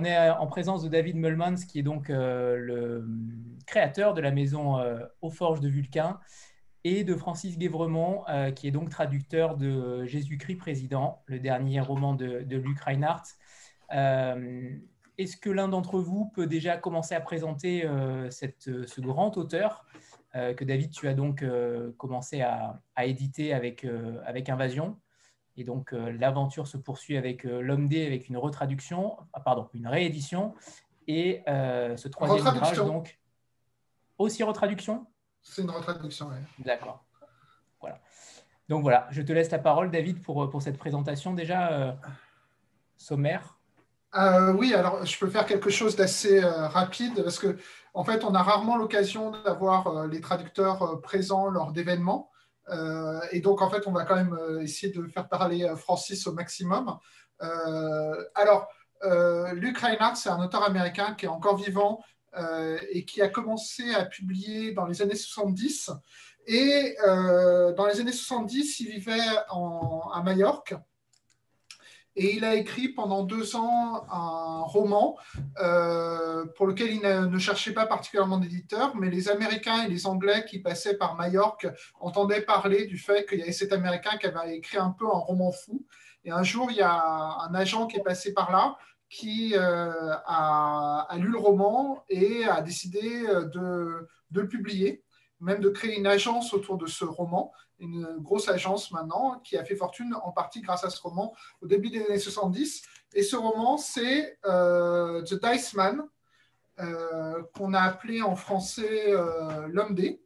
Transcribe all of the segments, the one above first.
on est en présence de David Mulmans, qui est donc le créateur de la maison aux Forges de Vulcain, et de Francis Guévremont, qui est donc traducteur de Jésus-Christ président, le dernier roman de, Luc Reinhardt. Est-ce que l'un d'entre vous peut déjà commencer à présenter ce grand auteur que David, tu as donc commencé à, à, éditer avec, avec Invasion? Et donc, euh, l'aventure se poursuit avec euh, L'Homme D, avec une retraduction, ah, pardon, une réédition. Et euh, ce troisième ouvrage, donc, aussi retraduction? C'est une retraduction, oui. D'accord. Voilà. Donc voilà, je te laisse la parole, David, pour, pour cette présentation déjà sommaire. oui, alors je peux faire quelque chose d'assez rapide parce que en fait, on a rarement l'occasion d'avoir les traducteurs présents lors d'événements. Euh, et donc, en fait, on va quand même euh, essayer de faire parler euh, Francis au maximum. alors, Luc Reinhardt, c'est un auteur américain qui est encore vivant et qui a commencé à publier dans les années 70. Et dans les années 70, il vivait à Majorque. Et il a écrit pendant deux ans un roman euh, pour lequel il ne, cherchait pas particulièrement d'éditeur, mais les Américains et les Anglais qui passaient par Majorque entendaient parler du fait qu'il y avait cet Américain qui avait écrit un peu un roman fou. Et un jour, il y a un agent qui est passé par là qui euh, a, lu le roman et a décidé de, de le publier même de créer une agence autour de ce roman une grosse agence maintenant qui a fait fortune en partie grâce à ce roman au début des années 70. Et ce roman, c'est euh, The Dice Man, euh, qu'on a appelé en français euh, L'homme D.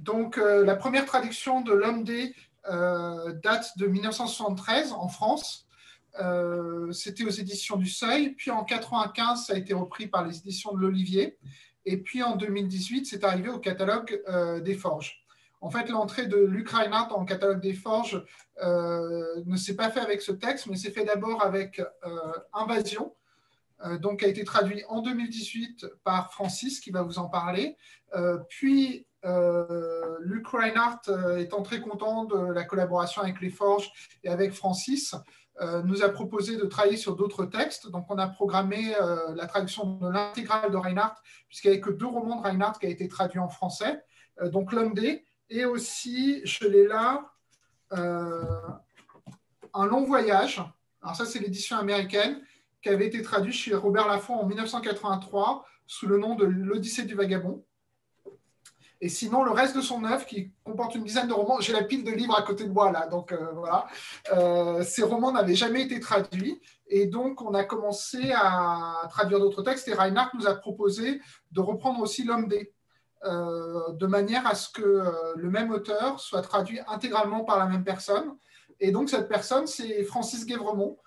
Donc, la première traduction de L'homme D date de 1973 en France. C'était aux éditions du Seuil. Puis en 1995, ça a été repris par les éditions de l'Olivier. Et puis en 2018, c'est arrivé au catalogue des Forges. En fait, l'entrée de Reinhardt en catalogue des forges euh, ne s'est pas fait avec ce texte, mais s'est fait d'abord avec euh, Invasion, euh, donc qui a été traduit en 2018 par Francis, qui va vous en parler. puis, Luc Reinhardt, étant très content de la collaboration avec les forges et avec Francis, nous a proposé de travailler sur d'autres textes. Donc, on a programmé la traduction de l'intégrale de Reinhardt, puisqu'il n'y avait que deux romans de Reinhardt qui a été traduits en français. donc, L'homme D et aussi, je l'ai là, euh, Un long voyage. Alors ça, c'est l'édition américaine qui avait été traduite chez Robert Laffont en 1983 sous le nom de L'Odyssée du vagabond. Et sinon, le reste de son œuvre, qui comporte une dizaine de romans, j'ai la pile de livres à côté de moi là, donc euh, voilà. Euh, ces romans n'avaient jamais été traduits, et donc on a commencé à traduire d'autres textes. Et Reinhardt nous a proposé de reprendre aussi L'homme des, de manière à ce que euh, le même auteur soit traduit intégralement par la même personne. Et donc, cette personne, c'est Francis Guévremont,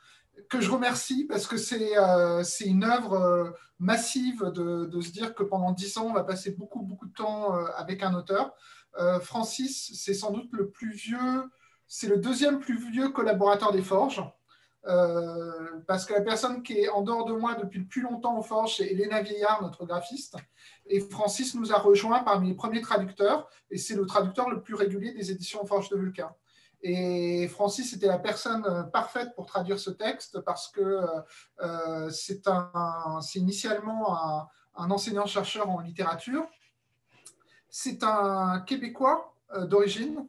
que je remercie parce que c'est euh, une œuvre massive de, de, se dire que pendant dix ans, on va passer beaucoup, beaucoup de temps avec un auteur. Francis, c'est sans doute le plus vieux, c'est le deuxième plus vieux collaborateur des Forges. Parce que la personne qui est en dehors de moi depuis le plus longtemps aux Forges, c'est Elena Vieillard, notre graphiste. Et Francis nous a rejoint parmi les premiers traducteurs, et c'est le traducteur le plus régulier des éditions Forge de Vulcain. Et Francis était la personne euh, parfaite pour traduire ce texte parce que euh, euh, c'est initialement un enseignant-chercheur en littérature. C'est un Québécois d'origine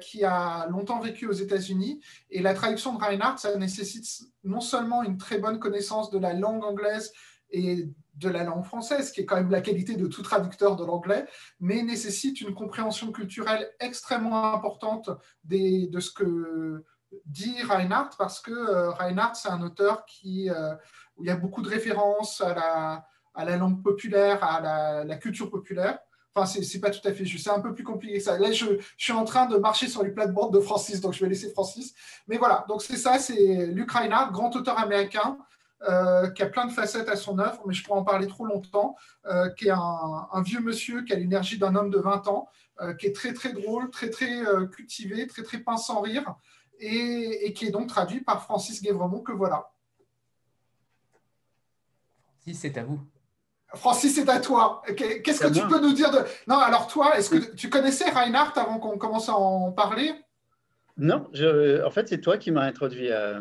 qui a longtemps vécu aux États-Unis. Et la traduction de Reinhardt, ça nécessite non seulement une très bonne connaissance de la langue anglaise et de la langue française, qui est quand même la qualité de tout traducteur de l'anglais, mais nécessite une compréhension culturelle extrêmement importante de ce que dit Reinhardt, parce que euh, Reinhardt, c'est un auteur qui, euh, où il y a beaucoup de références à la langue populaire, à la, culture populaire. Enfin, c'est pas tout à fait juste, c'est un peu plus compliqué que ça. Là, je, suis en train de marcher sur les plates-bandes de Francis, donc je vais laisser Francis. Mais voilà, donc c'est ça, c'est Reinhardt, grand auteur américain, euh, qui a plein de facettes à son œuvre, mais je pourrais en parler trop longtemps, euh, qui est un, vieux monsieur qui a l'énergie d'un homme de 20 ans, euh, qui est très très drôle, très très cultivé, très très pince sans rire, et, qui est donc traduit par Francis Guévremont, que voilà. Francis, c'est à vous. Francis, c'est à toi. Qu'est-ce que tu peux nous dire de... Non, alors toi, est-ce que tu connaissais Reinhardt avant qu'on commence à en parler? Non, je... en fait, c'est toi qui m'as introduit à,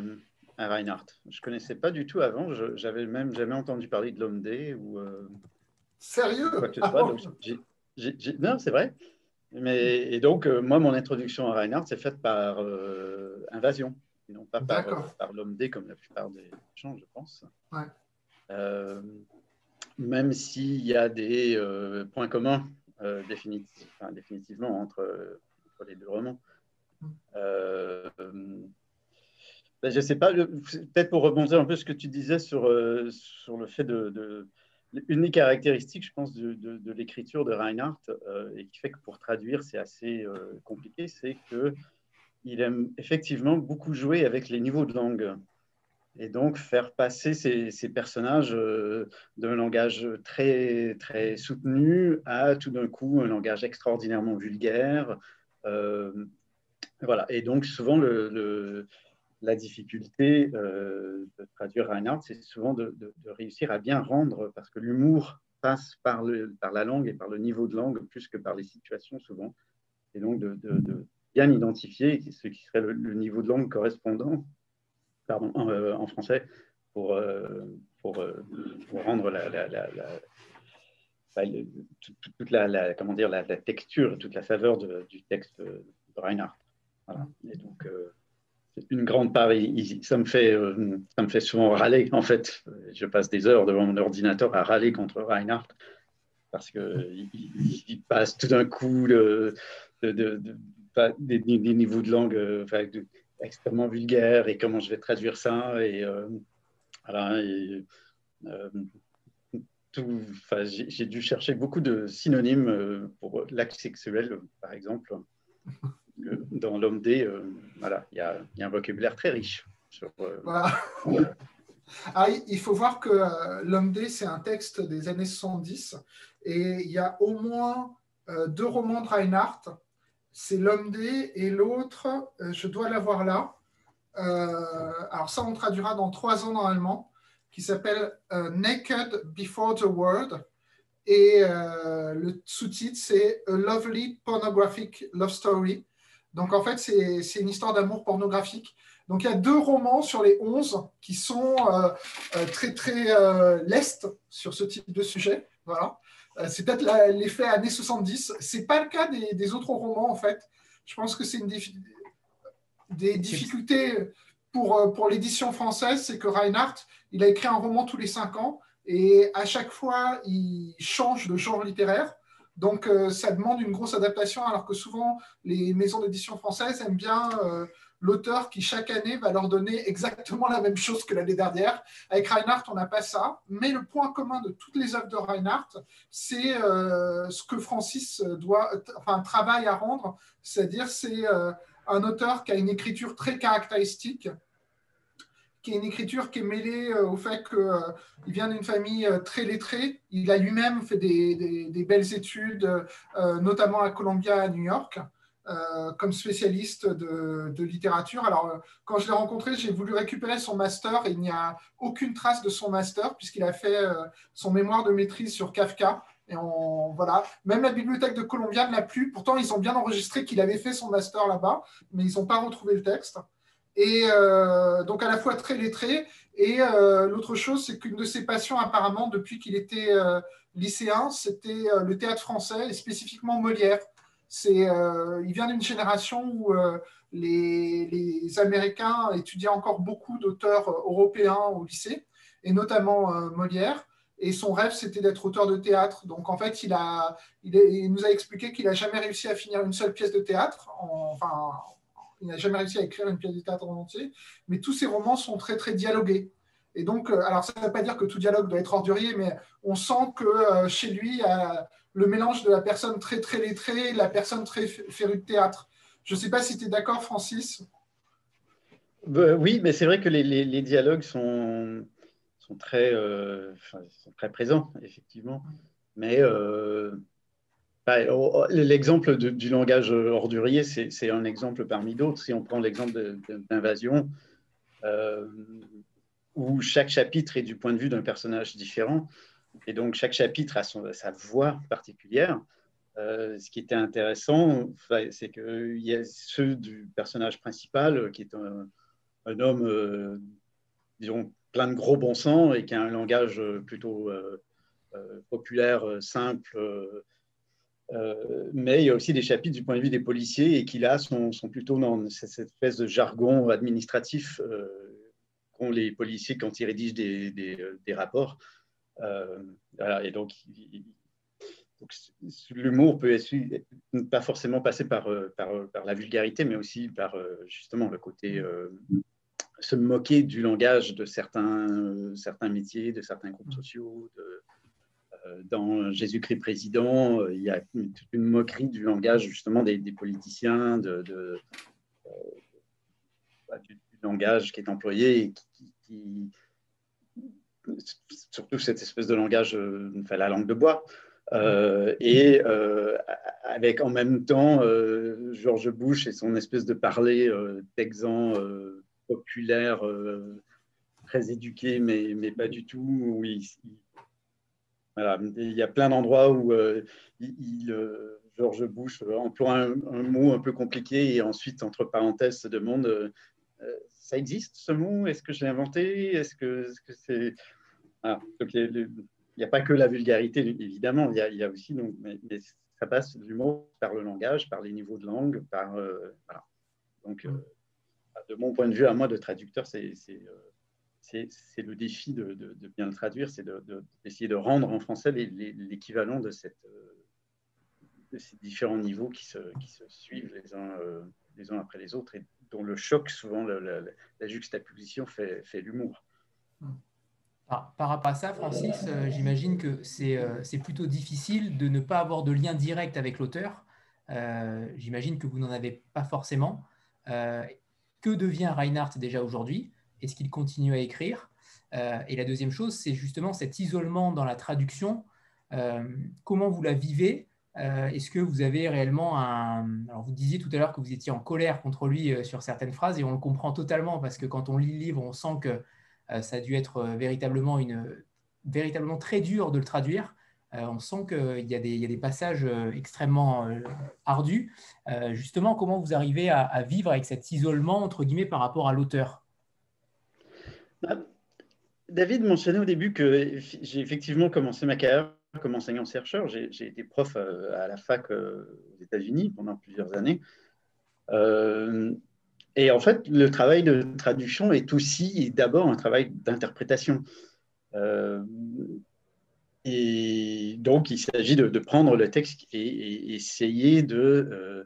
à Reinhardt. Je ne connaissais pas du tout avant. Je n'avais même jamais entendu parler de l'homme D ou. Euh, Sérieux? ah Non, c'est vrai. Mais, et donc, euh, moi, mon introduction à Reinhardt, c'est faite par euh, Invasion, et non pas par, par l'homme D, comme la plupart des gens, je pense. Même s'il y a des points communs définitivement entre, entre, les deux romans. Mm. Ben, je ne sais pas, peut-être pour rebondir un peu ce que tu disais sur, euh, sur le fait de, Une des caractéristiques, je pense, de, de, l'écriture de Reinhardt, euh, et qui fait que pour traduire, c'est assez euh, compliqué, c'est qu'il aime effectivement beaucoup jouer avec les niveaux de langue. Et donc faire passer ces, personnages d'un langage très, très soutenu à tout d'un coup un langage extraordinairement vulgaire. voilà. Et donc souvent, la difficulté euh, de traduire Reinhardt, c'est souvent de, réussir à bien rendre, parce que l'humour passe par la langue et par le niveau de langue plus que par les situations souvent. Et donc de, bien identifier ce qui serait le, niveau de langue correspondant pardon, en, euh, français pour, euh, pour, rendre la, toute, la, comment dire, la, texture, toute la saveur du texte de Reinhardt. Voilà. Et donc, une grande part. Ça me, fait, euh, ça me fait souvent râler, en fait. Je passe des heures devant mon ordinateur à râler contre Reinhardt parce qu'il il passe tout d'un coup de, des, niveaux de langue euh, extrêmement vulgaires et comment je vais traduire ça. Et, euh, voilà, j'ai dû chercher beaucoup de synonymes pour l'acte sexuel, par exemple dans l'homme D, euh, voilà, il y, a, un vocabulaire très riche. Euh, ah, il faut voir que euh, l'homme D, c'est un texte des années 70 et il y a au moins deux romans de Reinhardt. C'est l'homme D et l'autre, je dois l'avoir là. alors ça, on traduira dans trois ans normalement, qui s'appelle Naked Before the World. Et le sous-titre, c'est A Lovely Pornographic Love Story. Donc en fait, c'est une histoire d'amour pornographique. Donc il y a deux romans sur les onze qui sont euh, euh, très très euh, lestes sur ce type de sujet. Voilà. C'est peut-être l'effet années 70. C'est pas le cas des, autres romans en fait. Je pense que c'est une des difficultés pour, pour l'édition française, c'est que Reinhardt, il a écrit un roman tous les cinq ans et à chaque fois, il change de genre littéraire. Donc, euh, ça demande une grosse adaptation, alors que souvent, les maisons d'édition françaises aiment bien euh, l'auteur qui, chaque année, va leur donner exactement la même chose que l'année dernière. Avec Reinhardt, on n'a pas ça. Mais le point commun de toutes les œuvres de Reinhardt, c'est euh, ce que Francis doit, enfin, travaille à rendre. C'est-à-dire, c'est un auteur qui a une écriture très caractéristique qui est une écriture qui est mêlée euh, au fait qu'il euh, vient d'une famille euh, très lettrée. Il a lui-même fait des, belles études, notamment à Columbia, à New York, comme spécialiste de, littérature. Alors, quand je l'ai rencontré, j'ai voulu récupérer son master et il n'y a aucune trace de son master puisqu'il a fait son mémoire de maîtrise sur Kafka. Et voilà. Même la bibliothèque de Columbia ne l'a plus. Pourtant, ils ont bien enregistré qu'il avait fait son master là-bas, mais ils n'ont pas retrouvé le texte et euh, donc à la fois très lettré. Et euh, l'autre chose, c'est qu'une de ses passions, apparemment, depuis qu'il était euh, lycéen, c'était le théâtre français et spécifiquement Molière. C'est, il vient d'une génération où les, les, Américains étudiaient encore beaucoup d'auteurs européens au lycée, et notamment Molière. Et son rêve, c'était d'être auteur de théâtre. Donc, en fait, il, nous a expliqué qu'il n'a jamais réussi à finir une seule pièce de théâtre, enfin, il n'a jamais réussi à écrire une pièce de théâtre en entier, mais tous ses romans sont très, très dialogués. Et donc, euh, alors ça ne veut pas dire que tout dialogue doit être ordurier, mais on sent que euh, chez lui, le mélange de la personne très, très lettrée et la personne très férue de théâtre. Je ne sais pas si tu es d'accord, Francis. Oui, mais c'est vrai que les, dialogues sont, sont, très, euh, très présents, effectivement. Mais bah, l'exemple du langage ordurier, c'est un exemple parmi d'autres. Si on prend l'exemple d'invasion, euh, où chaque chapitre est du point de vue d'un personnage différent, et donc chaque chapitre a sa voix particulière. Euh, ce qui était intéressant, c'est qu'il y a ceux du personnage principal, qui est un, homme euh, disons, plein de gros bon sens et qui a un langage plutôt populaire, simple. mais il y a aussi des chapitres du point de vue des policiers et qui là sont, sont plutôt dans cette espèce de jargon administratif qu'ont les policiers quand ils rédigent des, des rapports. Voilà, et donc, l'humour peut pas forcément passer par, euh, euh, par, la vulgarité, mais aussi par euh, justement le côté se moquer du langage de certains, certains métiers, de certains groupes sociaux. dans Jésus-Christ président, il y a une, une, moquerie du langage justement des, politiciens, bah, du, langage qui est employé et qui, surtout cette espèce de langage, enfin, la langue de bois. Euh, et euh, avec en même temps euh, George Bush et son espèce de parler texan populaire, très éduqué, mais, mais, pas du tout. Où il, voilà. il y a plein d'endroits où George Bush emploie un, mot un peu compliqué et ensuite, entre parenthèses, se demande ça existe ce mot? Est-ce que je l'ai inventé? Est-ce que c'est. Il n'y a pas que la vulgarité, évidemment, il y a, aussi, donc, mais, ça passe du mot par le langage, par les niveaux de langue, par. Euh, voilà. Donc, euh, de mon point de vue, à moi, de traducteur, c'est euh, le défi de, bien le traduire, c'est d'essayer de, rendre en français l'équivalent de, de ces différents niveaux qui se, qui se suivent les uns, les uns après les autres et dont le choc, souvent, la, juxtaposition fait, l'humour. Par rapport à ça, Francis, euh, j'imagine que euh, c'est plutôt difficile de ne pas avoir de lien direct avec l'auteur. Euh, j'imagine que vous n'en avez pas forcément. que devient Reinhardt déjà aujourd'hui? Est-ce qu'il continue à écrire? Et la deuxième chose, c'est justement cet isolement dans la traduction. comment vous la vivez? Est-ce que vous avez réellement un... Alors vous disiez tout à l'heure que vous étiez en colère contre lui sur certaines phrases et on le comprend totalement parce que quand on lit le livre, on sent que euh, ça a dû être euh, véritablement, une, véritablement très dur de le traduire. Euh, on sent qu'il y, a des passages extrêmement ardus. justement, comment vous arrivez à, vivre avec cet isolement, entre guillemets, par rapport à l'auteur? Bah, David mentionnait au début que j'ai effectivement commencé ma carrière comme enseignant-chercheur. J'ai été prof à la fac aux États-Unis pendant plusieurs années. Et en fait, le travail de traduction est aussi d'abord un travail d'interprétation. Euh, et donc, il s'agit de, prendre le texte et, essayer de, euh,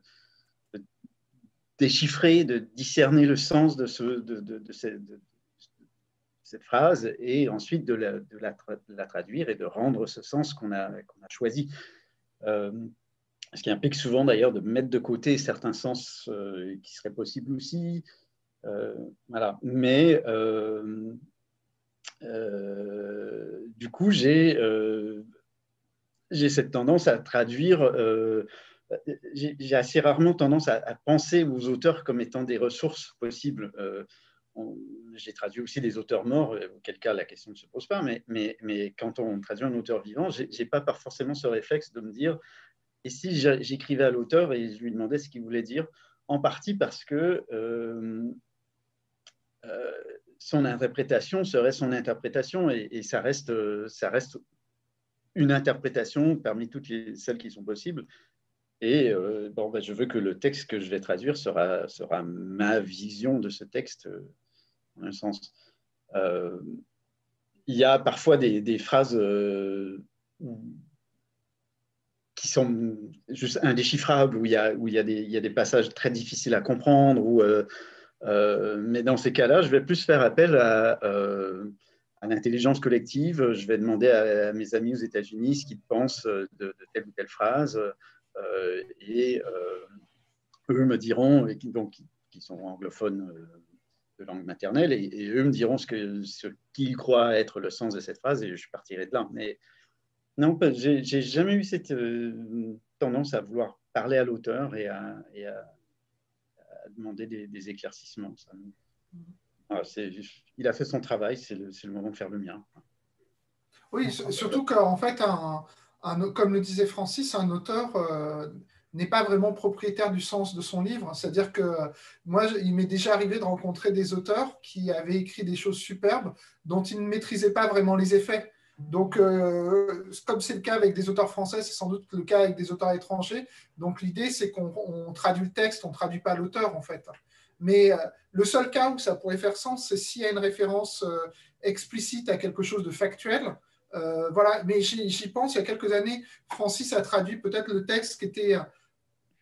déchiffrer, de discerner le sens de, ce, de, cette, phrase et ensuite de la, traduire et de rendre ce sens qu'on a, a, choisi. Euh, ce qui implique souvent d'ailleurs de mettre de côté certains sens euh, qui seraient possibles aussi. Euh, voilà. Mais du coup, j'ai cette tendance à traduire. j'ai assez rarement tendance à, penser aux auteurs comme étant des ressources possibles. J'ai traduit aussi des auteurs morts, auquel cas la question ne se pose pas, mais, quand on traduit un auteur vivant, je n'ai pas forcément ce réflexe de me dire et si j'écrivais à l'auteur et je lui demandais ce qu'il voulait dire, en partie parce que euh, euh, son interprétation serait son interprétation et, ça, reste, une interprétation parmi toutes les, celles qui sont possibles. Et euh, bon, ben, je veux que le texte que je vais traduire sera ma vision de ce texte, un sens. il y a parfois des, phrases qui sont juste indéchiffrables, où il y a, des, passages très difficiles à comprendre. Euh, euh, mais dans ces cas-là, je vais plus faire appel à, euh, l'intelligence collective. Je vais demander à, mes amis aux États-Unis ce qu'ils pensent de, telle ou telle phrase. et eux me diront, et donc, qui sont anglophones de langue maternelle, et, eux me diront ce qu'ils ce qu'ils croient être le sens de cette phrase, et je partirai de là. Mais non, j'ai jamais eu cette euh, tendance à vouloir parler à l'auteur et, à, demander des, éclaircissements. il a fait son travail, c'est le, moment de faire le mien. Oui, surtout qu'en fait, un, comme le disait Francis, un auteur euh, n'est pas vraiment propriétaire du sens de son livre. C'est-à-dire que moi, il m'est déjà arrivé de rencontrer des auteurs qui avaient écrit des choses superbes dont ils ne maîtrisaient pas vraiment les effets. Donc, euh, comme c'est le cas avec des auteurs français, c'est sans doute le cas avec des auteurs étrangers. Donc, l'idée, c'est qu'on traduit le texte, on ne traduit pas l'auteur, en fait. Mais euh, le seul cas où ça pourrait faire sens, c'est s'il y a une référence euh, explicite à quelque chose de factuel. voilà, mais j'y pense, il y a quelques années, Francis a traduit peut-être le texte qui était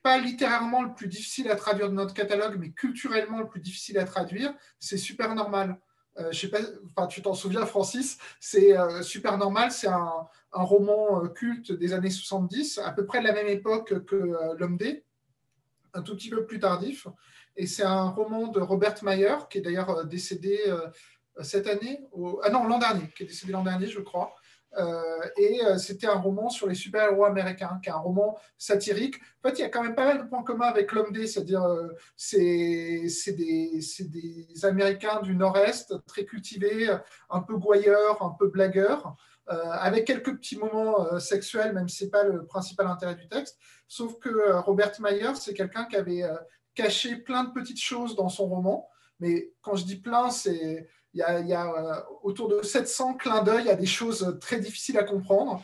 pas littéralement le plus difficile à traduire de notre catalogue, mais culturellement le plus difficile à traduire, c'est super normal. Euh, je sais pas, tu t'en souviens, Francis, c'est euh, super normal, c'est un, roman euh, culte des années 70, à peu près de la même époque que L'homme D, un tout petit peu plus tardif. Et c'est un roman de Robert Mayer, qui est d'ailleurs décédé cette année, ah non, l'an dernier, qui est décédé l'an dernier, je crois. Euh, et euh, c'était un roman sur les super-héros américains, qui est un roman satirique. En fait, il y a quand même pas mal de points communs avec l'homme c'est-à-dire euh, c'est des, des, Américains du Nord-Est, très cultivés, un peu gouailleurs, un peu blagueurs, avec quelques petits moments sexuels, même si ce n'est pas le principal intérêt du texte. Sauf que Robert Mayer, c'est quelqu'un qui avait caché plein de petites choses dans son roman. Mais quand je dis plein, c'est il y a, euh, autour de 700 clins d'œil à des choses très difficiles à comprendre.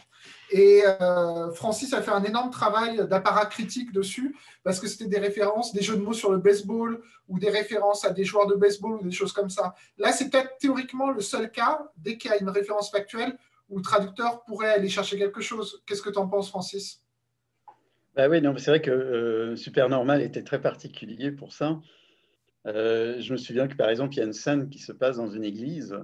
Et euh, Francis a fait un énorme travail d'apparat critique dessus, parce que c'était des références, des jeux de mots sur le baseball, ou des références à des joueurs de baseball, ou des choses comme ça. Là, c'est peut-être théoriquement le seul cas, dès qu'il y a une référence factuelle, où le traducteur pourrait aller chercher quelque chose. Qu'est-ce que tu en penses, Francis? Bah oui, c'est vrai que euh, Super Normal était très particulier pour ça. Euh, je me souviens que par exemple, il y a une scène qui se passe dans une église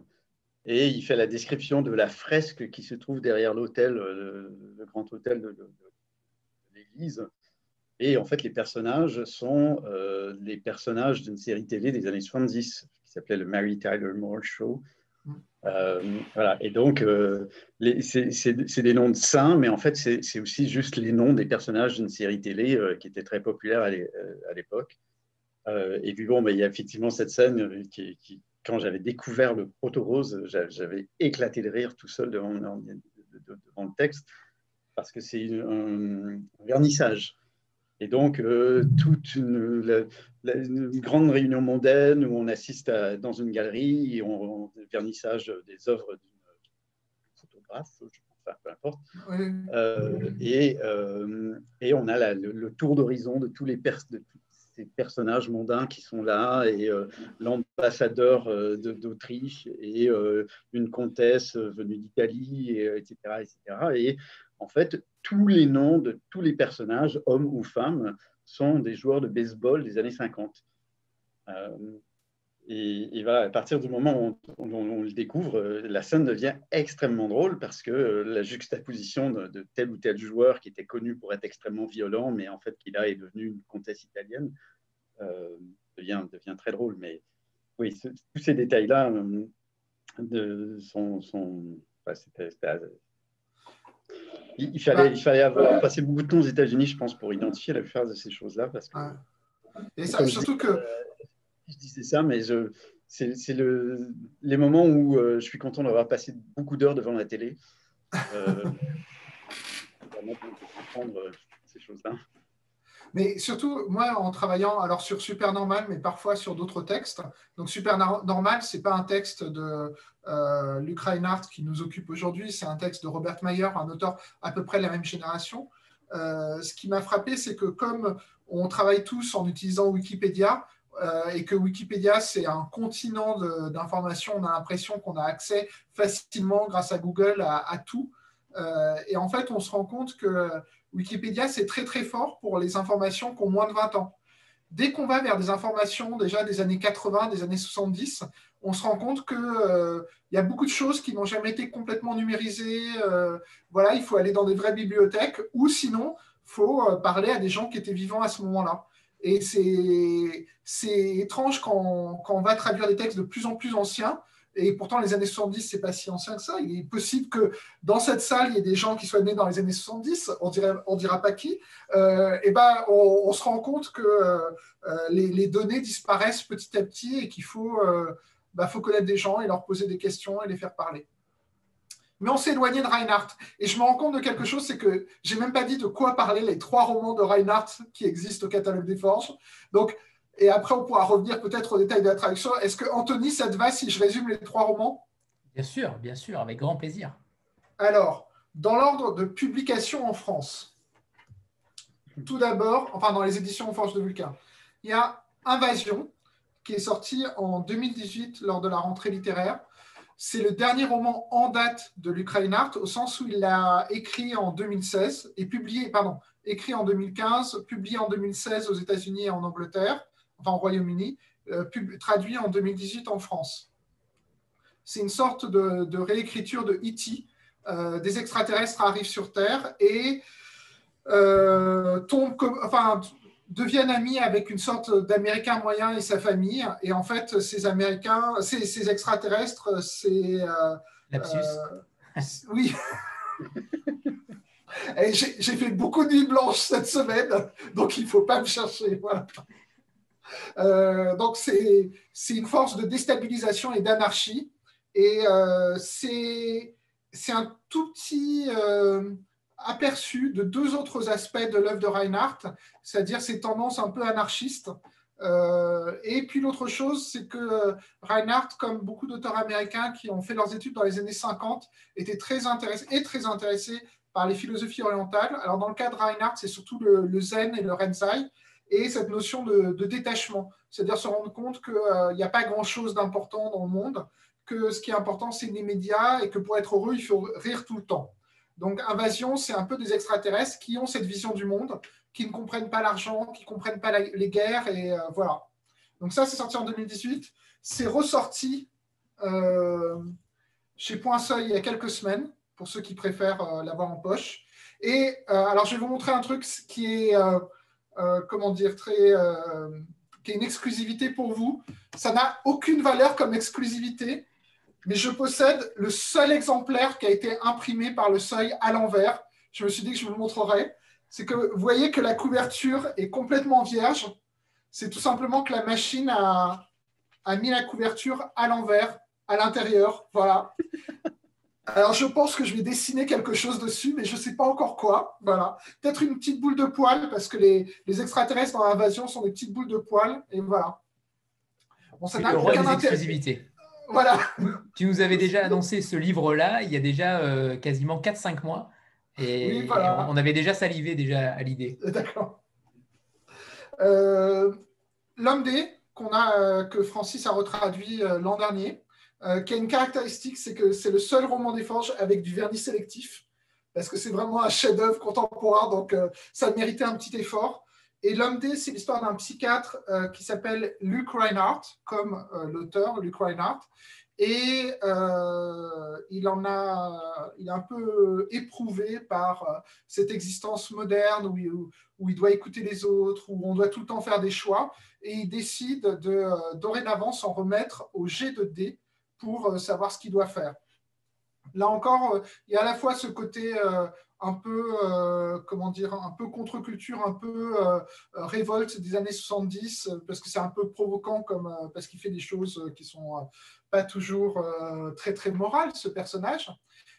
et il fait la description de la fresque qui se trouve derrière l'hôtel, le, grand hôtel de, l'église. Et en fait, les personnages sont euh, les personnages d'une série télé des années 70 qui s'appelait le Mary Tyler Moore Show. Euh, voilà. Et donc, c'est des noms de saints, mais en fait, c'est aussi juste les noms des personnages d'une série télé qui était très populaire à l'époque. Euh, et puis bon, il y a effectivement cette scène euh, qui, quand j'avais découvert le proto-rose, j'avais éclaté de rire tout seul devant, le texte, parce que c'est un, vernissage. Et donc, euh, toute une, grande réunion mondaine où on assiste dans une galerie, et on, vernissage des œuvres d'une photographe, je pense, peu importe. et, et, on a le, tour d'horizon de tous les pers de, ces personnages mondains qui sont là, et euh, l'ambassadeur euh, d'Autriche, et euh, une comtesse venue d'Italie, etc., etc. Et en fait, tous les noms de tous les personnages, hommes ou femmes, sont des joueurs de baseball des années 50. Et, voilà, à partir du moment où on, le découvre, la scène devient extrêmement drôle parce que la juxtaposition de, tel ou tel joueur qui était connu pour être extrêmement violent, mais en fait qui là est devenu une comtesse italienne, euh, devient, devient très drôle. Mais oui, tous ces détails-là euh, sont. sont il, fallait, il fallait avoir passé beaucoup de temps aux États-Unis, je pense, pour identifier la plupart de ces choses-là. Parce que, Et ça, surtout que je disais ça, mais c'est le, les moments où euh, je suis content d'avoir passé beaucoup d'heures devant la télé. Euh, comprendre euh, ces choses-là. Mais surtout, moi, en travaillant alors sur Super Normal, mais parfois sur d'autres textes. Donc, Super Normal, ce n'est pas un texte de euh, Luc Reinhardt qui nous occupe aujourd'hui, c'est un texte de Robert Mayer, un auteur à peu près de la même génération. Euh, ce qui m'a frappé, c'est que comme on travaille tous en utilisant Wikipédia, euh, et que Wikipédia, c'est un continent d'informations. On a l'impression qu'on a accès facilement grâce à Google à, tout. Euh, et en fait, on se rend compte que Wikipédia, c'est très très fort pour les informations qui ont moins de 20 ans. Dès qu'on va vers des informations déjà des années 80, des années 70, on se rend compte qu'il euh, y a beaucoup de choses qui n'ont jamais été complètement numérisées. voilà, il faut aller dans des vraies bibliothèques ou sinon, il faut parler à des gens qui étaient vivants à ce moment-là. Et c'est étrange quand, on va traduire des textes de plus en plus anciens. Et pourtant, les années 70, c'est pas si ancien que ça. Il est possible que dans cette salle, il y ait des gens qui soient nés dans les années 70, on ne on dira pas qui. Euh, et ben, on, se rend compte que euh, les, les, données disparaissent petit à petit et qu'il faut, euh, bah, faut connaître des gens et leur poser des questions et les faire parler. Mais on s'est éloigné de Reinhardt. Et je me rends compte de quelque chose, c'est que j'ai même pas dit de quoi parler les trois romans de Reinhardt qui existent au catalogue des Forges. Donc, et après, on pourra revenir peut-être aux détails de la traduction. Est-ce que, Anthony, ça te va si je résume les trois romans? Bien sûr, bien sûr, avec grand plaisir. Alors, dans l'ordre de publication en France, tout d'abord, enfin dans les éditions Forge de Vulcain, il y a Invasion, qui est sorti en 2018 lors de la rentrée littéraire. C'est le dernier roman en date de Luc Reinhardt, au sens où il l'a écrit en 2016 et publié, pardon, écrit en 2015, publié en 2016 aux États-Unis et en Angleterre, enfin au Royaume-Uni, euh, traduit en 2018 en France. C'est une sorte de, réécriture de E.T. Euh, des extraterrestres arrivent sur Terre et euh, tombent enfin, deviennent amis avec une sorte d'Américain moyen et sa famille. Et en fait, ces Américains, ces, extraterrestres, c'est... Euh, euh oui. J'ai fait beaucoup de nuits blanches cette semaine, donc il ne faut pas me chercher. Voilà. Euh, donc c'est une force de déstabilisation et d'anarchie. Et euh, c'est un tout petit aperçu de deux autres aspects de l'œuvre de Reinhardt, c'est-à-dire ses tendances un peu anarchistes. Euh, et puis l'autre chose, c'est que Reinhardt, comme beaucoup d'auteurs américains qui ont fait leurs études dans les années 50, était très intéressé, par les philosophies orientales. Alors dans le cas de Reinhardt, c'est surtout le, zen et le renzai, et cette notion de, détachement, c'est-à-dire se rendre compte qu'il euh, n'y a pas grand-chose d'important dans le monde, que ce qui est important, c'est l'immédiat, et que pour être heureux, il faut rire tout le temps. Donc, Invasion, c'est un peu des extraterrestres qui ont cette vision du monde, qui ne comprennent pas l'argent, qui ne comprennent pas les guerres, et euh, voilà. Donc, ça, c'est sorti en 2018. C'est ressorti euh, chez Point Seuil il y a quelques semaines, pour ceux qui préfèrent euh, l'avoir en poche. Et alors, je vais vous montrer un truc qui est, comment dire, très. qui est une exclusivité pour vous. Ça n'a aucune valeur comme exclusivité mais je possède le seul exemplaire qui a été imprimé par le seuil à l'envers. Je me suis dit que je vous le montrerai. C'est que vous voyez que la couverture est complètement vierge. C'est tout simplement que la machine a, a mis la couverture à l'envers, à l'intérieur. Voilà. Alors, je pense que je vais dessiner quelque chose dessus, mais je ne sais pas encore quoi. Voilà. Peut-être une petite boule de poil, parce que les, les extraterrestres dans l'invasion sont des petites boules de poil. Et voilà. Bon, ça n'a aucun intérêt. Voilà. Tu nous avais déjà annoncé ce livre-là il y a déjà euh, quasiment 4-5 mois. Et, on avait déjà salivé déjà à l'idée. D'accord. Euh, L'homme D, qu'on a, euh, que Francis a retraduit l'an dernier, qui a une caractéristique, c'est que c'est le seul roman des forges avec du vernis sélectif, parce que c'est vraiment un chef-d'œuvre contemporain, donc ça méritait un petit effort. Et l'homme D, c'est l'histoire d'un psychiatre euh, qui s'appelle Luke Reinhardt, comme euh, l'auteur Luke Reinhardt. Et euh, il en a, il est un peu éprouvé par cette existence moderne où, où, il doit écouter les autres, où on doit tout le temps faire des choix. Et il décide de dorénavant s'en remettre au G de D pour savoir ce qu'il doit faire. Là encore, il y a à la fois ce côté un peu, euh, comment dire, un peu contre-culture, un peu euh, euh, révolte des années 70, parce que c'est un peu provoquant, comme, parce qu'il fait des choses qui sont pas toujours très, très morales, ce personnage.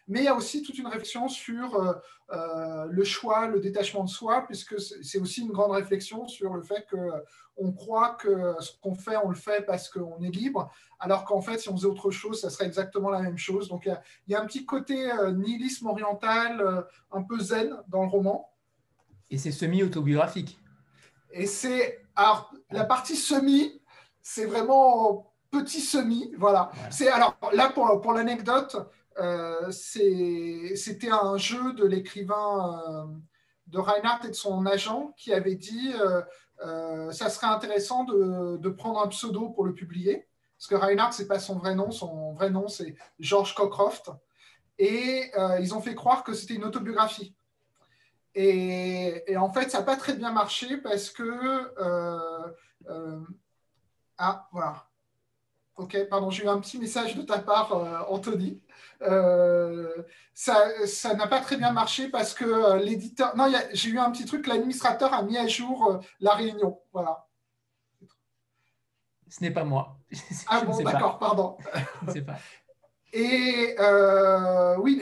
Mais il y a aussi toute une réflexion sur le choix, le détachement de soi, puisque c'est aussi une grande réflexion sur le fait qu'on croit que ce qu'on fait, on le fait parce qu'on est libre, alors qu'en fait, si on faisait autre chose, ça serait exactement la même chose. Donc, il y a, un petit côté euh, nihilisme oriental, euh, un peu zen dans le roman. Et c'est semi-autobiographique. Et c'est. Alors, la partie semi, c'est vraiment petit semi. Voilà. C'est Alors, là, pour, pour l'anecdote, euh, c'était un jeu de l'écrivain de Reinhardt et de son agent qui avait dit ça serait intéressant de, prendre un pseudo pour le publier. Parce que Reinhardt, ce n'est pas son vrai nom. Son vrai nom, c'est George Cockcroft. Et euh, ils ont fait croire que c'était une autobiographie. Et, en fait, ça n'a pas très bien marché parce que. Euh, euh, ah, voilà. Ok, pardon, j'ai eu un petit message de ta part, Anthony. Ça n'a pas très bien marché parce que l'éditeur. Non, j'ai eu un petit truc, l'administrateur a mis à jour la réunion. Voilà. Ce n'est pas moi. Ah bon, d'accord, pardon. Je ne sais pas. Et oui,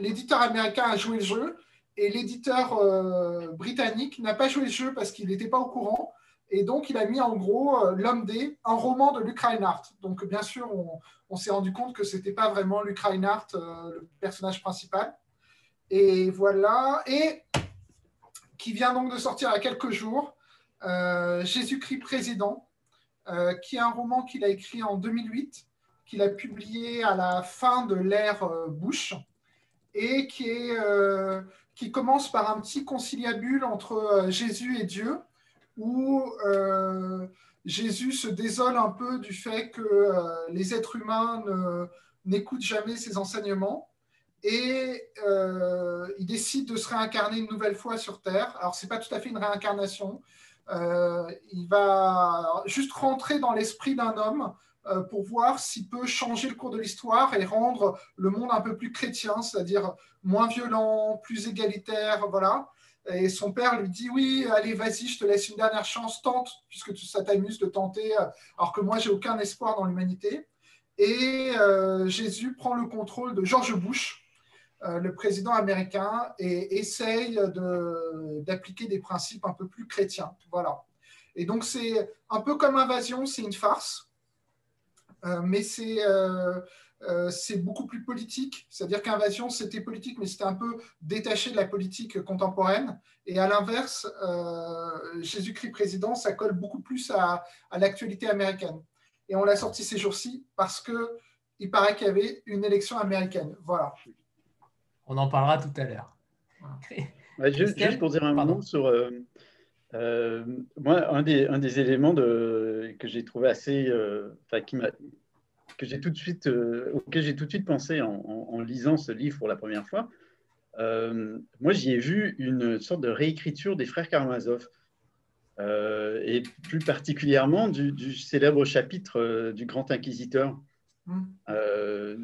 l'éditeur américain a joué le jeu et l'éditeur britannique n'a pas joué le jeu parce qu'il n'était pas au courant. Et donc, il a mis en gros L'homme D, un roman de Luc Reinhardt. Donc, bien sûr, on, s'est rendu compte que ce n'était pas vraiment Luc Reinhardt, le personnage principal. Et voilà. Et qui vient donc de sortir il y a quelques jours, euh, Jésus-Christ président, euh, qui est un roman qu'il a écrit en 2008, qu'il a publié à la fin de l'ère euh, Bush, et qui commence par un petit conciliabule entre Jésus et Dieu, où Jésus se désole un peu du fait que les êtres humains n'écoutent jamais ses enseignements et euh, il décide de se réincarner une nouvelle fois sur Terre. Alors, ce n'est pas tout à fait une réincarnation. Euh, il va juste rentrer dans l'esprit d'un homme euh, pour voir s'il peut changer le cours de l'histoire et rendre le monde un peu plus chrétien, c'est-à-dire moins violent, plus égalitaire, voilà. Et son père lui dit oui, allez, vas-y, je te laisse une dernière chance, tente, puisque ça t'amuse de tenter, alors que moi, j'ai aucun espoir dans l'humanité. Et Jésus prend le contrôle de George Bush, euh, le président américain et essaye d'appliquer des principes un peu plus chrétiens. Voilà. Et donc, c'est un peu comme Invasion, c'est une farce, euh, mais euh, c'est beaucoup plus politique. C'est-à-dire qu'Invasion, c'était politique, mais c'était un peu détaché de la politique contemporaine. Et à l'inverse, Jésus-Christ président, ça colle beaucoup plus à, à l'actualité américaine. Et on l'a sorti ces jours-ci parce qu'il paraît qu'il y avait une élection américaine. Voilà. On en parlera tout à l'heure. juste, pour dire un mot sur. Euh, euh, moi, un des, un des éléments de, que j'ai trouvé assez. Euh, qui que j'ai tout de suite, auquel j'ai tout de suite pensé en, lisant ce livre pour la première fois, moi j'y ai vu une sorte de réécriture des frères Karamazov. et plus particulièrement du, du célèbre chapitre du Grand Inquisiteur, Mmh. Euh,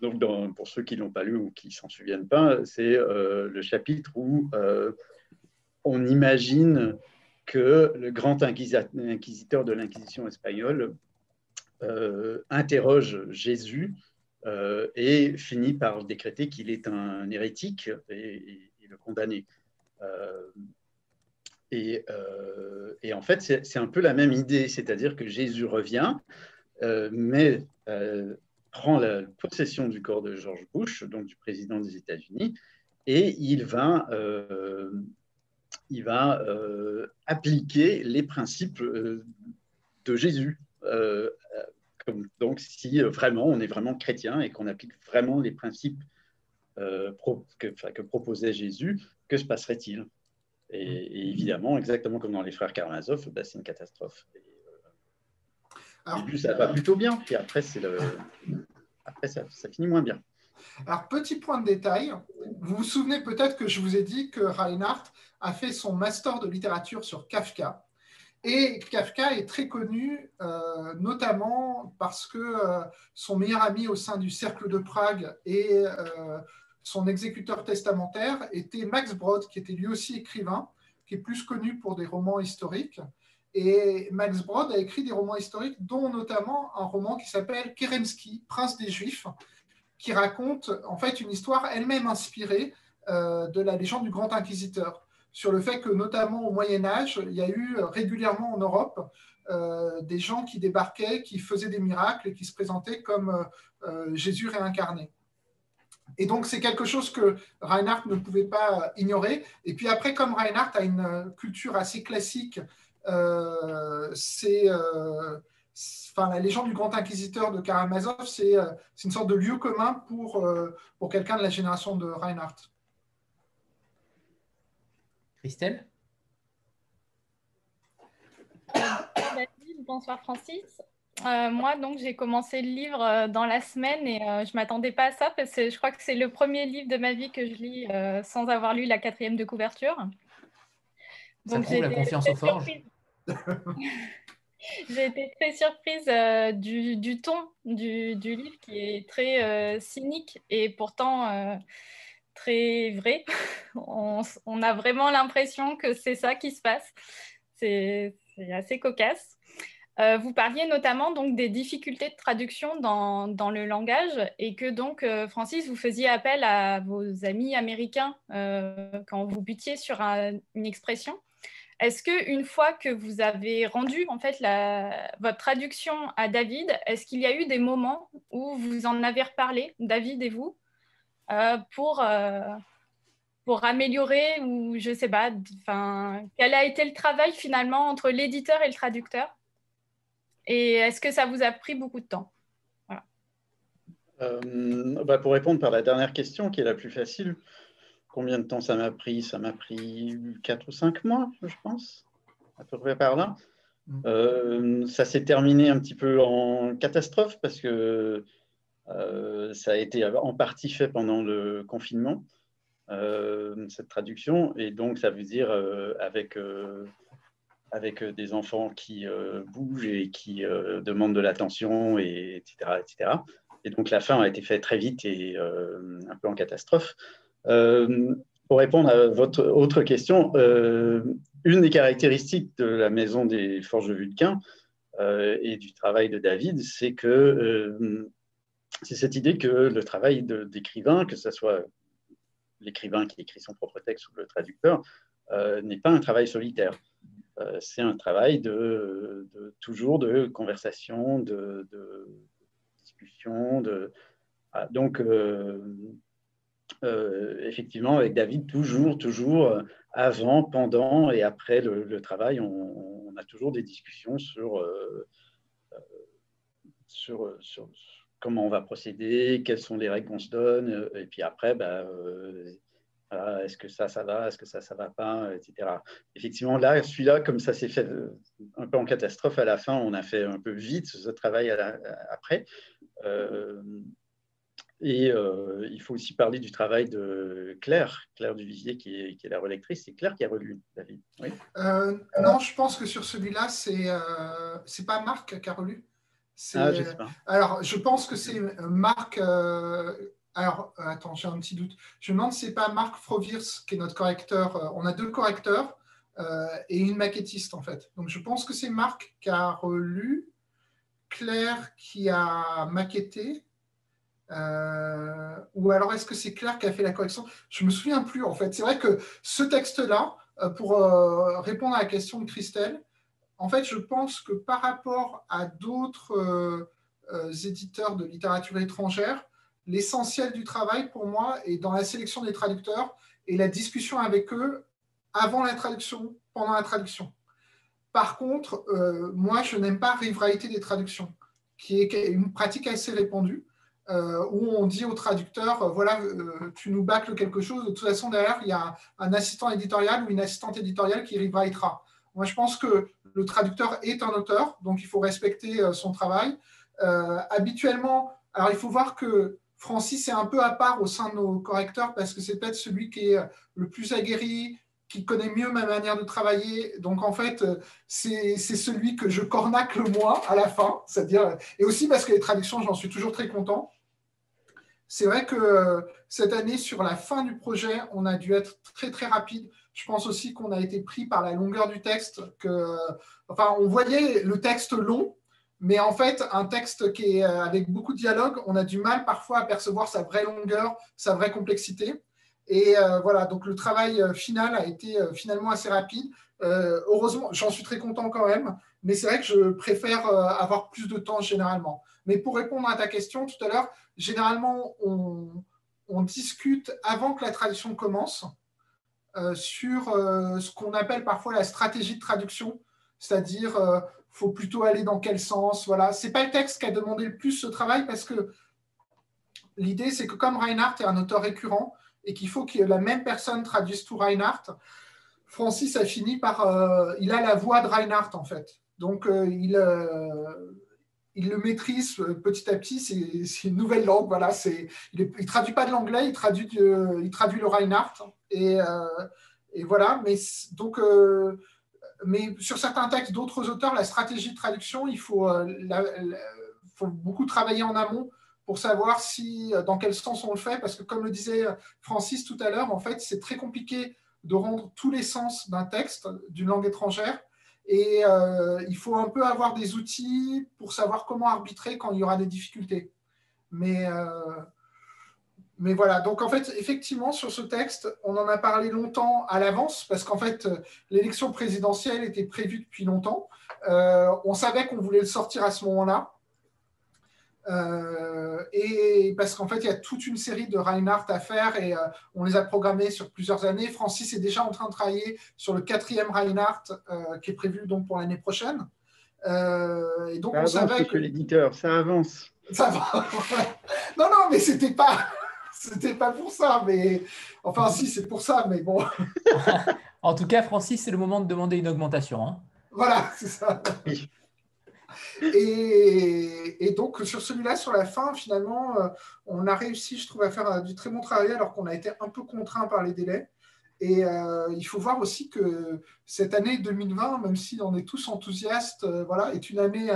donc, pour ceux qui l'ont pas lu ou qui s'en souviennent pas, c'est euh, le chapitre où euh, on imagine que le grand inquisiteur de l'Inquisition espagnole interroge Jésus et finit par décréter qu'il est un hérétique et, le condamner. Et, et, en fait, c'est un peu la même idée, c'est-à-dire que Jésus revient, mais euh, prend la possession du corps de George Bush, donc du président des États-Unis, et il va, euh, euh, appliquer les principes de Jésus. Donc, si vraiment on est vraiment chrétien et qu'on applique vraiment les principes que, que, proposait Jésus, que se passerait-il? Et, évidemment, exactement comme dans les frères Karamazov, bah, c'est une catastrophe. Alors, début, ça va plutôt bien, puis après, le... après ça, finit moins bien. Alors, petit point de détail, vous vous souvenez peut-être que je vous ai dit que Reinhardt a fait son master de littérature sur Kafka. Et Kafka est très connu, euh, notamment parce que euh, son meilleur ami au sein du Cercle de Prague et euh, son exécuteur testamentaire était Max Brod, qui était lui aussi écrivain, qui est plus connu pour des romans historiques. Et Max Brod a écrit des romans historiques, dont notamment un roman qui s'appelle Kerensky, Prince des Juifs, qui raconte en fait une histoire elle-même inspirée de la légende du Grand Inquisiteur, sur le fait que notamment au Moyen Âge, il y a eu régulièrement en Europe euh, des gens qui débarquaient, qui faisaient des miracles et qui se présentaient comme euh, Jésus réincarné. Et donc, c'est quelque chose que Reinhardt ne pouvait pas ignorer. Et puis après, comme Reinhardt a une culture assez classique euh, c'est euh, enfin, la légende du grand inquisiteur de Karamazov, euh, c'est une sorte de lieu commun pour quelqu'un de la génération de Reinhardt. Christelle? Bonsoir Francis. moi, donc, j'ai commencé le livre dans la semaine et je ne m'attendais pas à ça parce que je crois que c'est le premier livre de ma vie que je lis sans avoir lu la quatrième de couverture. Donc, Ça la confiance au forge. J'ai été très surprise euh, du, ton du, livre qui est très euh, cynique et pourtant euh, très vrai. on, a vraiment l'impression que c'est ça qui se passe. C'est assez cocasse. Euh, vous parliez notamment donc des difficultés de traduction dans, le langage et que donc, euh, Francis, vous faisiez appel à vos amis américains euh, quand vous butiez sur une expression. Est-ce que une fois que vous avez rendu en fait votre traduction à David, est-ce qu'il y a eu des moments où vous en avez reparlé, David et vous, pour pour améliorer ou je sais pas, enfin, quel a été le travail finalement entre l'éditeur et le traducteur? Et est-ce que ça vous a pris beaucoup de temps? Euh, bah, Pour répondre par la dernière question, qui est la plus facile, combien de temps ça m'a pris? Ça m'a pris 4 ou 5 mois, je pense, à peu près par là. Mm. Euh, ça s'est terminé un petit peu en catastrophe parce que euh, ça a été en partie fait pendant le confinement, cette traduction. Et donc, ça veut dire avec avec euh, des enfants qui euh, bougent et qui euh, demandent de l'attention, et, etc., etc. Et donc la fin a été faite très vite et un peu en catastrophe. pour répondre à votre autre question, une des caractéristiques de la maison des Forges de Vulcain et du travail de David, c'est que c'est cette idée que le travail d'écrivain, que ce soit l'écrivain qui écrit son propre texte ou le traducteur, n'est pas un travail solitaire. Euh, c'est un travail de, toujours de conversation, de, discussion. De, donc, euh, euh, effectivement, avec David, toujours, toujours, avant, pendant et après le, travail, on, a toujours des discussions sur, sur, comment on va procéder, quelles sont les règles qu'on se donne. Et puis après, bah, est-ce que ça, ça va, est-ce que ça, ça va pas, etc. Effectivement, là, celui-là, comme ça s'est fait euh, un peu en catastrophe à la fin, on a fait un peu vite ce travail après. Euh, et euh, il faut aussi parler du travail de Claire, Claire Duvivier, qui est, qui est la relectrice. C'est Claire qui a relu, David. Non, je pense que sur celui-là, c'est c'est pas Marc qui a relu? Ah, je sais pas. Alors, je pense que c'est Marc alors, euh, attends, j'ai un petit doute. Je me demande si ce n'est pas Marc Froviers qui est notre correcteur. Euh, on a deux correcteurs euh, et une maquettiste, en fait. Donc, je pense que c'est Marc qui a relu, Claire qui a maquetté. ou alors, est-ce que c'est Claire qui a fait la correction? Je ne me souviens plus, en fait. C'est vrai que ce texte-là, pour répondre à la question de Christelle, en fait, je pense que par rapport à d'autres éditeurs de littérature étrangère, l'essentiel du travail pour moi est dans la sélection des traducteurs et la discussion avec eux avant la traduction, pendant la traduction. Par contre, euh, moi, je n'aime pas rewriter des traductions, qui est une pratique assez répandue, euh, où on dit au traducteur, euh, voilà, tu nous bâcles quelque chose, de toute façon, derrière, il y a un assistant éditorial ou une assistante éditoriale qui rewritera. Moi, je pense que le traducteur est un auteur, donc il faut respecter son travail. habituellement, alors il faut voir que Francis est un peu à part au sein de nos correcteurs parce que c'est peut-être celui qui est le plus aguerri, qui connaît mieux ma manière de travailler. Donc, en fait, c'est celui que je cornaque le moins à la fin. C'est-à-dire, et aussi parce que les traductions, j'en suis toujours très content. C'est vrai que euh, cette année, sur la fin du projet, on a dû être très, très rapide. Je pense aussi qu'on a été pris par la longueur du texte. Enfin, on voyait le texte long, mais en fait, un texte qui est euh, avec beaucoup de dialogue, on a du mal parfois à percevoir sa vraie longueur, sa vraie complexité. Et euh, voilà, donc le travail euh, final a été finalement assez rapide. heureusement, j'en suis très content quand même, mais c'est vrai que je préfère avoir plus de temps généralement. Mais pour répondre à ta question tout à l'heure, généralement, on, on, discute avant que la traduction commence sur ce qu'on appelle parfois la stratégie de traduction, c'est-à-dire faut plutôt aller dans quel sens. Voilà, c'est pas le texte qui a demandé le plus ce travail parce que l'idée c'est que comme Reinhardt est un auteur récurrent et qu'il faut que la même personne traduise tout Reinhardt, Francis a fini par, euh, il a la voix de Reinhardt en fait. Donc euh, il, euh, le maîtrise petit à petit. C'est une nouvelle langue. Voilà, c'est il, ne traduit pas de l'anglais, il traduit le Reinhardt et, et voilà. Mais donc mais sur certains textes d'autres auteurs, la stratégie de traduction, il faut, euh, beaucoup travailler en amont pour savoir si, euh, dans quel sens on le fait, parce que comme le disait Francis tout à l'heure, en fait, c'est très compliqué de rendre tous les sens d'un texte d'une langue étrangère. Et il faut un peu avoir des outils pour savoir comment arbitrer quand il y aura des difficultés. Mais mais voilà, donc en fait, effectivement, sur ce texte, on en a parlé longtemps à l'avance, parce qu'en fait, l'élection présidentielle était prévue depuis longtemps. Euh, on savait qu'on voulait le sortir à ce moment-là. Euh, et parce qu'en fait, il y a toute une série de Reinhardt à faire et euh, on les a programmés sur plusieurs années. Francis est déjà en train de travailler sur le quatrième Reinhardt qui est prévu donc pour l'année prochaine. et donc, ça on savait que l'éditeur, ça avance. Ça va. non, non, mais c'était pas. C'était pas pour ça, mais enfin, si, c'est pour ça, mais bon. en tout cas, Francis, c'est le moment de demander une augmentation. Hein. Voilà, c'est ça. Et, donc, sur celui-là, sur la fin, finalement, euh, on a réussi, je trouve, à faire du très bon travail alors qu'on a été un peu contraint par les délais. Et euh, il faut voir aussi que cette année 2020, même si on est tous enthousiastes, euh, voilà, est une année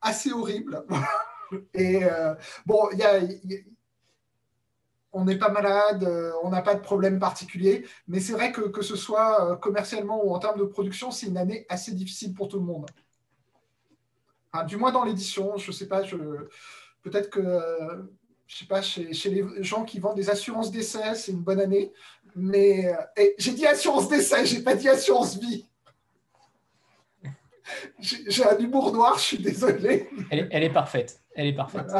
assez horrible. Et bon, il y a, on n'est pas malade, euh, on n'a pas de problème particulier. Mais c'est vrai que que ce soit euh, commercialement ou en termes de production, c'est une année assez difficile pour tout le monde. du moins dans l'édition, je ne sais pas, peut-être que euh, je sais pas, chez, les gens qui vendent des assurances d'essai, c'est une bonne année. Mais j'ai dit assurance d'essai, j'ai pas dit assurance vie. J'ai un humour noir, je suis désolé. Elle, est parfaite. Elle est parfaite.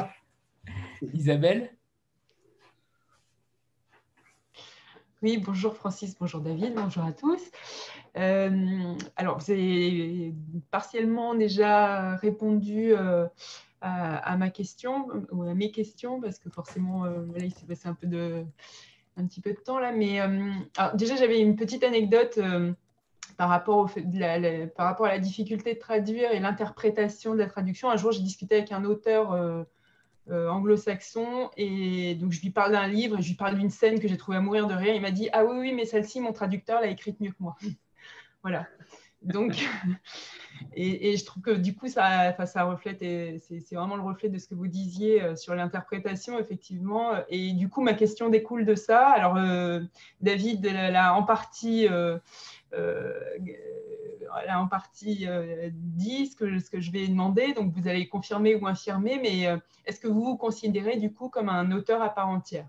Isabelle? Oui, bonjour Francis, bonjour David, bonjour à tous. Euh, alors, vous avez partiellement déjà répondu euh, à, ma question ou à mes questions parce que forcément, euh, là, il s'est passé un, peu de, un petit peu de temps là. Mais déjà, j'avais une petite anecdote par rapport, à la difficulté de traduire et l'interprétation de la traduction. Un jour, j'ai discuté avec un auteur euh, anglo-saxon. Et donc, je lui parle d'un livre, je lui parle d'une scène que j'ai trouvée à mourir de rire. Il m'a dit Ah oui, oui, mais celle-ci, mon traducteur l'a écrite mieux que moi. voilà. Donc, et, je trouve que du coup, ça, ça reflète, c'est vraiment le reflet de ce que vous disiez euh, sur l'interprétation, effectivement. Et du coup, ma question découle de ça. Alors, euh, David l'a en partie a en partie euh, dit ce que, je vais demander, donc vous allez confirmer ou infirmer, mais euh, est-ce que vous vous considérez du coup comme un auteur à part entière?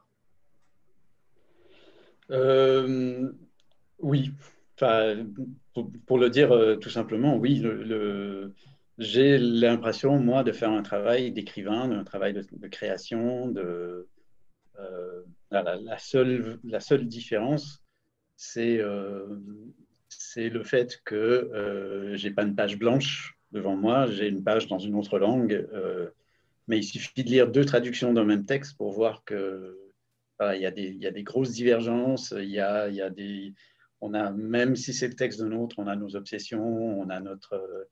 Euh, Oui, pour, le dire tout simplement, oui. J'ai l'impression, moi, de faire un travail d'écrivain, un travail de, création. La seule différence, c'est c'est le fait que euh, j'ai pas une page blanche devant moi, j'ai une page dans une autre langue. Euh, mais il suffit de lire deux traductions d'un même texte pour voir que il, y a des, il y a des grosses divergences. Y a, des, on a même si c'est le texte d'un autre, on a nos obsessions, on a notre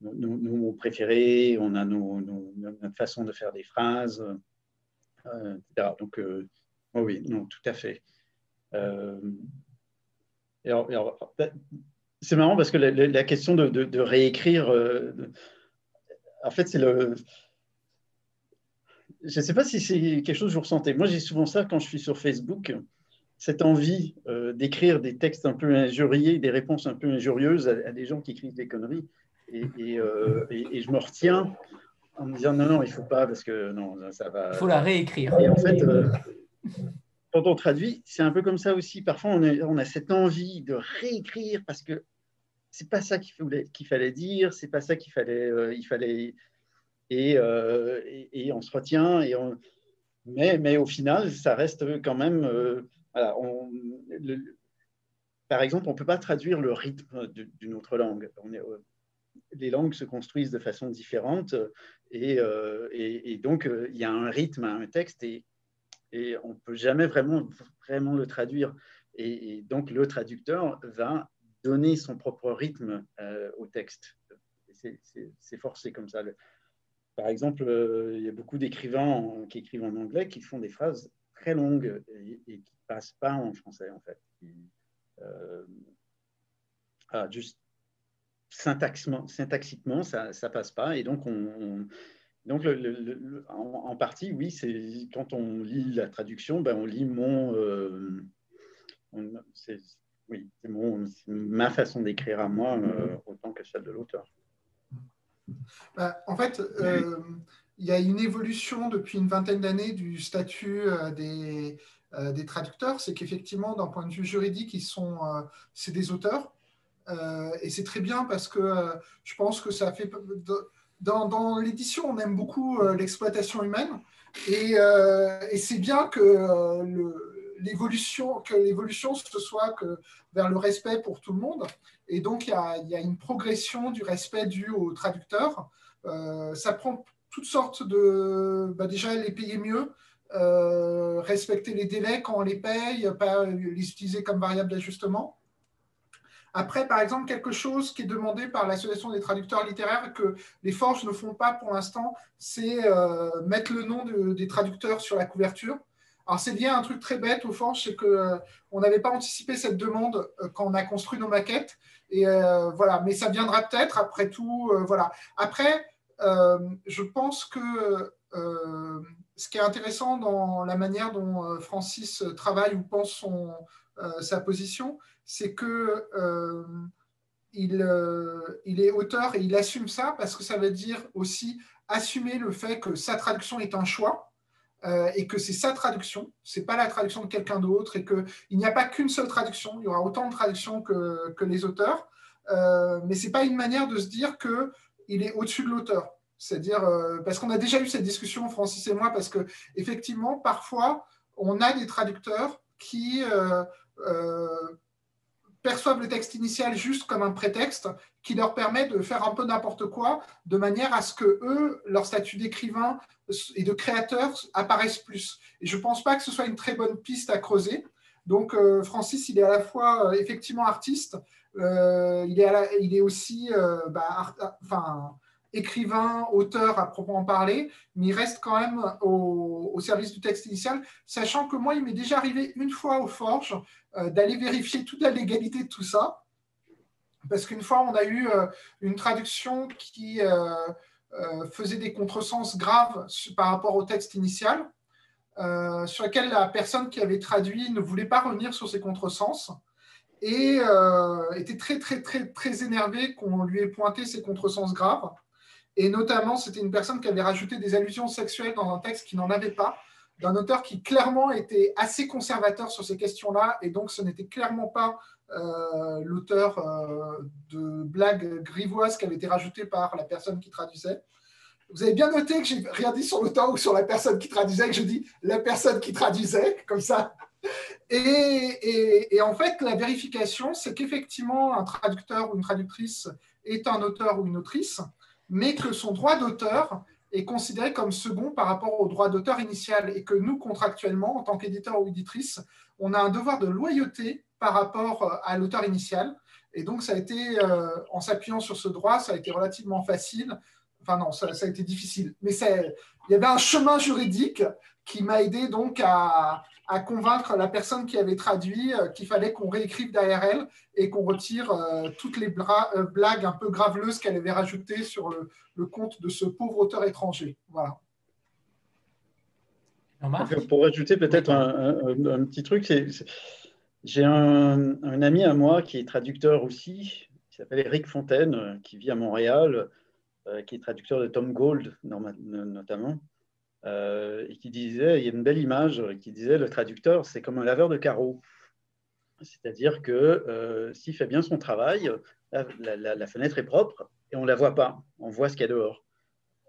nos, préférés, on a nos, notre façon de faire des phrases, euh, etc. Donc euh, oh oui, non, tout à fait. Ben, c'est marrant parce que la, question de, réécrire, euh, en fait, c'est le. Je ne sais pas si c'est quelque chose que vous ressentez. Moi, j'ai souvent ça quand je suis sur Facebook, cette envie euh, d'écrire des textes un peu injuriés, des réponses un peu injurieuses à, des gens qui écrivent des conneries. Euh, et, je me retiens en me disant non, non, il ne faut pas parce que non, ça va. Il faut la réécrire. Et en fait, quand on traduit, c'est un peu comme ça aussi. Parfois, on a, cette envie de réécrire parce que c'est pas ça qu'il fallait, dire, c'est pas ça qu'il fallait, euh, il fallait, euh, et, on se retient. Et mais, mais au final, ça reste quand même. Euh, par exemple, on peut pas traduire le rythme d'une autre langue. les langues se construisent de façon différente et, et donc il y a un rythme à un texte et et on ne peut jamais vraiment, vraiment le traduire. Et, donc, le traducteur va donner son propre rythme euh, au texte. C'est forcé comme ça. par exemple, euh, il y a beaucoup d'écrivains qui écrivent en anglais qui font des phrases très longues et, qui ne passent pas en français, en fait. Euh, ah, juste syntaxiquement, ça ne passe pas. Et donc, on donc, en, partie, oui, c'est quand on lit la traduction, ben, on lit mon, euh, oui, c'est ma façon d'écrire à moi autant que celle de l'auteur. Bah, en fait, il y a une évolution depuis une vingtaine d'années du statut des, des, traducteurs. C'est qu'effectivement, d'un point de vue juridique, ils sont, c'est des auteurs. et c'est très bien parce que je pense que ça fait dans, l'édition, on aime beaucoup euh, l'exploitation humaine. Euh, et, c'est bien que euh, l'évolution ce soit vers le respect pour tout le monde. Et donc il y a, une progression du respect dû aux traducteurs. Ça prend toutes sortes de bah, déjà les payer mieux respecter les délais quand on les paye pas les utiliser comme variable d'ajustement après, par exemple, quelque chose qui est demandé par l'Association des traducteurs littéraires que les forges ne font pas pour l'instant, c'est euh, mettre le nom des traducteurs sur la couverture. Alors, c'est lié à un truc très bête aux forges, c'est qu'on euh, n'avait pas anticipé cette demande euh, quand on a construit nos maquettes. Et voilà, mais ça viendra peut-être, après tout. voilà. Après, je pense que ce qui est intéressant dans la manière dont Francis travaille ou pense son, sa position, c'est que euh, il, euh, il, est auteur et il assume ça parce que ça veut dire aussi assumer le fait que sa traduction est un choix euh, et que c'est sa traduction, c'est pas la traduction de quelqu'un d'autre et qu'il n'y a pas qu'une seule traduction, il y aura autant de traductions que, que les auteurs, mais c'est pas une manière de se dire que il est au-dessus de l'auteur. C'est-à-dire, parce qu'on a déjà eu cette discussion, Francis et moi, parce que effectivement, parfois, on a des traducteurs qui perçoivent le texte initial juste comme un prétexte qui leur permet de faire un peu n'importe quoi de manière à ce que eux, leur statut d'écrivain et de créateur apparaissent plus. Et je ne pense pas que ce soit une très bonne piste à creuser. Donc euh, Francis, il est à la fois euh, effectivement artiste, euh, il, est il est aussi bah, enfin, écrivain, auteur à proprement parler, mais il reste quand même au, service du texte initial, sachant que moi, il m'est déjà arrivé une fois au Forge euh, d'aller vérifier toute la légalité de tout ça, parce qu'une fois, on a eu euh, une traduction qui euh, faisait des contresens graves par rapport au texte initial, sur lequel la personne qui avait traduit ne voulait pas revenir sur ces contresens et était très, très, très, très énervé qu'on lui ait pointé ces contresens graves. Et notamment, c'était une personne qui avait rajouté des allusions sexuelles dans un texte qui n'en avait pas, d'un auteur qui clairement était assez conservateur sur ces questions-là, et donc ce n'était clairement pas euh, l'auteur euh, de blagues grivoises qui avait été rajouté par la personne qui traduisait. Vous avez bien noté que j'ai rien dit sur l'auteur ou sur la personne qui traduisait, que je dis la personne qui traduisait, comme ça. Et en fait, la vérification, c'est qu'effectivement, un traducteur ou une traductrice est un auteur ou une autrice mais que son droit d'auteur est considéré comme second par rapport au droit d'auteur initial et que nous, contractuellement, en tant qu'éditeur ou éditrice, on a un devoir de loyauté par rapport euh, à l'auteur initial. Et donc, ça a été, euh, en s'appuyant sur ce droit, ça a été relativement facile. Enfin, non, ça, a été difficile. Mais il y avait un chemin juridique qui m'a aidé donc à, à convaincre la personne qui avait traduit euh, qu'il fallait qu'on réécrive derrière elle et qu'on retire euh, toutes les euh, blagues un peu graveleuses qu'elle avait rajoutées sur le, compte de ce pauvre auteur étranger. Voilà. Pour ajouter peut-être un, petit truc, j'ai un, ami à moi qui est traducteur aussi, qui s'appelle Eric Fontaine, qui vit à Montréal, qui est traducteur de Tom Gold notamment. Euh, et qui disait, il y a une belle image qui disait le traducteur, c'est comme un laveur de carreaux. C'est-à-dire que euh, s'il fait bien son travail, la, fenêtre est propre et on ne la voit pas, on voit ce qu'il y a dehors.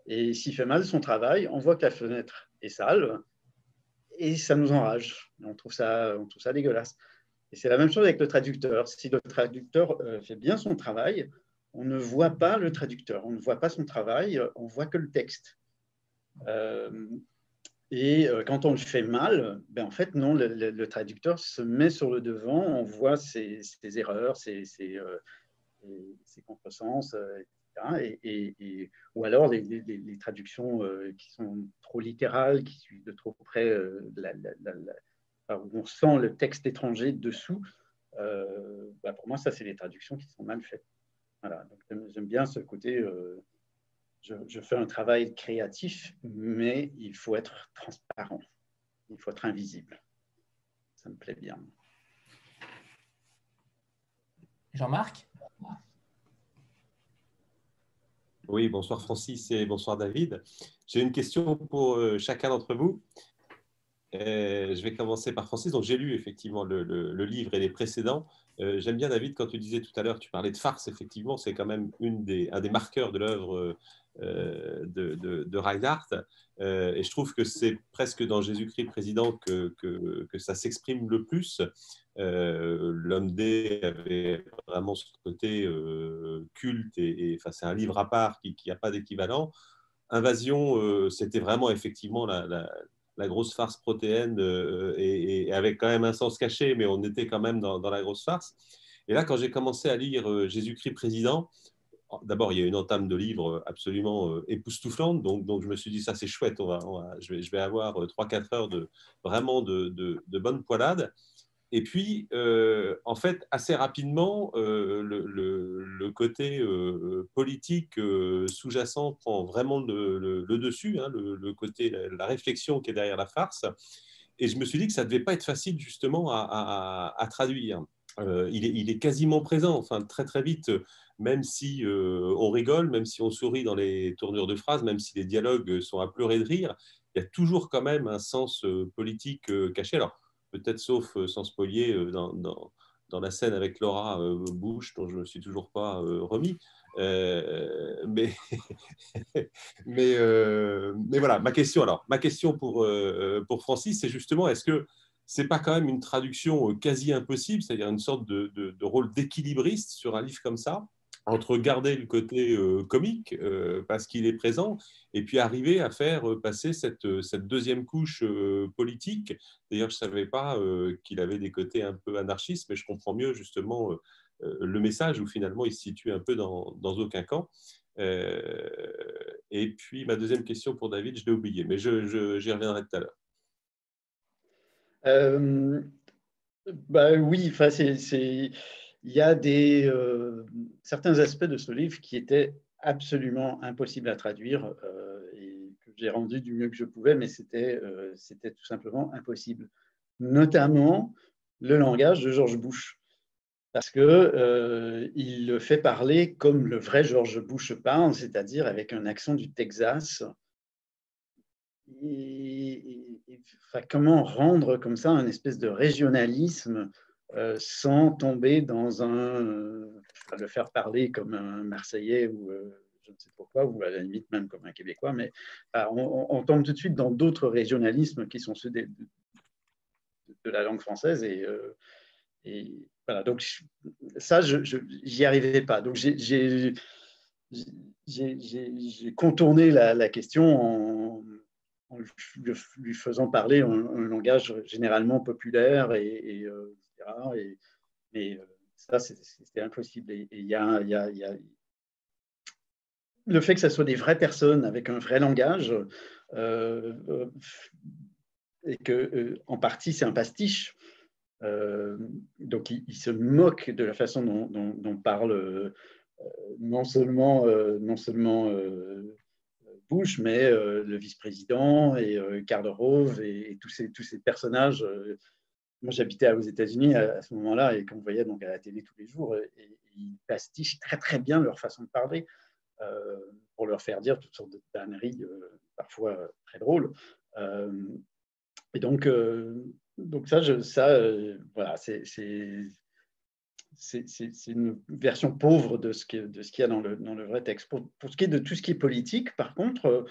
Et s'il fait mal son travail, on voit que la fenêtre est sale et ça nous enrage. On trouve ça, on trouve ça dégueulasse. Et c'est la même chose avec le traducteur. Si le traducteur euh, fait bien son travail, on ne voit pas le traducteur, on ne voit pas son travail, on voit que le texte. Euh, et euh, quand on le fait mal, ben en fait, non, le, traducteur se met sur le devant, on voit ses, erreurs, ses, ses, euh, contresens, etc. Et, ou alors les, traductions qui sont trop littérales, qui suivent de trop près, où on sent le texte étranger dessous. Ben pour moi, ça, c'est les traductions qui sont mal faites. Voilà, j'aime bien ce côté je, fais un travail créatif, mais il faut être transparent, il faut être invisible. Ça me plaît bien. Jean-Marc? Oui, bonsoir Francis et bonsoir David. J'ai une question pour euh, chacun d'entre vous. Euh, je vais commencer par Francis. Donc, j'ai lu effectivement le, livre et les précédents. Euh, j'aime bien, David, quand tu disais tout à l'heure, tu parlais de farce, effectivement, c'est quand même un des marqueurs de l'œuvre euh, de, de, Reinhardt. et je trouve que c'est presque dans Jésus-Christ président que, ça s'exprime le plus. L'homme D avait vraiment ce côté culte, et, c'est un livre à part qui n'a pas d'équivalent. Invasion, c'était vraiment effectivement la grosse farce protéine euh, et, avec quand même un sens caché, mais on était quand même dans, la grosse farce. Et là, quand j'ai commencé à lire euh, Jésus-Christ président, d'abord, il y a une entame de livre absolument euh, époustouflante, donc, donc je me suis dit, ça c'est chouette, on va, je, vais, avoir 3-4 heures de, vraiment de, de, de bonne. Et puis, euh, en fait, assez rapidement, euh, le, côté euh, politique sous-jacent prend vraiment le, dessus, hein, le, côté, la, réflexion qui est derrière la farce. Et je me suis dit que ça ne devait pas être facile justement à, traduire. Il est, il, est, quasiment présent, enfin très très vite, même si on rigole, même si on sourit dans les tournures de phrases, même si les dialogues sont à pleurer de rire, il y a toujours quand même un sens politique caché. Alors, peut-être sauf euh, sans spoiler euh, dans, dans, dans, la scène avec Laura euh, Bush, dont je ne me suis toujours pas remis. mais, mais, mais voilà, ma question alors, ma question pour, pour Francis, c'est justement, est-ce que c'est pas quand même une traduction quasi impossible, c'est-à-dire une sorte de, de, de rôle d'équilibriste sur un livre comme ça? Entre garder le côté euh, comique euh, parce qu'il est présent et puis arriver à faire euh, passer cette, cette deuxième couche politique. D'ailleurs, je ne savais pas qu'il avait des côtés un peu anarchistes, mais je comprends mieux justement le message où finalement il se situe un peu dans, dans aucun camp. et puis ma deuxième question pour David, je l'ai oublié, mais j'y je, reviendrai tout à l'heure. bah oui, c'est il y a des, euh, certains aspects de ce livre qui étaient absolument impossibles à traduire euh, et que j'ai rendu du mieux que je pouvais, mais c'était euh, tout simplement impossible. Notamment le langage de George Bush, parce que il le fait parler comme le vrai George Bush parle, c'est-à-dire avec un accent du Texas. comment rendre comme ça un espèce de régionalisme euh, sans tomber dans un. Euh, le faire parler comme un Marseillais ou euh, je ne sais pourquoi, ou à la limite même comme un Québécois, mais on, tombe tout de suite dans d'autres régionalismes qui sont ceux de, la langue française. Et, et voilà, donc ça, je n'y arrivais pas. Donc j'ai contourné la, question en, lui faisant parler un, langage généralement populaire et et, mais euh, ça, c'était impossible. Et il y a, le fait que ce soit des vraies personnes avec un vrai langage, euh, euh, et que en partie c'est un pastiche. donc il, se moque de la façon dont, parle non seulement, non seulement Bush, mais le vice-président et Karl Rove et, tous, ces, tous ces personnages moi, j'habitais aux États-Unis à, ce moment-là et qu'on voyait donc à la télé tous les jours, et, ils pastichent très très bien leur façon de parler euh, pour leur faire dire toutes sortes de tanneries, euh, parfois très drôles. Euh, et donc, donc ça, ça voilà, c'est c'est une version pauvre de ce qu'il y a dans le, dans le vrai texte. Pour, pour, ce qui est de tout ce qui est politique, par contre,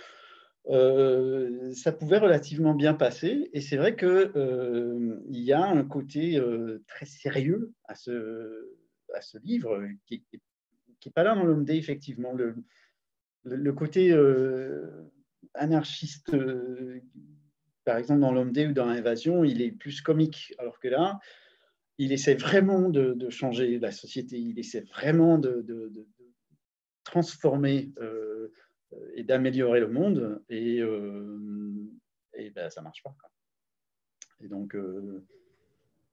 euh, ça pouvait relativement bien passer. Et c'est vrai qu'il euh, y a un côté euh, très sérieux à ce, livre qui n'est pas là dans l'homme effectivement. Le, côté anarchiste, par exemple, dans l'homme ou dans l'invasion, il est plus comique. Alors que là, il essaie vraiment de, changer la société, il essaie vraiment de, transformer euh, et d'améliorer le monde, et, euh, et ben, ça ne marche pas. Et donc, euh,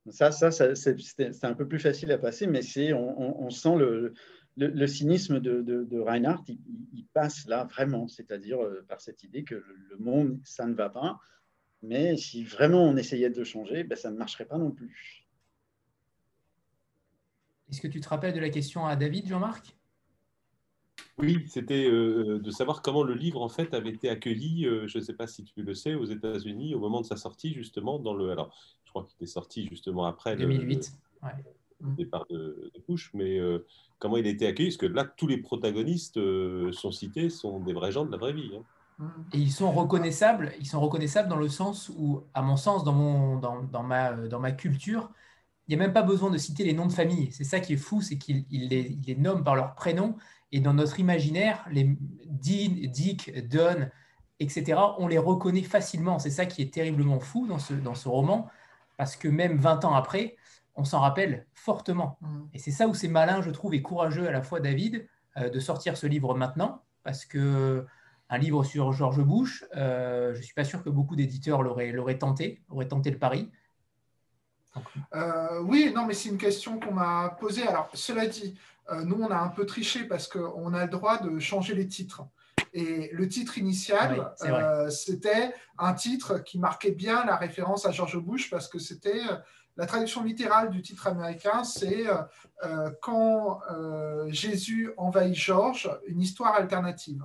ça, ça, c'est un peu plus facile à passer, mais on, on, sent le, le, cynisme de, Reinhardt, il, passe là vraiment, c'est-à-dire par cette idée que le monde, ça ne va pas, mais si vraiment on essayait de changer, ben, ça ne marcherait pas non plus. Est-ce que tu te rappelles de la question à David, Jean-Marc? Oui, c'était de savoir comment le livre en fait avait été accueilli. je ne sais pas si tu le sais aux États-Unis au moment de sa sortie justement dans le. Alors, je crois qu'il est sorti justement après 2008. Le, départ de, de Bush, mais comment il a été accueilli Parce que là, tous les protagonistes sont cités, sont des vrais gens de la vraie vie. Hein. Et ils sont reconnaissables, ils sont reconnaissables dans le sens où, à mon sens, dans, mon, dans, dans ma, dans ma culture, il n'y a même pas besoin de citer les noms de famille. C'est ça qui est fou, c'est qu'il les, les, nomme par leur prénom. Et dans notre imaginaire, les Dean, Dick, Don, etc., on les reconnaît facilement. C'est ça qui est terriblement fou dans ce, dans ce roman, parce que même 20 ans après, on s'en rappelle fortement. Mm. Et c'est ça où c'est malin, je trouve, et courageux à la fois, David, euh, de sortir ce livre maintenant, parce que un livre sur George Bush, euh, je ne suis pas sûr que beaucoup d'éditeurs l'auraient tenté, auraient tenté le pari. Euh, oui, non, mais c'est une question qu'on m'a posée. Alors, cela dit, euh, nous, on a un peu triché parce qu'on a le droit de changer les titres. Et le titre initial, c'était un titre qui marquait bien la référence à George Bush parce que c'était la traduction littérale du titre américain, c'est Quand Jésus envahit George, une histoire alternative.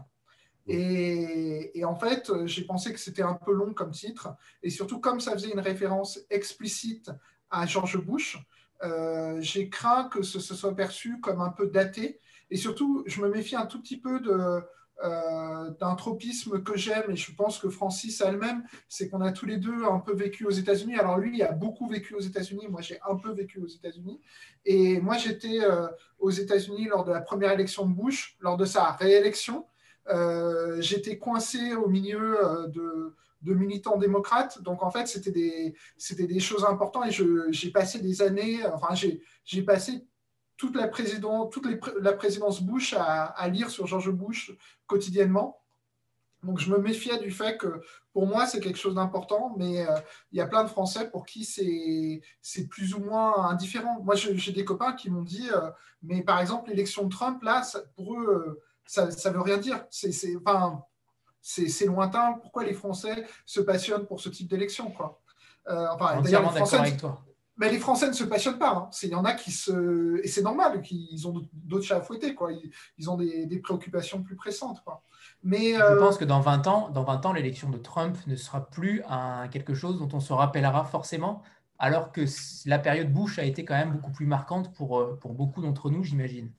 Et, en fait, j'ai pensé que c'était un peu long comme titre, et surtout comme ça faisait une référence explicite à George Bush, euh, j'ai craint que ce, soit perçu comme un peu daté, et surtout, je me méfie un tout petit peu de, euh, d'un tropisme que j'aime, et je pense que Francis a le même, c'est qu'on a tous les deux un peu vécu aux États-Unis. Alors lui, il a beaucoup vécu aux États-Unis, moi j'ai un peu vécu aux États-Unis. Et moi j'étais euh, aux États-Unis lors de la première élection de Bush, lors de sa réélection. J'étais coincé au milieu euh, de, militants démocrates. Donc, en fait, c'était des, des choses importantes et j'ai passé des années, enfin, j'ai passé toute la, présidence, toute la présidence Bush à, lire sur George Bush quotidiennement. Donc, je me méfiais du fait que pour moi, c'est quelque chose d'important, mais euh, il y a plein de Français pour qui c'est plus ou moins indifférent. Moi, j'ai des copains qui m'ont dit, mais par exemple, l'élection de Trump, là, pour eux, ça ne veut rien dire. C'est enfin, lointain. Pourquoi les Français se passionnent pour ce type d'élection quoi? Euh, enfin, Entièrement d'accord avec toi. Mais les Français ne se passionnent pas. Hein. Il y en a qui se. Et c'est normal, ils ont d'autres chats à fouetter. Quoi. Ils, ont des, préoccupations plus pressantes. Quoi. Mais, Je euh, pense que dans 20 ans, dans 20 ans l'élection de Trump ne sera plus un, quelque chose dont on se rappellera forcément, alors que la période Bush a été quand même beaucoup plus marquante pour, euh, pour beaucoup d'entre nous, j'imagine.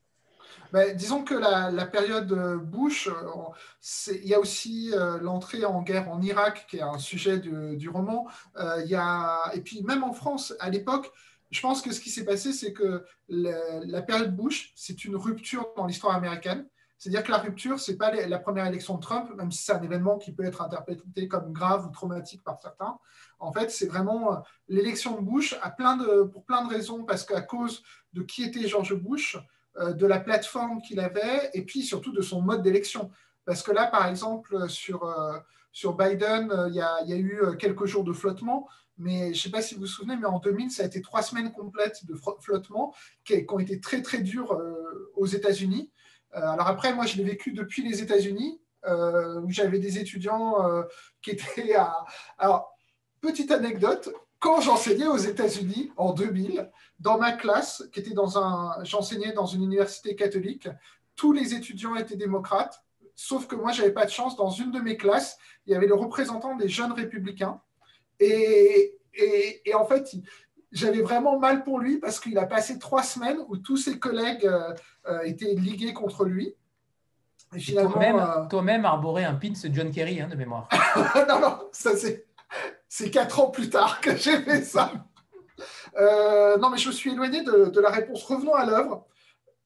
Ben, disons que la, période Bush, euh, il y a aussi euh, l'entrée en guerre en Irak, qui est un sujet du, roman. Euh, y a, et puis même en France, à l'époque, je pense que ce qui s'est passé, c'est que la, période Bush, c'est une rupture dans l'histoire américaine. C'est-à-dire que la rupture, ce n'est pas la première élection de Trump, même si c'est un événement qui peut être interprété comme grave ou traumatique par certains. En fait, c'est vraiment l'élection de Bush à plein de, pour plein de raisons, parce qu'à cause de qui était George Bush, euh, de la plateforme qu'il avait et puis surtout de son mode d'élection. Parce que là, par exemple, sur, euh, sur Biden, euh, il y, a, y, a, eu quelques jours de flottement, mais je ne sais pas si vous vous souvenez, mais en 2000, ça a été trois semaines complètes de flottement qui, ont été très, très dures aux États-Unis. alors après, moi, je l'ai vécu depuis les États-Unis, où j'avais des étudiants qui étaient à... Alors, petite anecdote, quand j'enseignais aux États-Unis en 2000, dans ma classe, qui était dans un, j'enseignais dans une université catholique, tous les étudiants étaient démocrates, sauf que moi, j'avais pas de chance. Dans une de mes classes, il y avait le représentant des jeunes républicains, et, et, en fait, j'avais vraiment mal pour lui parce qu'il a passé trois semaines où tous ses collègues euh, euh, étaient ligués contre lui. Et finalement, toi-même, toi-même arboré un pin de John Kerry hein, de mémoire. non, non, ça c'est c'est quatre ans plus tard que j'ai fait ça. Euh, non, mais je me suis éloigné de, la réponse. Revenons à l'œuvre.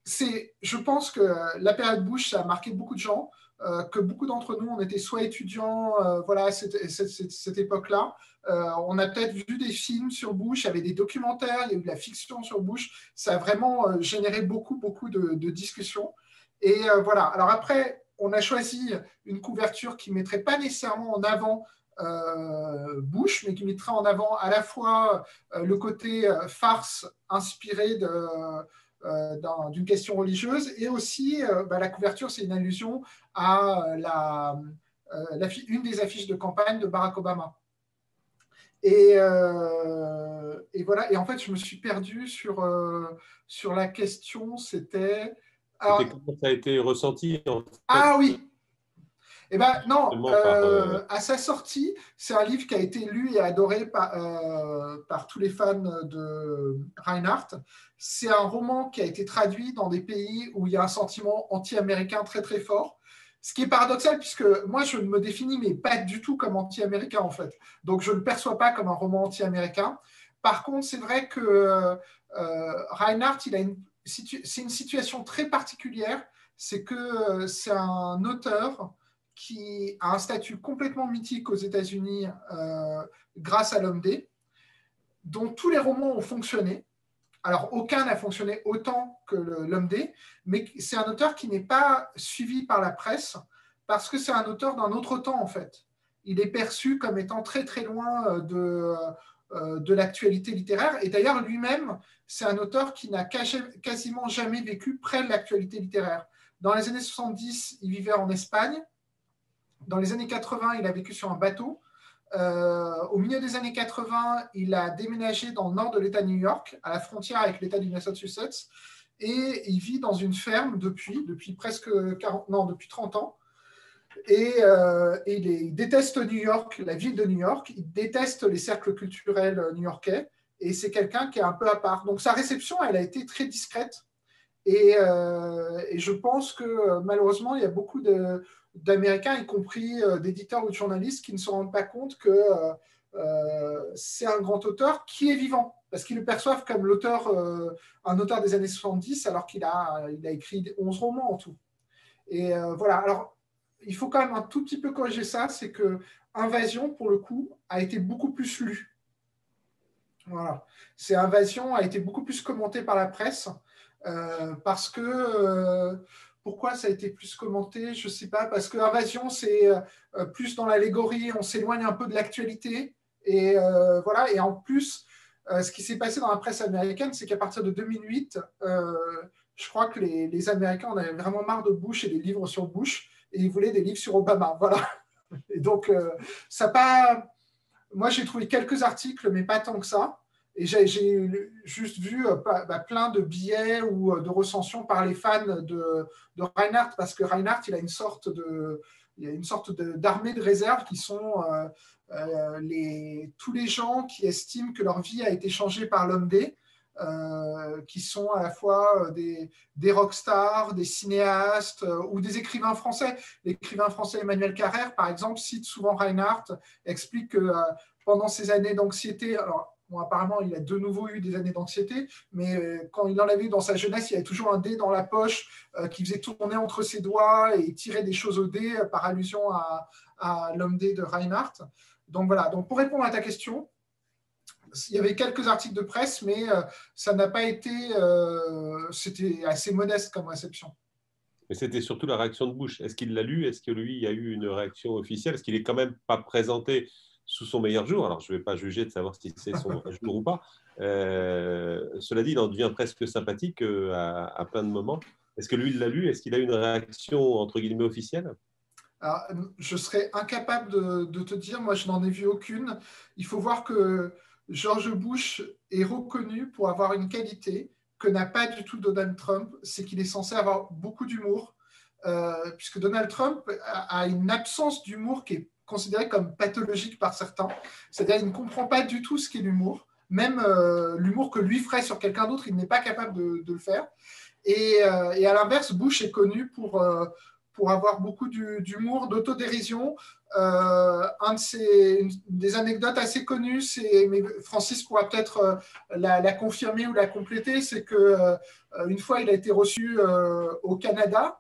C'est, je pense que la période Bush, ça a marqué beaucoup de gens, euh, que beaucoup d'entre nous, on était soit étudiants, euh, voilà, à cette, cette, époque-là. on a peut-être vu des films sur Bush, il y avait des documentaires, il y a eu de la fiction sur Bush. Ça a vraiment généré beaucoup, beaucoup de, de discussions. Et voilà. Alors après, on a choisi une couverture qui ne mettrait pas nécessairement en avant Bush, mais qui mettra en avant à la fois euh, le côté euh, farce inspiré d'une question religieuse et aussi bah, la couverture, c'est une allusion à la, une des affiches de campagne de Barack Obama. Et, euh, et, voilà. Et en fait, je me suis perdu sur, euh, sur la question. C'était. Comment ça a été ressenti Ah oui. Eh ben non, euh, à sa sortie, c'est un livre qui a été lu et adoré par, par tous les fans de Reinhardt. C'est un roman qui a été traduit dans des pays où il y a un sentiment anti-américain très très fort. Ce qui est paradoxal, puisque moi, je ne me définis mais pas du tout comme anti-américain, en fait. Donc, je ne le perçois pas comme un roman anti-américain. Par contre, c'est vrai que euh, Reinhardt, il a une, c'est une situation très particulière. C'est que euh, c'est un auteur qui a un statut complètement mythique aux États-Unis euh, grâce à l'homme D, dont tous les romans ont fonctionné. Alors, aucun n'a fonctionné autant que l'homme D, mais c'est un auteur qui n'est pas suivi par la presse parce que c'est un auteur d'un autre temps, en fait. Il est perçu comme étant très, très loin euh, de, euh, de l'actualité littéraire. Et d'ailleurs, lui-même, c'est un auteur qui n'a quasiment jamais vécu près de l'actualité littéraire. Dans les années 70, il vivait en Espagne. Dans les années 80, il a vécu sur un bateau. Euh, au milieu des années 80, il a déménagé dans le nord de l'État de New York, à la frontière avec l'État du Massachusetts, et il vit dans une ferme depuis, depuis presque 40, non, depuis 30 ans. Et, euh, il, déteste New York, la ville de New York, il déteste les cercles culturels new-yorkais, et c'est quelqu'un qui est un peu à part. Donc sa réception, elle a été très discrète. Et, euh, et je pense que malheureusement, il y a beaucoup de, d'Américains, y compris euh, d'éditeurs ou de journalistes, qui ne se rendent pas compte que euh, euh, c'est un grand auteur qui est vivant, parce qu'ils le perçoivent comme l'auteur, un auteur des années 70, alors qu'il a, il a écrit 11 romans en tout. Et voilà, alors il faut quand même un tout petit peu corriger ça, c'est que Invasion, pour le coup, a été beaucoup plus lu. Voilà. C'est Invasion a été beaucoup plus commenté par la presse parce que pourquoi ça a été plus commenté Je ne sais pas, parce que Invasion, c'est euh, plus dans l'allégorie, on s'éloigne un peu de l'actualité. Et euh, voilà, et en plus, euh, ce qui s'est passé dans la presse américaine, c'est qu'à partir de 2008, je crois que les, Américains en avaient vraiment marre de Bush et des livres sur Bush, et ils voulaient des livres sur Obama. Voilà. Et donc, ça pas. Moi, j'ai trouvé quelques articles, mais pas tant que ça. Et j'ai juste vu euh, bah, plein de billets ou euh, de recensions par les fans de, Reinhardt, parce que Reinhardt, il a une sorte de, une sorte d'armée de, réserve qui sont euh, les, tous les gens qui estiment que leur vie a été changée par l'homme D, qui sont à la fois des, des rockstars, des cinéastes ou des écrivains français. L'écrivain français Emmanuel Carrère, par exemple, cite souvent Reinhardt, explique que pendant ces années d'anxiété, Apparemment, il a de nouveau eu des années d'anxiété, mais euh, quand il en avait eu dans sa jeunesse, il avait toujours un dé dans la poche euh, qui faisait tourner entre ses doigts et tirer des choses au dé euh, par allusion à, l'homme dé de Reinhardt. Donc voilà, donc pour répondre à ta question, il y avait quelques articles de presse, mais ça n'a pas été. C'était assez modeste comme réception. Mais c'était surtout la réaction de Bush. Est-ce qu'il l'a lu? Est-ce que lui, il y a eu une réaction officielle? Est-ce qu'il n'est quand même pas présenté? Sous son meilleur jour. Alors, je ne vais pas juger de savoir si c'est son jour ou pas. Euh, cela dit, il en devient presque sympathique euh, à, plein de moments. Est-ce que lui, il l'a lu? Est-ce qu'il a une réaction, entre guillemets, officielle? Je serais incapable de, te dire. Moi, je n'en ai vu aucune. Il faut voir que George Bush est reconnu pour avoir une qualité que n'a pas du tout Donald Trump. C'est qu'il est censé avoir beaucoup d'humour. Euh, puisque Donald Trump a une absence d'humour qui est considéré comme pathologique par certains. C'est-à-dire qu'il ne comprend pas du tout ce qu'est l'humour. Même euh, l'humour que lui ferait sur quelqu'un d'autre, il n'est pas capable de, le faire. Et, euh, et à l'inverse, Bush est connu pour, euh, pour avoir beaucoup d'humour, d'autodérision. un de ses, des anecdotes assez connues, mais Francis pourra peut-être la, la, confirmer ou la compléter, c'est que une fois, il a été reçu au Canada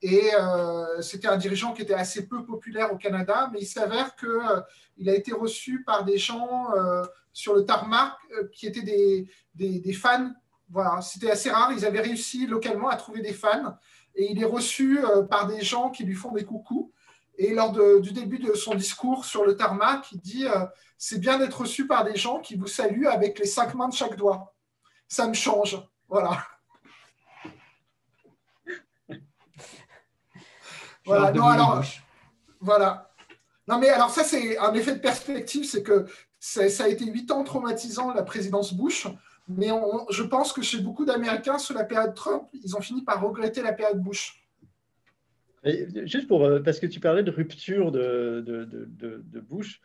et euh, c'était un dirigeant qui était assez peu populaire au Canada, mais il s'avère qu'il euh, a été reçu par des gens euh, sur le tarmac qui étaient des, des, fans. Voilà, c'était assez rare. Ils avaient réussi localement à trouver des fans. Et il est reçu par des gens qui lui font des coucous. Et lors du début de son discours sur le tarmac, il dit C'est bien d'être reçu par des gens qui vous saluent avec les cinq mains de chaque doigt. Ça me change. Voilà. Voilà, non, alors, voilà. Non, mais alors ça, c'est un effet de perspective, c'est que ça, a été huit ans traumatisants, la présidence Bush. Mais je pense que chez beaucoup d'Américains, sous la période Trump, ils ont fini par regretter la période Bush. juste pour, euh, parce que tu parlais de rupture de, de, de, Bush,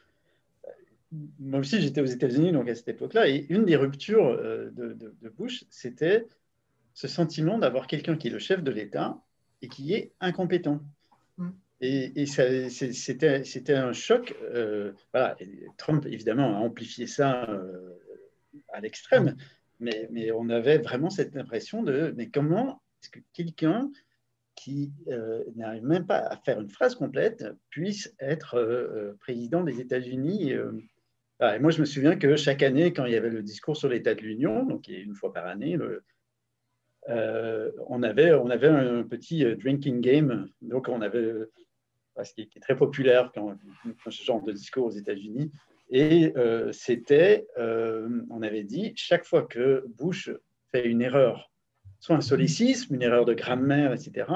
moi aussi j'étais aux États-Unis donc à cette époque-là, et une des ruptures euh, de, Bush, c'était ce sentiment d'avoir quelqu'un qui est le chef de l'État et qui est incompétent. Et, c'était un choc. Euh. Trump, évidemment, a amplifié ça euh, à l'extrême, mais, on avait vraiment cette impression de mais comment est-ce que quelqu'un qui euh, n'arrive même pas à faire une phrase complète puisse être président des États-Unis Moi, je me souviens que chaque année, quand il y avait le discours sur l'état de l'Union, donc une fois par année, on, avait, on avait un petit drinking game. Donc, on avait ce qui est très populaire quand, ce genre de discours aux États-Unis. Et euh, c'était, euh, on avait dit, chaque fois que Bush fait une erreur, soit un solécisme, une erreur de grammaire, etc.,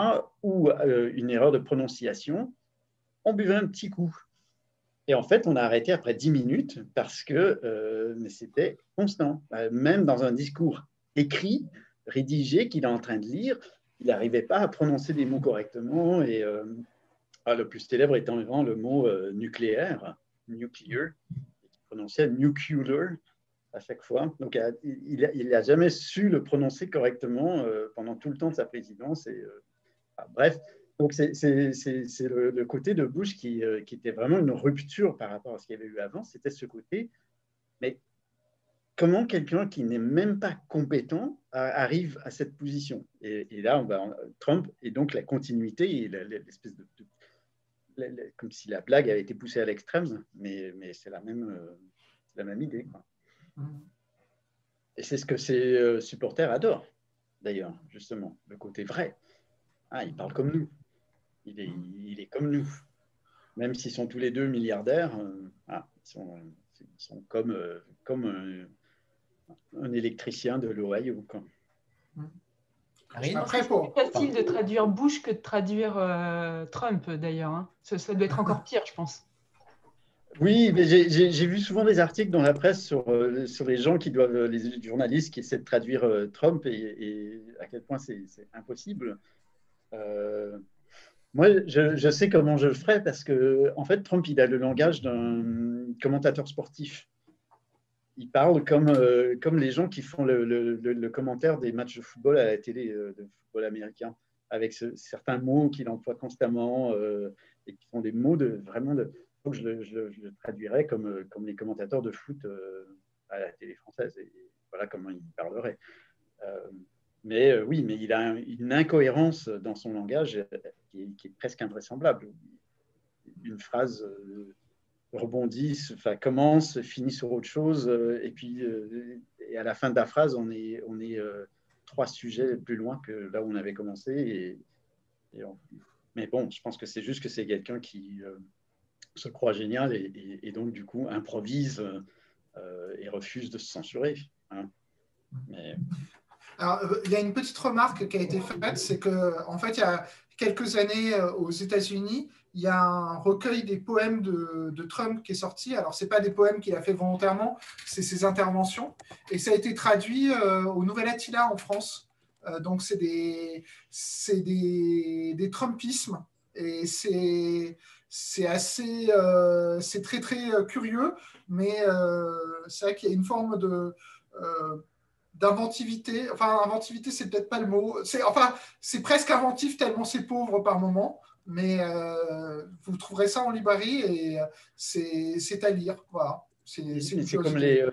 ou euh, une erreur de prononciation, on buvait un petit coup. Et en fait, on a arrêté après dix minutes parce que mais c'était constant. Même dans un discours écrit, rédigé, qu'il est en train de lire, il n'arrivait pas à prononcer des mots correctement et ah, le plus célèbre étant vraiment le mot euh, nucléaire, nuclear, qui prononçait nuclear à chaque fois. Donc, il n'a jamais su le prononcer correctement euh, pendant tout le temps de sa présidence. Euh, ah, bref, donc c'est le, côté de Bush qui, était vraiment une rupture par rapport à ce qu'il y avait eu avant. C'était ce côté, comment quelqu'un qui n'est même pas compétent arrive à cette position et, là, on va, Trump et donc la continuité et l'espèce de, comme si la blague avait été poussée à l'extrême, mais, mais c'est la, même, euh, la même idée. Quoi. Mm. Et c'est ce que ces euh, supporters adorent, d'ailleurs, justement, le côté vrai. Ah, il parle comme nous. Il est, il est comme nous. Même s'ils sont tous les deux milliardaires, euh, ah, ils, sont, ils, sont, comme, comme un, électricien de l'Ohio. C'est plus facile de traduire Bush que de traduire euh, Trump, d'ailleurs. Hein. Ça, doit être encore pire, je pense. Oui, mais j'ai vu souvent des articles dans la presse sur, euh, sur les gens qui doivent, euh, les journalistes qui essaient de traduire Trump et, à quel point c'est impossible. moi, je, je, sais comment je le ferais parce que, en fait, Trump, il a le langage d'un commentateur sportif il parle comme, euh, comme les gens qui font le, le, commentaire des matchs de football à la télé euh, de football américain, avec certains mots qu'il emploie constamment euh, et qui font des mots de vraiment de. Donc je, le traduirais comme, comme les commentateurs de foot à la télé française voilà comment il parlerait. mais oui, mais il a une incohérence dans son langage qui est, qui est presque invraisemblable. Une phrase rebondissent, enfin, commencent, finissent sur autre chose, euh, et puis euh, à la fin de la phrase, on est, euh, trois sujets plus loin que là où on avait commencé. Mais bon, je pense que c'est juste que c'est quelqu'un qui se croit génial et, donc du coup improvise et refuse de se censurer. Hein. Alors, il y a une petite remarque qui a été faite, c'est que en fait, il y a quelques années aux États-Unis, il y a un recueil des poèmes de, Trump qui est sorti. Alors, ce n'est pas des poèmes qu'il a fait volontairement, c'est ses interventions. Et ça a été traduit euh, au Nouvel Attila en France. Euh, donc, c'est des, Trumpismes. Et c'est assez, euh, c'est très, très curieux. Mais c'est vrai qu'il y a une forme d'inventivité. Enfin, inventivité, c'est peut-être pas le mot. Enfin, c'est presque inventif tellement c'est pauvre par moment mais euh, vous trouverez ça en librairie et euh, c'est à lire. Voilà. C'est comme les. Euh,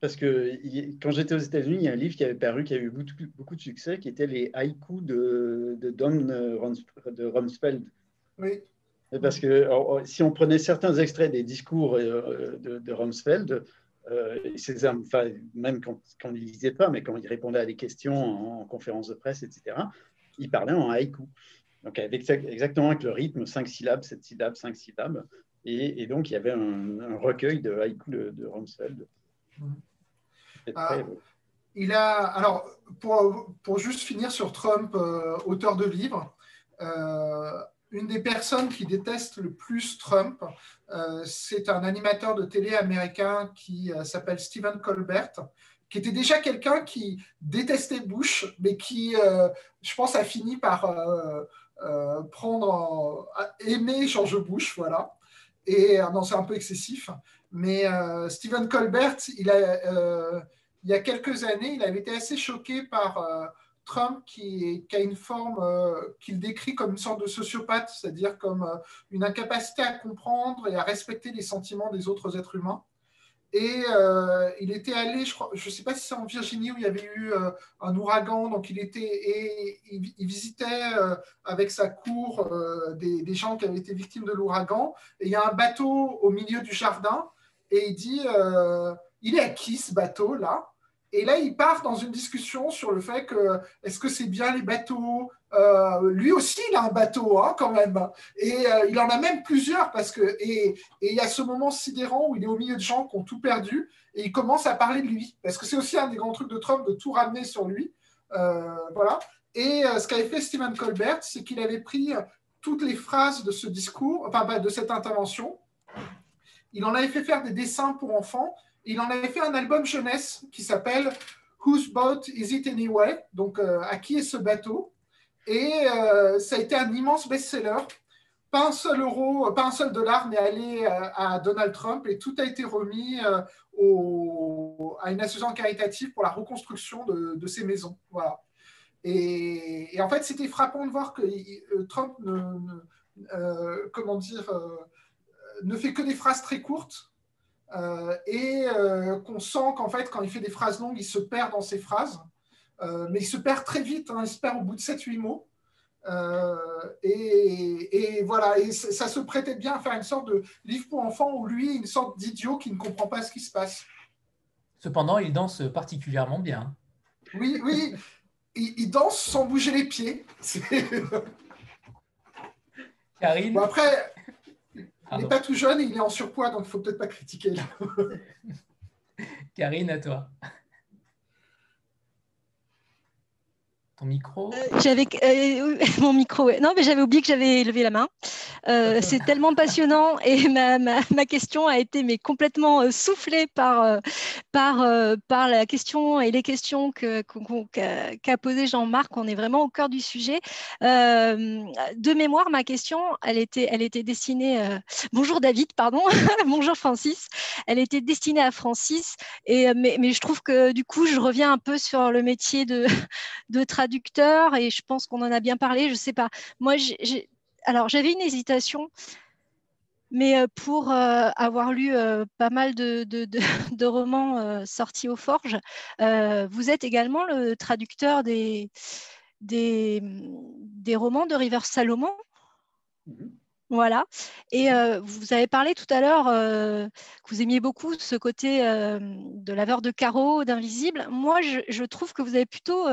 parce que quand j'étais aux États-Unis, il y a un livre qui avait paru, qui a eu beaucoup, beaucoup de succès, qui était les haïkus de, de Don de Rumsfeld. Oui. Parce que si on prenait certains extraits des discours de, de Rumsfeld, enfin, même quand, quand il ne lisait pas, mais quand il répondait à des questions en, en conférence de presse, etc., il parlait en haïku. Donc, avec, exactement avec le rythme, 5 syllabes, 7 syllabes, 5 syllabes. Et, donc, il y avait un, recueil de haïku de, de Rumsfeld. Ah, il a, alors, pour, pour, juste finir sur Trump, euh, auteur de livres, euh, une des personnes qui déteste le plus Trump. c'est un animateur de télé américain qui s'appelle Stephen Colbert, qui était déjà quelqu'un qui détestait Bush, mais qui, je pense, a fini par prendre, aimer George Bush, voilà. Et non, c'est un peu excessif, mais Stephen Colbert, il a il y a quelques années, il avait été assez choqué par euh, Trump qui, a une forme euh, qu'il décrit comme une sorte de sociopathe, c'est-à-dire comme euh, une incapacité à comprendre et à respecter les sentiments des autres êtres humains. Et il était allé, je ne sais pas si c'est en Virginie où il y avait eu un ouragan, donc il était et il, visitait avec sa cour des, des, gens qui avaient été victimes de l'ouragan. Et il y a un bateau au milieu du jardin. Et il dit, il est à qui ce bateau là et là, il part dans une discussion sur le fait que est-ce que c'est bien les bateaux? Euh, Lui aussi, il a un bateau hein, quand même. Et euh, il en a même plusieurs parce que et, il y a ce moment sidérant où il est au milieu de gens qui ont tout perdu et il commence à parler de lui parce que c'est aussi un des grands trucs de Trump de tout ramener sur lui. Euh, voilà. Et ce qu'avait fait Stephen Colbert, c'est qu'il avait pris toutes les phrases de ce discours, enfin de cette intervention. Il en avait fait faire des dessins pour enfants il en avait fait un album jeunesse qui s'appelle Whose Boat Is It Anyway? Donc, euh, à qui est ce bateau? Et euh, ça a été un immense best-seller. Pas un seul euro, pas un seul dollar n'est allé euh, à, Donald Trump et tout a été remis à une association caritative pour la reconstruction de, ces maisons. Voilà. Et, en fait, c'était frappant de voir que Trump dire, ne fait que des phrases très courtes euh, et euh, qu'on sent qu'en fait, quand il fait des phrases longues, il se perd dans ses phrases, euh, mais il se perd très vite, hein, il se perd au bout de 7-8 mots. Et, voilà, et ça se prêtait bien à faire une sorte de livre pour enfants où lui une sorte d'idiot qui ne comprend pas ce qui se passe. Cependant, il danse particulièrement bien. Oui, oui, il, danse sans bouger les pieds. Karine Après, il n'est pas tout jeune et il est en surpoids, donc il ne faut peut-être pas critiquer là. Karine, à toi. Micro? Euh, J'avais euh, mon micro. Non, mais j'avais oublié que j'avais levé la main. Euh, c'est tellement passionnant et ma, ma, question a été mais complètement soufflée par par par la question et les questions que qu'a posé Jean-Marc. On est vraiment au cœur du sujet. de mémoire, ma question, elle était elle était destinée. Bonjour David, pardon. Bonjour Francis. Elle était destinée à Francis et mais, mais je trouve que du coup je reviens un peu sur le métier de de traducteur et je pense qu'on en a bien parlé, je ne sais pas. Moi, alors j'avais une hésitation, mais euh, pour euh, avoir lu euh, pas mal de, romans sortis aux forges, vous êtes également le traducteur des, romans de River Salomon? Mm-hmm. Voilà. Et euh, vous avez parlé tout à l'heure euh, que vous aimiez beaucoup ce côté euh, de laveur de carreaux, d'invisible. Moi, je, trouve que vous avez plutôt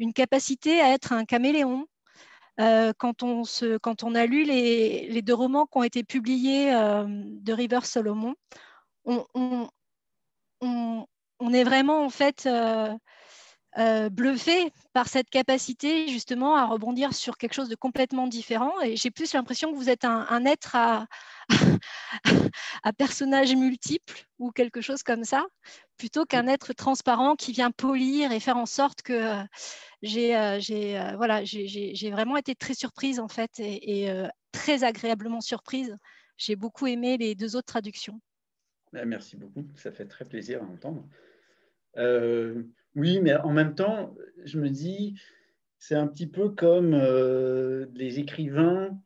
une capacité à être un caméléon. Quand on, se, quand, on a lu les, les, deux romans qui ont été publiés de River Solomon, on, on, on, est vraiment en fait euh, bluffé par cette capacité justement à rebondir sur quelque chose de complètement différent. Et j'ai plus l'impression que vous êtes un, être à, à personnages multiples ou quelque chose comme ça, plutôt qu'un être transparent qui vient polir et faire en sorte que euh, j'ai euh, euh, voilà, j'ai vraiment été très surprise en fait et, très agréablement surprise. J'ai beaucoup aimé les deux autres traductions. Bah, merci beaucoup, ça fait très plaisir à entendre. Oui, mais en même temps, je me dis, c'est un petit peu comme euh, les écrivains,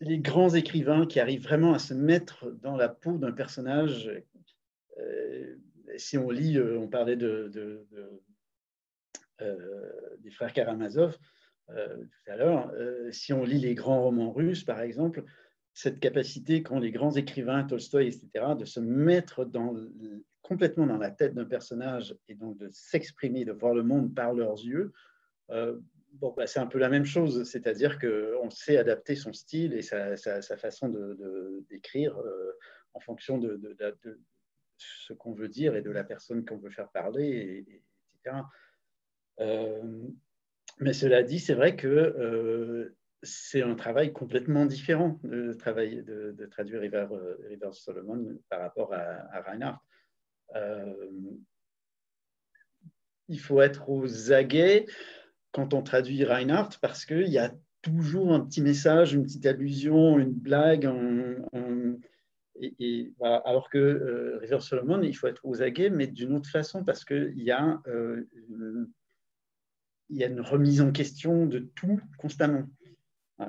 les grands écrivains qui arrivent vraiment à se mettre dans la peau d'un personnage. Euh, si on lit, euh, on parlait de, des frères Karamazov tout à l'heure, si on lit les grands romans russes, par exemple, cette capacité qu'ont les grands écrivains, Tolstoï, etc., de se mettre dans complètement dans la tête d'un personnage et donc de s'exprimer, de voir le monde par leurs yeux, euh, bon, bah, c'est un peu la même chose, c'est-à-dire qu'on sait adapter son style et sa, façon d'écrire de, euh, en fonction de, ce qu'on veut dire et de la personne qu'on veut faire parler, etc. Euh, mais cela dit, c'est vrai que c'est un travail complètement différent de, travail, de, traduire River, River, Solomon par rapport à, Reinhardt. Il faut être aux aguets quand on traduit Reinhardt parce qu'il y a toujours un petit message, une petite allusion, une blague. et, alors que euh, River Solomon, il faut être aux aguets, mais d'une autre façon, parce qu'il y, a, euh, y a une remise en question de tout constamment.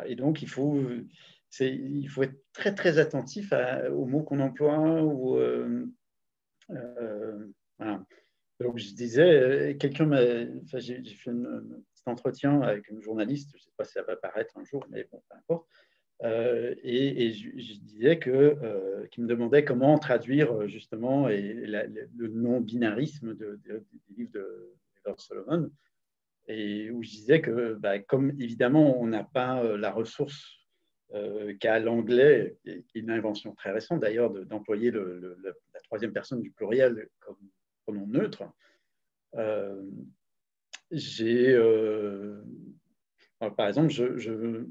Et donc, il faut, il faut être très, très attentif aux mots qu'on emploie. Ou, euh, Donc, je disais, quelqu'un m'a. J'ai fait une, entretien avec une journaliste, je ne sais pas si ça va apparaître un jour, mais bon, peu importe. Euh, et, je, disais que, euh, qu'il me demandait comment traduire euh, justement et le non-binarisme de, des livres de, de Solomon, et où je disais que, bah, comme évidemment on n'a pas la ressource qu'a l'anglais, qui est une invention très récente d'ailleurs, d'employer la troisième personne du pluriel comme pronom neutre, j'ai, euh, par exemple, je,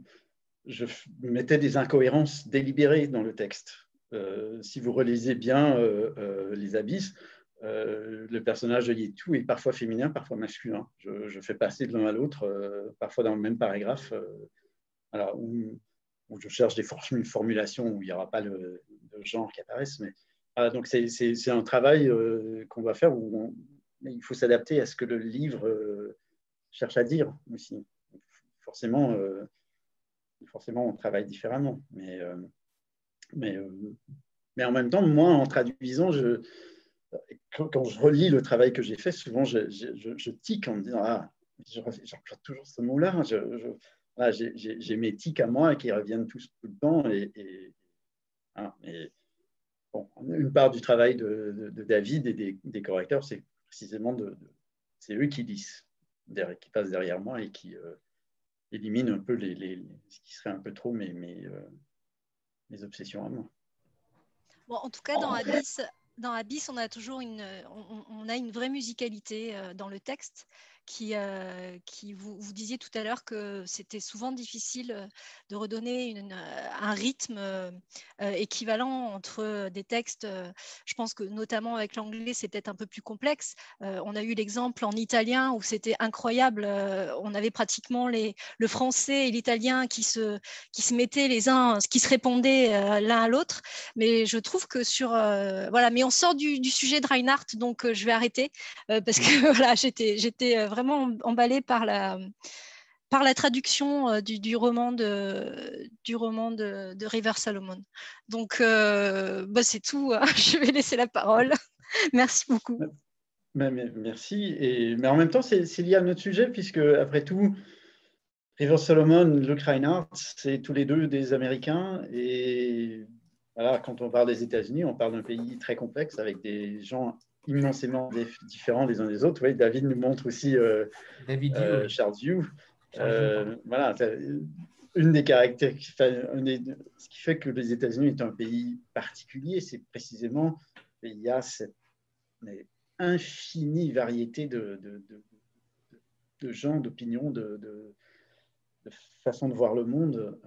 mettais des incohérences délibérées dans le texte. Euh, si vous relisez bien euh, Les Abysses, le personnage de Yetu est parfois féminin, parfois masculin. Je, fais passer de l'un à l'autre, parfois dans le même paragraphe, alors, je cherche des formulations où il n'y aura pas le, genre qui apparaissent. Mais, donc, c'est un travail qu'on va faire où il faut s'adapter à ce que le livre euh, cherche à dire aussi. Forcément, euh, forcément on travaille différemment. Mais, euh, mais, mais en même temps, moi, en traduisant, je, quand, je relis le travail que j'ai fait, souvent je, je, tique en me disant Ah, j'emploie toujours ce mot-là. J'ai mes tics à moi qui reviennent tous tout le temps. Et, hein, bon, une part du travail de, David et des, des correcteurs, c'est précisément de, c'est eux qui lisent, qui passent derrière moi et qui euh, éliminent un peu les, ce qui serait un peu trop mes, mes, euh, obsessions à moi. Bon, en tout cas, dans Abyss, dans Abyss on a toujours une, on a une vraie musicalité euh, dans le texte qui, euh, qui vous, vous, disiez tout à l'heure que c'était souvent difficile euh, de redonner euh, un rythme équivalent entre des textes. Je pense que notamment avec l'anglais, c'est peut-être un peu plus complexe. on a eu l'exemple en italien où c'était incroyable. on avait pratiquement le français et l'italien qui se, mettaient les uns, qui se répondaient l'un à l'autre. Mais je trouve que sur. voilà, mais on sort du, du sujet de Reinhardt, donc je vais arrêter parce que voilà, j'étais vraiment vraiment emballée par la, par la traduction euh, du, roman de, du roman de, de River Salomon. Donc, euh, bah, c'est tout. Hein. Je vais laisser la parole. Merci beaucoup. Merci. Et, mais en même temps, c'est lié à notre sujet, puisque, après tout, River Salomon, Luke Reinhardt, c'est tous les deux des Américains. Et voilà, quand on parle des États-Unis, on parle d'un pays très complexe avec des gens immensément différents les uns des autres. Oui, David nous montre aussi euh, David euh, Charles Yu. Euh, voilà, une des caractères, ce qui fait que les États-Unis est un pays particulier, c'est précisément il y a cette infinie variété de, de, de, gens, d'opinions, de, de, façons de voir le monde.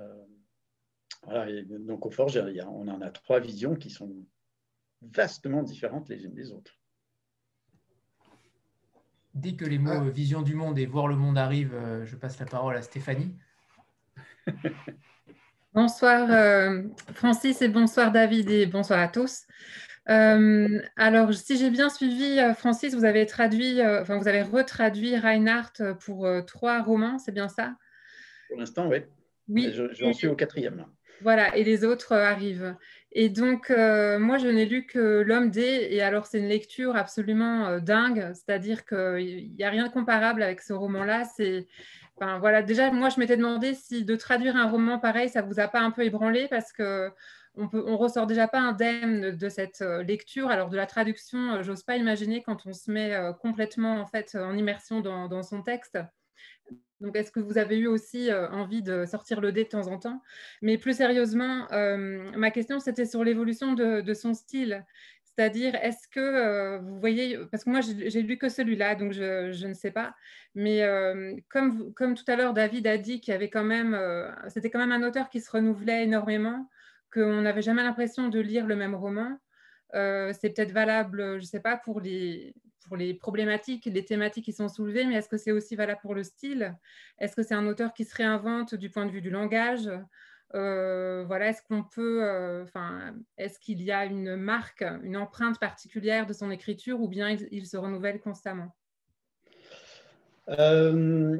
voilà, et donc au Forge, on en a trois visions qui sont vastement différentes les unes des autres dès que les mots ah. vision du monde et voir le monde arrivent, euh, je passe la parole à Stéphanie. bonsoir euh, Francis et bonsoir David et bonsoir à tous. Euh, alors, si j'ai bien suivi, Francis, vous avez traduit, enfin, vous avez retraduit Reinhardt pour trois romans, c'est bien ça? Pour l'instant, oui. Oui. J'en suis au quatrième. Voilà, et les autres arrivent. Et donc, euh, moi, je n'ai lu que L'homme D, et alors c'est une lecture absolument euh, dingue, c'est-à-dire qu'il n'y a rien de comparable avec ce roman-là. C'est, enfin, voilà, déjà, moi, je m'étais demandé si de traduire un roman pareil, ça vous a pas un peu ébranlé, parce que on on ressort déjà pas indemne de cette euh, lecture. Alors de la traduction, j'ose pas imaginer quand on se met complètement en fait en immersion dans son texte. Donc, est-ce que vous avez eu aussi euh, envie de sortir le dé de temps en temps? Mais plus sérieusement, euh, ma question, c'était sur l'évolution de, son style. C'est-à-dire, est-ce que euh, vous voyez, parce que moi, j'ai lu que celui-là, donc je, ne sais pas, mais comme, comme tout à l'heure, David a dit qu'il y avait quand même, c'était quand même un auteur qui se renouvelait énormément, qu'on n'avait jamais l'impression de lire le même roman. C'est peut-être valable, je ne sais pas, pour les, problématiques, les thématiques qui sont soulevées, mais est-ce que c'est aussi valable pour le style? Est-ce que c'est un auteur qui se réinvente du point de vue du langage? Euh, voilà, est-ce qu'on peut, euh, est-ce qu'il y a une marque, une empreinte particulière de son écriture ou bien il, se renouvelle constamment? Euh,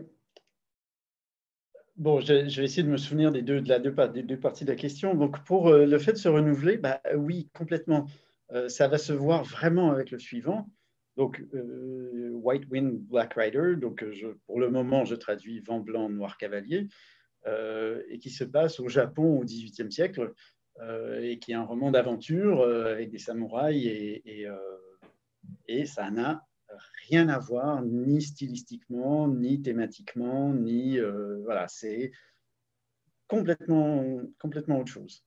Bon, je, vais essayer de me souvenir des deux, des deux parties de la question. Donc, pour le fait de se renouveler, bah, oui, complètement. Ça va se voir vraiment avec le suivant. Donc, White Wind, Black Rider. Donc, je, pour le moment, je traduis Vent blanc, Noir cavalier. Euh, et qui se passe au Japon au XVIIIe siècle, euh, et qui est un roman d'aventure euh, avec des samouraïs, et, et, ça n'a rien à voir ni stylistiquement, ni thématiquement, ni voilà, c'est complètement, complètement autre chose.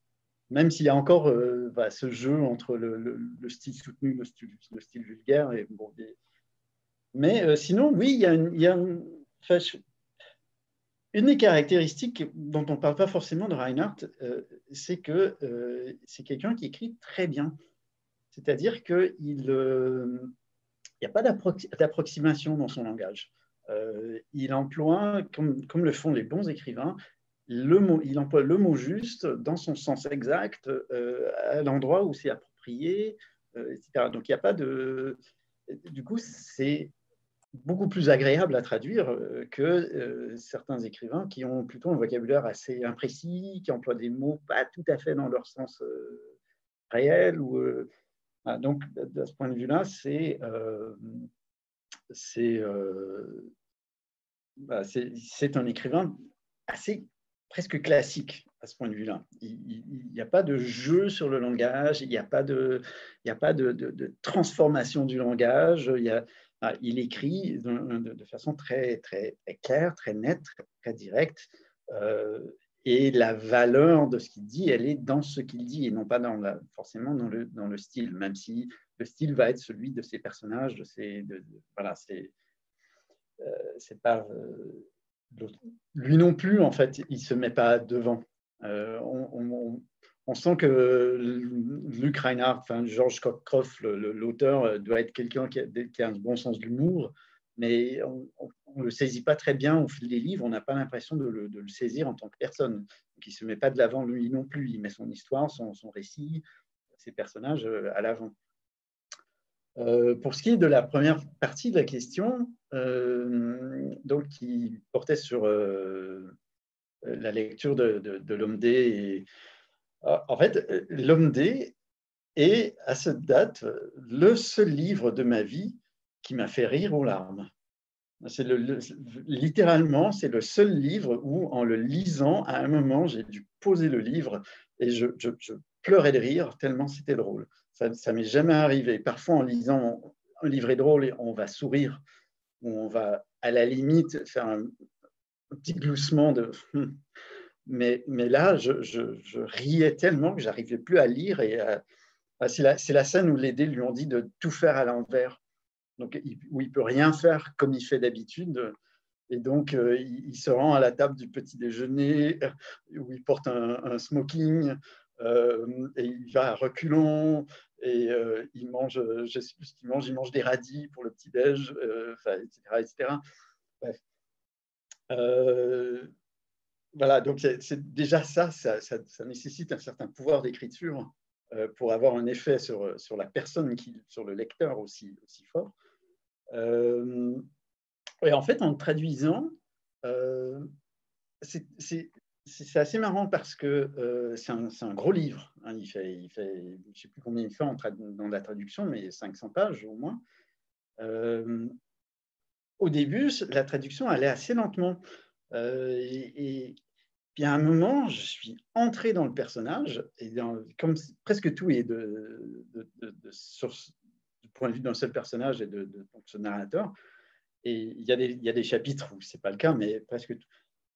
Même s'il y a encore bah, ce jeu entre le, le, style soutenu, le style, le style vulgaire, mais sinon, oui, il y a, a une des caractéristiques dont on ne parle pas forcément de Reinhardt, euh, c'est que euh, c'est quelqu'un qui écrit très bien. C'est-à-dire qu'il n'y euh, a pas d'approximation dans son langage. il emploie, comme, le font les bons écrivains, il emploie le mot juste dans son sens exact, à l'endroit où c'est approprié, etc. Donc il n'y a pas de... Du coup, c'est beaucoup plus agréable à traduire euh, que euh, certains écrivains qui ont plutôt un vocabulaire assez imprécis, qui emploient des mots pas tout à fait dans leur sens euh, réel. Ou, donc, de ce point de vue-là, c'est bah, c'est un écrivain assez presque classique à ce point de vue-là. Il n'y a pas de jeu sur le langage, il n'y a pas de, il y a pas de, transformation du langage, il ah, écrit de, façon très, très, claire, très nette, très, directe. Euh, et la valeur de ce qu'il dit, elle est dans ce qu'il dit et non pas dans la, forcément dans le, dans le style, même si le style va être celui de ses personnages, de, voilà, c'est euh, pas euh, lui non plus en fait, il se met pas devant. on, on sent que Luc Reinhardt, enfin George Croft, l'auteur, euh, doit être quelqu'un qui, a un bon sens de l'humour, mais on ne le saisit pas très bien au fil des livres, on n'a pas l'impression de, le saisir en tant que personne. il ne se met pas de l'avant lui non plus, il met son histoire, son, récit, ses personnages euh, à l'avant. Euh, pour ce qui est de la première partie de la question, donc, qui portait sur la lecture de, de, l'homme D euh, en fait, euh, L'homme D est, à cette date, le seul livre de ma vie qui m'a fait rire aux larmes. Le, littéralement, c'est le seul livre où, en le lisant, à un moment, j'ai dû poser le livre et je, pleurais de rire tellement c'était drôle. Ça ne m'est jamais arrivé. Parfois, en lisant un livre est drôle, on va sourire, ou on va, à la limite, faire un, petit gloussement de mais, mais là, je, riais tellement que j'arrivais plus à lire. Et c'est la, scène où les dés lui ont dit de tout faire à l'envers, donc où il peut rien faire comme il fait d'habitude. Et donc, euh, il, se rend à la table du petit déjeuner où il porte un, smoking euh, et il va à reculons et euh, il mange, je sais plus ce qu'il mange, il mange des radis pour le petit déj, etc., etc. Bref voilà, donc c'est déjà ça ça, nécessite un certain pouvoir d'écriture euh, pour avoir un effet sur, la personne, sur le lecteur aussi, aussi fort. Euh, et en fait, en traduisant, euh, c'est assez marrant parce que c'est un, gros livre. Hein. il, fait, je ne sais plus combien il fait dans la traduction, mais 500 pages au moins. au début, la traduction allait assez lentement. et, puis à un moment, je suis entré dans le personnage, et comme presque tout est de, du point de vue d'un seul personnage et de, ce narrateur, et il y, il y a des chapitres où ce n'est pas le cas, mais presque tout.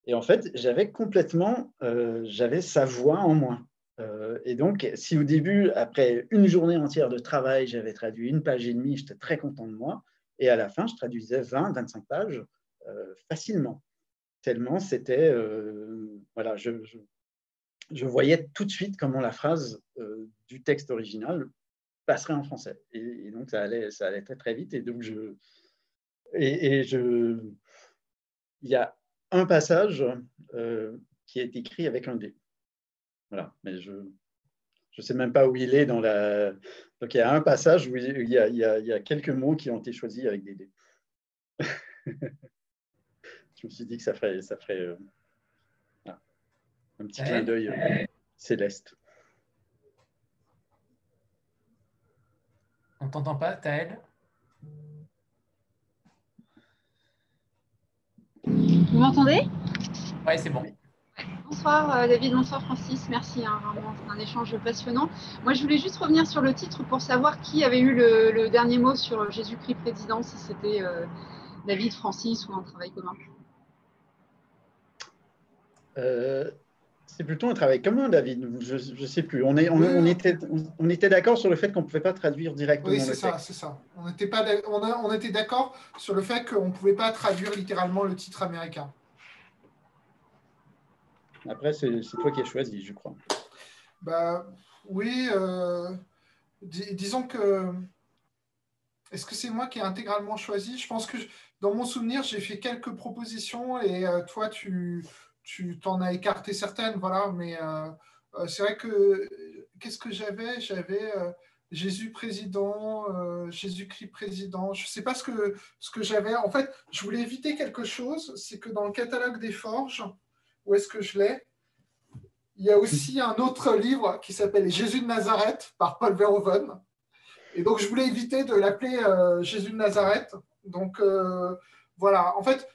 Et en fait, j'avais complètement, euh, j'avais sa voix en moi. Euh, et donc, si au début, après une journée entière de travail, j'avais traduit une page et demie, j'étais très content de moi. Et à la fin, je traduisais 20, 25 pages euh, facilement. Tellement c'était. Voilà, je, voyais tout de suite comment la phrase du texte original passerait en français. Et, donc, ça allait, ça allait très, très vite. Et donc, je. Et je. Il y a un passage qui est écrit avec un D. Voilà, mais je ne sais même pas où il est dans la. Donc il y a un passage où il y a, il y a, il y a quelques mots qui ont été choisis avec des dés. je me suis dit que ça ferait, ça ferait euh, un petit clin d'œil euh, céleste. On t'entend pas, Taël? Vous m'entendez? Oui, c'est bon. Bonsoir euh, David, bonsoir Francis, merci, hein, vraiment un échange passionnant. Moi je voulais juste revenir sur le titre pour savoir qui avait eu le, dernier mot sur Jésus-Christ président, si c'était euh, David, Francis ou un travail commun. Euh, c'est plutôt un travail commun, David. Je ne sais plus. On, est, on, était, on était d'accord sur le fait qu'on ne pouvait pas traduire directement. Oui, c'est ça, c'est ça. On était, pas, on, on était d'accord sur le fait qu'on ne pouvait pas traduire littéralement le titre américain. Après, c'est toi qui as choisi, je crois. Bah, oui, euh, disons que. Est-ce que c'est moi qui ai intégralement choisi? Je pense que dans mon souvenir, j'ai fait quelques propositions et euh, toi, tu t'en as écarté certaines, voilà. Mais euh, c'est vrai que qu'est-ce que j'avais? J'avais Jésus président, Jésus-Christ président. Je ne sais pas ce que, ce que j'avais. En fait, je voulais éviter quelque chose, c'est que dans le catalogue des forges, où est-ce que je l'ai? Il y a aussi un autre livre qui s'appelle Jésus de Nazareth par Paul Verhoeven. Et donc, je voulais éviter de l'appeler euh, Jésus de Nazareth. Donc, euh, voilà. En fait,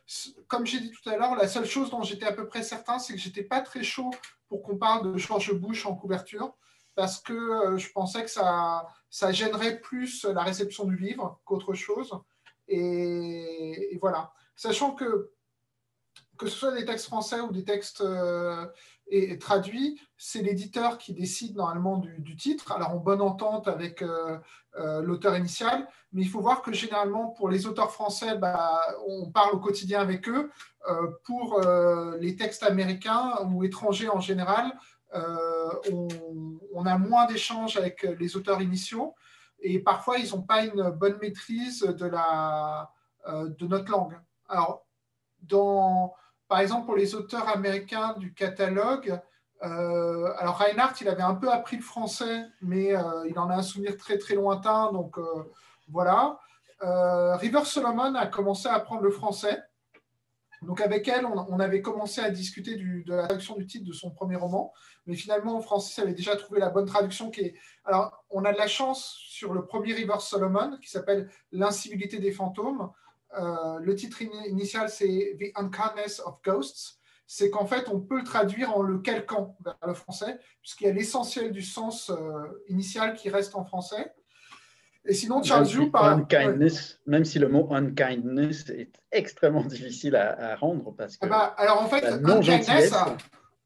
comme j'ai dit tout à l'heure, la seule chose dont j'étais à peu près certain, c'est que j'étais pas très chaud pour qu'on parle de George Bush en couverture, parce que euh, je pensais que ça, gênerait plus la réception du livre qu'autre chose. et, voilà. Sachant que que ce soit des textes français ou des textes euh, traduits, c'est l'éditeur qui décide normalement du, titre, alors en bonne entente avec euh, euh, l'auteur initial, mais il faut voir que généralement pour les auteurs français, bah, on parle au quotidien avec eux. pour les textes américains ou étrangers en général, on, a moins d'échanges avec les auteurs initiaux et parfois ils n'ont pas une bonne maîtrise de, la, de notre langue. Alors, dans, par exemple, pour les auteurs américains du catalogue, euh, alors Reinhardt, il avait un peu appris le français, mais euh, il en a un souvenir très très lointain, donc euh, voilà. River Solomon a commencé à apprendre le français. Donc avec elle, on, avait commencé à discuter de la traduction du titre de son premier roman, mais finalement, en français, avait déjà trouvé la bonne traduction. Alors, on a de la chance sur le premier River Solomon, qui s'appelle L'incivilité des fantômes. Euh, le titre initial, c'est The Unkindness of Ghosts. C'est qu'en fait, on peut le traduire en le calquant vers le français, puisqu'il y a l'essentiel du sens euh, initial qui reste en français. Et sinon, Charles Yu par... Unkindness, même si le mot unkindness est extrêmement difficile à, rendre parce que. Eh ben, alors en fait, unkindness,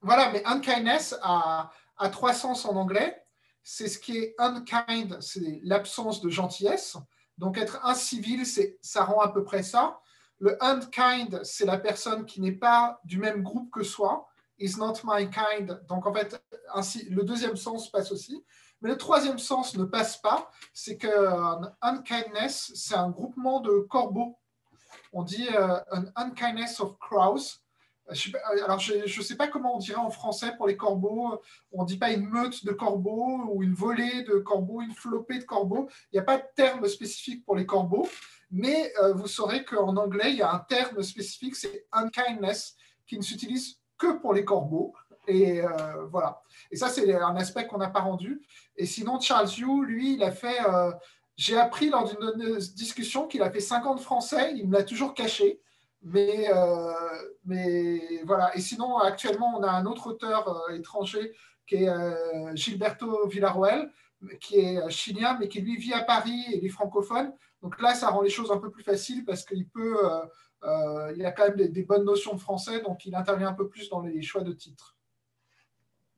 voilà, mais unkindness a, a trois sens en anglais. C'est ce qui est unkind, c'est l'absence de gentillesse. Donc être incivil, ça rend à peu près ça. Le unkind, c'est la personne qui n'est pas du même groupe que soi. Is not my kind. Donc en fait, ainsi, le deuxième sens passe aussi. Mais le troisième sens ne passe pas. C'est que unkindness, c'est un groupement de corbeaux. On dit euh, un unkindness of crows. Euh, alors, je ne sais pas comment on dirait en français pour les corbeaux. On ne dit pas une meute de corbeaux ou une volée de corbeaux, une flopée de corbeaux. Il n'y a pas de terme spécifique pour les corbeaux. Mais euh, vous saurez qu'en anglais, il y a un terme spécifique, c'est unkindness, qui ne s'utilise que pour les corbeaux. Et euh, voilà. Et ça, c'est un aspect qu'on n'a pas rendu. Et sinon, Charles Yu, lui, il a fait. J'ai appris lors d'une discussion qu'il a fait 50 français. Il me l'a toujours caché. Mais, euh, mais voilà. Et sinon, actuellement, on a un autre auteur euh, étranger qui est euh, Gilberto Villarroel, qui est chilien, mais qui lui vit à Paris et est francophone. Donc là, ça rend les choses un peu plus faciles parce qu'il peut, il a quand même des, bonnes notions de français, donc il intervient un peu plus dans les choix de titres.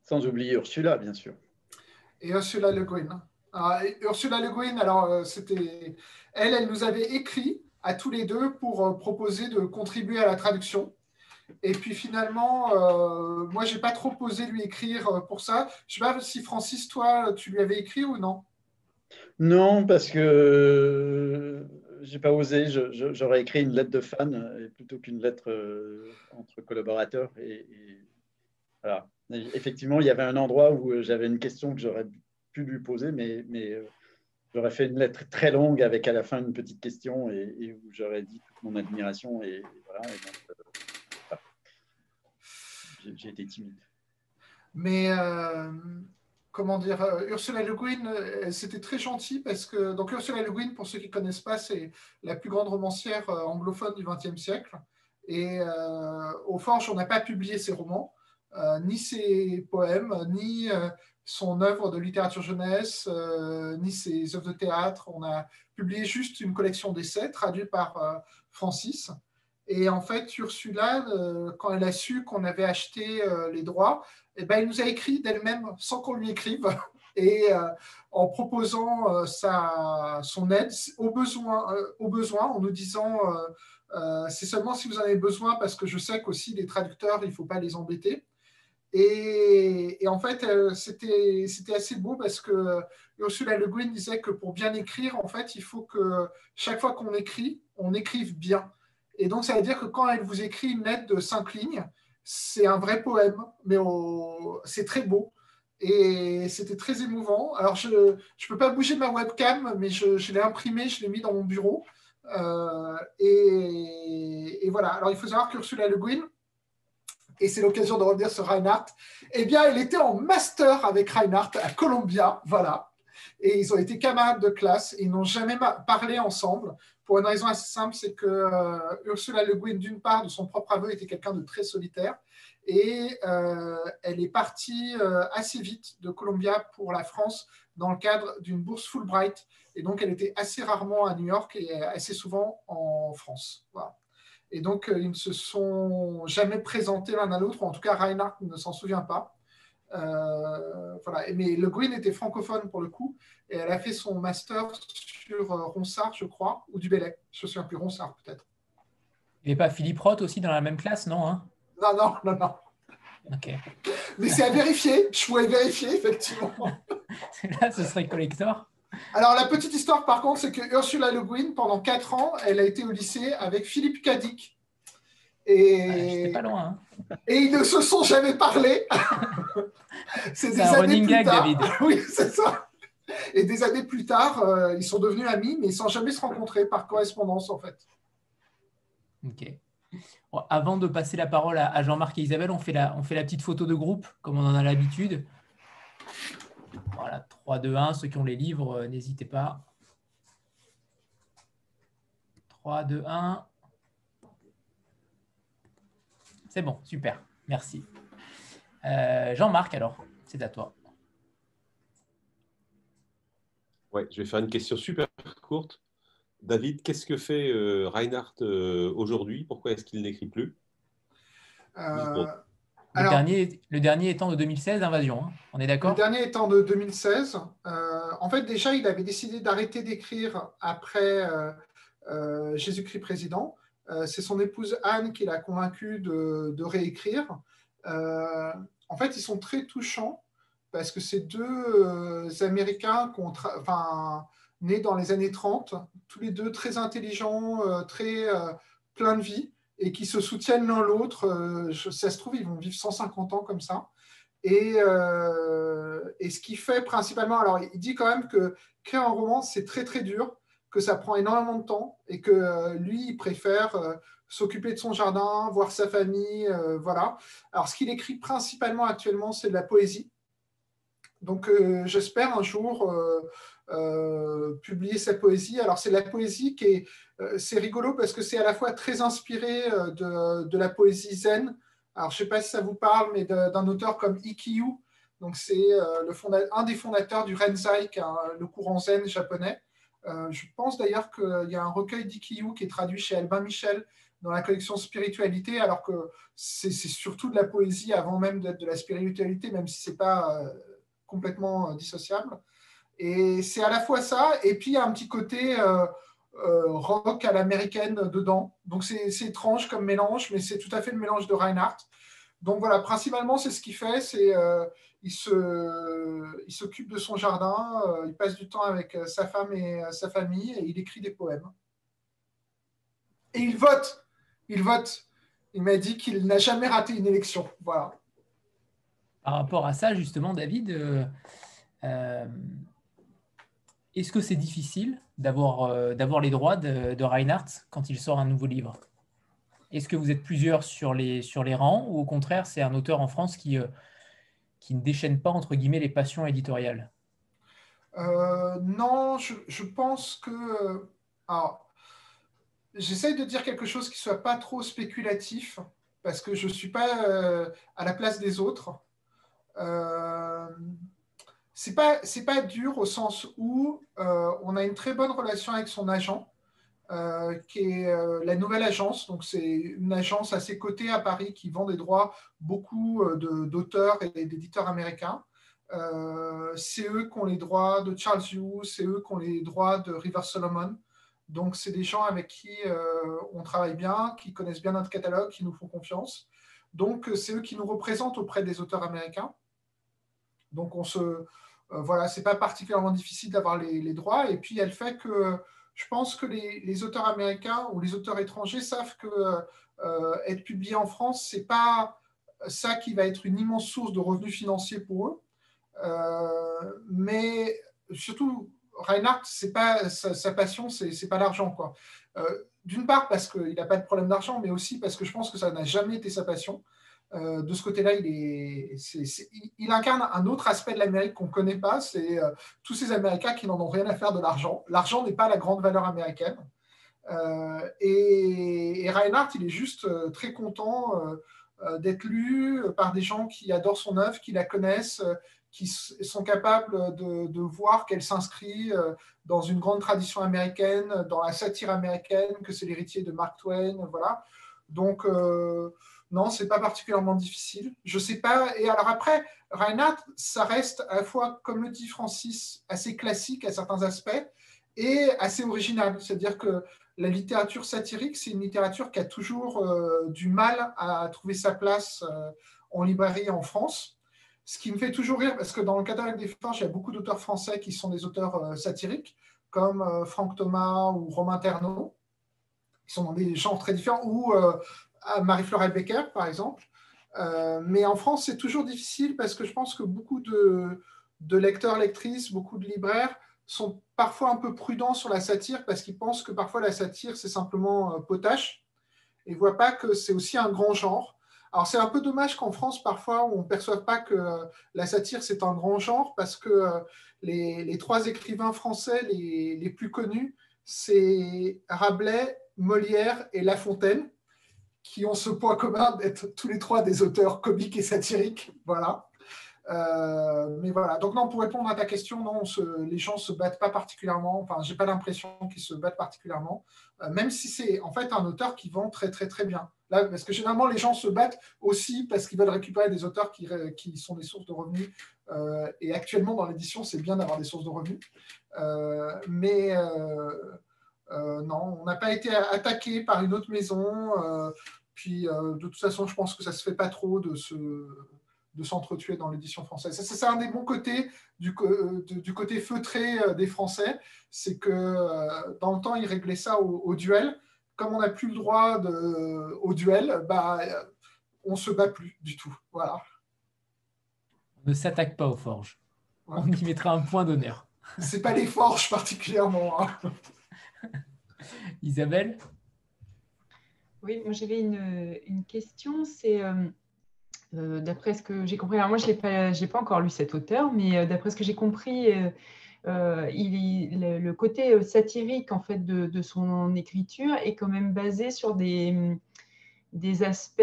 Sans oublier Ursula, bien sûr. Et Ursula Le Guin. Ah, Ursula Le Guin, alors, c'était. Elle, elle nous avait écrit à tous les deux pour euh, proposer de contribuer à la traduction. Et puis finalement, euh, moi, j'ai pas trop posé lui écrire pour ça. Je sais pas si Francis, toi, tu lui avais écrit ou non? Non, parce que j'ai pas osé. J'aurais écrit une lettre de fan plutôt qu'une lettre entre collaborateurs. Et, voilà. Effectivement, il y avait un endroit où j'avais une question que j'aurais pu lui poser, mais, mais j'aurais fait une lettre très longue avec à la fin une petite question et, où j'aurais dit toute mon admiration et, voilà. Euh, j'ai été timide. Mais euh, comment dire, euh, Ursula Le Guin, c'était très gentil parce que donc Ursula Le Guin, pour ceux qui ne connaissent pas, c'est la plus grande romancière anglophone du XXe siècle. Et au Forge, on n'a pas publié ses romans, ni ses poèmes, ni son œuvre de littérature jeunesse, euh, ni ses œuvres de théâtre. On a publié juste une collection d'essais traduits par euh, Francis. Et en fait, Ursula, euh, quand elle a su qu'on avait acheté les droits, eh ben, elle nous a écrit d'elle-même sans qu'on lui écrive. Et en proposant sa, son aide au besoin, au besoin en nous disant c'est seulement si vous en avez besoin, parce que je sais qu'aussi les traducteurs, il ne faut pas les embêter. Et, en fait, euh, c'était assez beau parce que Ursula Le Guin disait que pour bien écrire, en fait, il faut que chaque fois qu'on écrit, on écrive bien. Et donc, ça veut dire que quand elle vous écrit une lettre de cinq lignes, c'est un vrai poème, mais c'est très beau. Et c'était très émouvant. Alors, je ne peux pas bouger ma webcam, mais je, l'ai imprimé, je l'ai mis dans mon bureau. Euh, et, voilà. Alors, il faut savoir qu'Ursula Le Guin, et c'est l'occasion de revenir sur Reinhardt, eh bien, il était en master avec Reinhardt à Columbia, voilà. Et ils ont été camarades de classe ils n'ont jamais parlé ensemble pour une raison assez simple, c'est que euh, Ursula Le Guin, d'une part, de son propre aveu, était quelqu'un de très solitaire et euh, elle est partie euh, assez vite de Columbia pour la France dans le cadre d'une bourse Fulbright. Et donc, elle était assez rarement à New York et assez souvent en France. Voilà. Et donc, euh, ils ne se sont jamais présentés l'un à l'autre, en tout cas, Reinhardt ne s'en souvient pas. Euh, voilà. Mais Le Guin était francophone pour le coup, et elle a fait son master sur euh, Ronsard, je crois, ou du Bellay. Je ne me souviens plus, Ronsard peut-être. Il n'est pas Philippe Roth aussi dans la même classe, non hein? Non, non, non, non. Mais c'est à vérifier, je pourrais vérifier, effectivement. Là, ce serait collector. Alors, la petite histoire, par contre, c'est que Ursula Le Guin, pendant 4 ans, elle a été au lycée avec Philippe Cadic. Et... pas loin. Hein. Et ils ne se sont jamais parlé. c'est un running gag, David. oui, c'est ça. Et des années plus tard, euh, ils sont devenus amis, mais sans jamais se rencontrer par correspondance, en fait. Ok. avant de passer la parole à, Jean-Marc et Isabelle, on fait, la, on fait la petite photo de groupe, comme on en a l'habitude. Voilà, 3, 2, 1. Ceux qui ont les livres, euh, n'hésitez pas. 3, 2, 1. C'est bon, super. Merci. Euh, Jean-Marc, alors, c'est à toi. Ouais, je vais faire une question super courte. David, qu'est-ce que fait euh, Reinhardt aujourd'hui? Pourquoi est-ce qu'il n'écrit plus? Le, dernier, le dernier étant de 2016, Invasion, hein. on est d'accord? Le dernier étant de 2016. Euh, en fait, déjà, il avait décidé d'arrêter d'écrire après euh, euh, Jésus-Christ président. C'est son épouse Anne qui l'a convaincu de, réécrire. en fait, ils sont très touchants parce que ces deux Américains enfin, nés dans les années 30, tous les deux très intelligents, très pleins de vie et qui se soutiennent l'un l'autre. Euh, ça se trouve, ils vont vivre 150 ans comme ça. Et, euh, et, ce qui fait principalement, alors il dit quand même que créer un roman, c'est très très dur, que ça prend énormément de temps et que euh, lui, il préfère s'occuper de son jardin, voir sa famille, voilà. Alors ce qu'il écrit principalement actuellement, c'est de la poésie. Donc j'espère un jour euh, publier sa poésie. Alors c'est la poésie qui est, euh, c'est rigolo parce que c'est à la fois très inspiré euh, de, de, la poésie zen. Alors je sais pas si ça vous parle, mais d'un auteur comme Ikkyu. Donc c'est un des fondateurs du Renzai, qui le courant zen japonais. je pense d'ailleurs qu'il y a un recueil d'Ikkyu qui est traduit chez Albin Michel dans la collection spiritualité, alors que c'est surtout de la poésie avant même d'être de la spiritualité, même si c'est pas complètement dissociable. Et c'est à la fois ça, et puis il y a un petit côté rock à l'américaine dedans. Donc c'est étrange comme mélange, mais c'est tout à fait le mélange de Reinhardt. Donc voilà, principalement, c'est ce qu'il fait, c'est euh, il s'occupe de son jardin, euh, il passe du temps avec euh, sa femme et sa famille, et il écrit des poèmes. Et il vote, il vote. Il m'a dit qu'il n'a jamais raté une élection. Voilà. Par rapport à ça, justement, David, est-ce que c'est difficile d'avoir les droits de, Reinhardt quand il sort un nouveau livre? Est-ce que vous êtes plusieurs sur les, rangs ou au contraire, c'est un auteur en France qui, euh, ne déchaîne pas, entre guillemets, les passions éditoriales? Euh, Non, je, pense que... Alors, j'essaye de dire quelque chose qui ne soit pas trop spéculatif parce que je ne suis pas euh, à la place des autres. Euh, c'est pas c'est pas dur au sens où on a une très bonne relation avec son agent euh, qui est euh, la nouvelle agence. Donc, c'est une agence à ses côtés à Paris qui vend des droits beaucoup euh, d'auteurs et d'éditeurs américains. c'est eux qui ont les droits de Charles Hughes, c'est eux qui ont les droits de River Solomon. Donc, c'est des gens avec qui on travaille bien, qui connaissent bien notre catalogue, qui nous font confiance. Donc, c'est eux qui nous représentent auprès des auteurs américains. Donc, on se, voilà, c'est pas particulièrement difficile d'avoir les, droits. Et puis, elle fait que je pense que les, auteurs américains ou les auteurs étrangers savent que euh, être publié en France, c'est pas ça qui va être une immense source de revenus financiers pour eux. Euh, mais surtout, Reinhardt, c'est pas sa, passion, c'est pas l'argent quoi. Euh, d'une part parce qu'il n'a pas de problème d'argent, mais aussi parce que je pense que ça n'a jamais été sa passion. Euh, de ce côté-là, il, incarne un autre aspect de l'Amérique qu'on ne connaît pas, c'est euh, tous ces Américains qui n'en ont rien à faire de l'argent. L'argent n'est pas la grande valeur américaine. Euh, et, Reinhardt, il est juste très content d'être lu par des gens qui adorent son œuvre, qui la connaissent, qui sont capables de, de voir qu'elle s'inscrit dans une grande tradition américaine, dans la satire américaine, que c'est l'héritier de Mark Twain. Voilà. Donc, non, c'est pas particulièrement difficile. Je sais pas. Et alors après, Reinhardt, ça reste à la fois, comme le dit Francis, assez classique à certains aspects et assez original. C'est-à-dire que la littérature satirique, c'est une littérature qui a toujours euh, du mal à trouver sa place euh, en librairie en France. Ce qui me fait toujours rire, parce que dans le catalogue des Forges, il y a beaucoup d'auteurs français qui sont des auteurs euh, satiriques, comme Franck Thomas ou Romain Ternot, qui sont dans des genres très différents, ou Marie-Flore Becker, par exemple. Euh, mais en France, c'est toujours difficile parce que je pense que beaucoup de, lecteurs, lectrices, beaucoup de libraires sont parfois un peu prudents sur la satire parce qu'ils pensent que parfois la satire, c'est simplement euh, potache et ne voient pas que c'est aussi un grand genre. Alors c'est un peu dommage qu'en France, parfois, on ne perçoive pas que euh, la satire, c'est un grand genre parce que les, trois écrivains français les, les plus connus, c'est Rabelais, Molière et La Fontaine qui ont ce point commun d'être tous les trois des auteurs comiques et satiriques. Voilà. Euh, mais voilà. Donc non, pour répondre à ta question, non, les gens se battent pas particulièrement. Enfin, j'ai pas l'impression qu'ils se battent particulièrement, euh, même si c'est en fait un auteur qui vend très très très bien. Là, parce que généralement les gens se battent aussi parce qu'ils veulent récupérer des auteurs qui, qui sont des sources de revenus. Euh, et actuellement dans l'édition, c'est bien d'avoir des sources de revenus. mais non, on n'a pas été attaqué par une autre maison. Euh, puis, euh, de toute façon, je pense que ça ne se fait pas trop de se de s'entretuer dans l'édition française. C'est un des bons côtés du, du côté feutré des Français, c'est que dans le temps, ils réglaient ça au, duel. Comme on n'a plus le droit de, au duel, bah, on ne se bat plus du tout. Voilà. On ne s'attaque pas aux forges. On y mettra un point d'honneur. C'est pas les forges particulièrement. Hein. Isabelle Oui, moi j'avais une, question. Euh, euh, d'après ce que j'ai compris, alors moi je n'ai pas, encore lu cet auteur, mais euh, d'après ce que j'ai compris, le, côté satirique en fait de, son écriture est quand même basé sur des, des aspects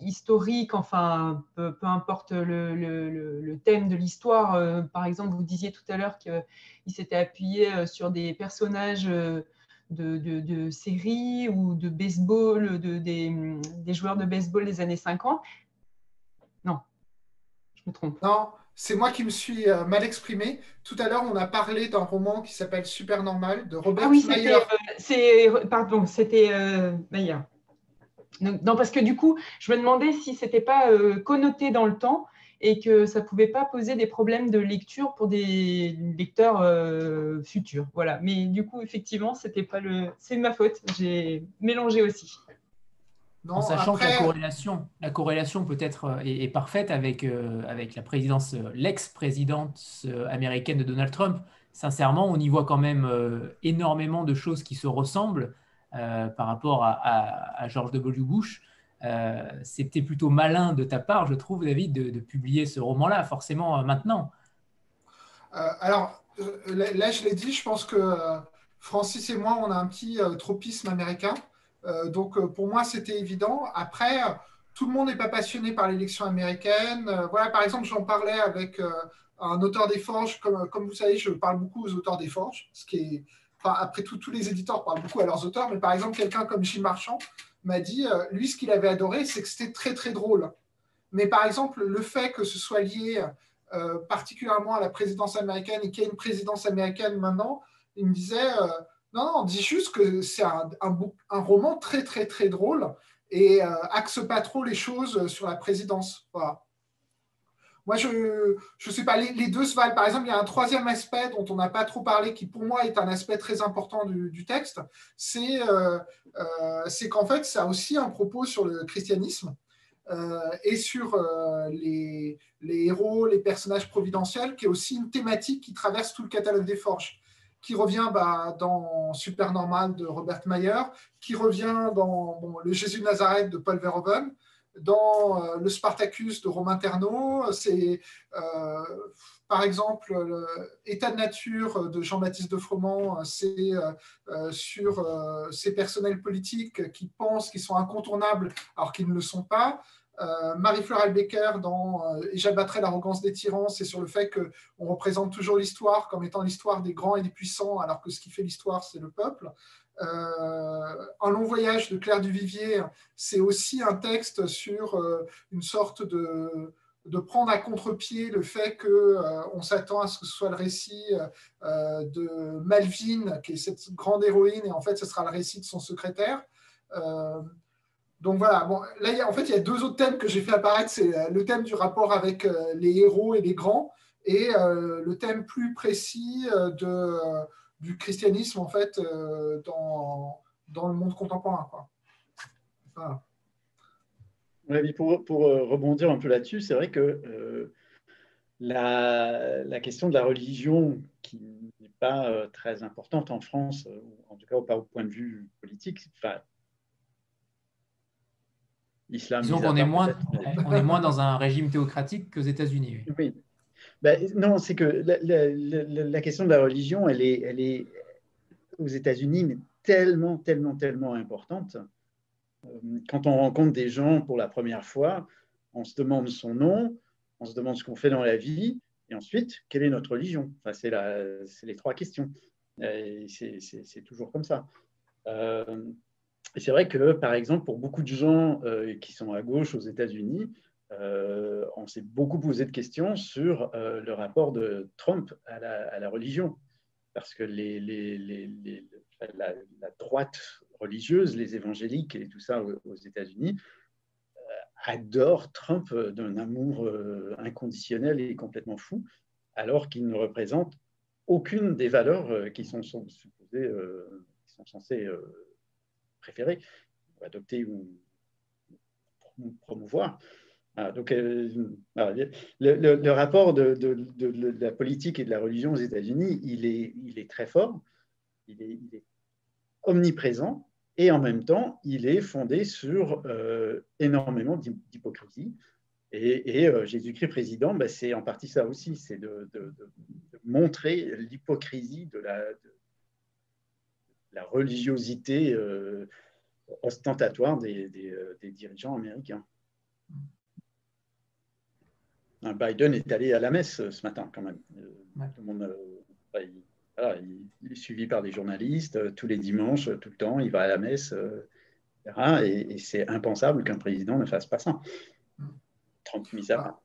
historiques, enfin, peu, importe le, le, thème de l'histoire. par exemple, vous disiez tout à l'heure qu'il s'était appuyé sur des personnages de, séries ou de baseball, de, des, joueurs de baseball des années 50. Non, je me trompe. Non, c'est moi qui me suis euh, mal exprimé. Tout à l'heure, on a parlé d'un roman qui s'appelle Super Normal de Robert ah oui, c'est, pardon, c'était euh, non, parce que du coup, je me demandais si ce n'était pas euh, connoté dans le temps et que ça ne pouvait pas poser des problèmes de lecture pour des lecteurs euh, futurs. Voilà. Mais du coup, effectivement, c'était pas le. C'est ma faute. J'ai mélangé aussi. en sachant que la corrélation, la corrélation peut-être euh, est, parfaite avec, avec la présidence, l'ex-présidence américaine de Donald Trump. Sincèrement, on y voit quand même énormément de choses qui se ressemblent. Euh, par rapport à, George W. Bush. Euh, c'était plutôt malin de ta part, je trouve, David, de, publier ce roman-là, forcément euh, maintenant. alors, là, je l'ai dit, je pense que Francis et moi, on a un petit tropisme américain. donc, pour moi, c'était évident. Après, tout le monde n'est pas passionné par l'élection américaine. voilà, par exemple, j'en parlais avec un auteur des forges. Comme, comme, vous savez, je parle beaucoup aux auteurs des forges, ce qui est après tout, tous les éditeurs parlent beaucoup à leurs auteurs, mais par exemple, quelqu'un comme Gilles Marchand m'a dit, euh, lui, ce qu'il avait adoré, c'est que c'était très, très drôle. Mais par exemple, le fait que ce soit lié euh, particulièrement à la présidence américaine et qu'il y ait une présidence américaine maintenant, il me disait, euh, non, non, dis juste que c'est un, roman très, très, très drôle et axe pas trop les choses sur la présidence. Moi, je ne sais pas, les, deux se valent. Par exemple, il y a un troisième aspect dont on n'a pas trop parlé, qui pour moi est un aspect très important du, texte, euh, euh, c'est qu'en fait, ça a aussi un propos sur le christianisme euh, et sur les, héros, les personnages providentiels, qui est aussi une thématique qui traverse tout le catalogue des Forges qui revient bah, dans Supernormal de Robert Mayer, qui revient dans Le Jésus Nazareth de Paul Verhoeven, dans euh, le Spartacus de Romain Ternot, c'est euh, par exemple État de nature de Jean-Baptiste de Froment, c'est euh, sur ces personnels politiques qui pensent qu'ils sont incontournables alors qu'ils ne le sont pas. Marie-Fleur Albecker dans Et j'abattrai l'arrogance des tyrans, c'est sur le fait qu'on représente toujours l'histoire comme étant l'histoire des grands et des puissants, alors que ce qui fait l'histoire, c'est le peuple. Euh, un long voyage de Claire Duvivier, c'est aussi un texte sur euh, une sorte de, de prendre à contre-pied le fait qu'on euh, s'attend à ce que ce soit le récit de Malvine, qui est cette grande héroïne, et en fait, ce sera le récit de son secrétaire. donc voilà, là, en fait, il y a deux autres thèmes que j'ai fait apparaître. C'est le thème du rapport avec les héros et les grands, et le thème plus précis de du christianisme en fait euh, dans, dans, le monde contemporain. Quoi. pour, pour, euh, rebondir un peu là-dessus, c'est vrai que euh, la, la, question de la religion, qui n'est pas très importante en France, en tout cas pas au point de vue politique, enfin, l'islam. Disons qu'on est, moins, on est moins dans un régime théocratique qu'aux États-Unis. oui. Ben, non, c'est que la, question de la religion, elle est, elle est aux États-Unis, tellement, tellement, tellement importante. Euh, quand on rencontre des gens pour la première fois, on se demande son nom, on se demande ce qu'on fait dans la vie, et ensuite, quelle est notre religion? Enfin, C'est les trois questions. C'est toujours comme ça. Euh, c'est vrai que, par exemple, pour beaucoup de gens euh, qui sont à gauche aux États-Unis, euh, on s'est beaucoup posé de questions sur euh, le rapport de Trump à la, religion, parce que la, droite religieuse, les évangéliques et tout ça aux, États-Unis, euh, adorent Trump d'un amour inconditionnel et complètement fou, alors qu'il ne représente aucune des valeurs qui sont, censées préférer, adopter ou promouvoir. Ah, donc, euh, le, rapport de, la politique et de la religion aux États-Unis, il est, très fort, il est, omniprésent, et en même temps, il est fondé sur euh, énormément d'hypocrisie. Et, euh, Jésus-Christ président, ben, c'est en partie ça aussi, c'est de, montrer l'hypocrisie de la, religiosité ostentatoire des dirigeants américains. Biden est allé à la messe euh, ce matin quand même. Euh, tout le monde, euh, il, suivi par des journalistes tous les dimanches, tout le temps. Il va à la messe, Et, c'est impensable qu'un président ne fasse pas ça. 30 mis à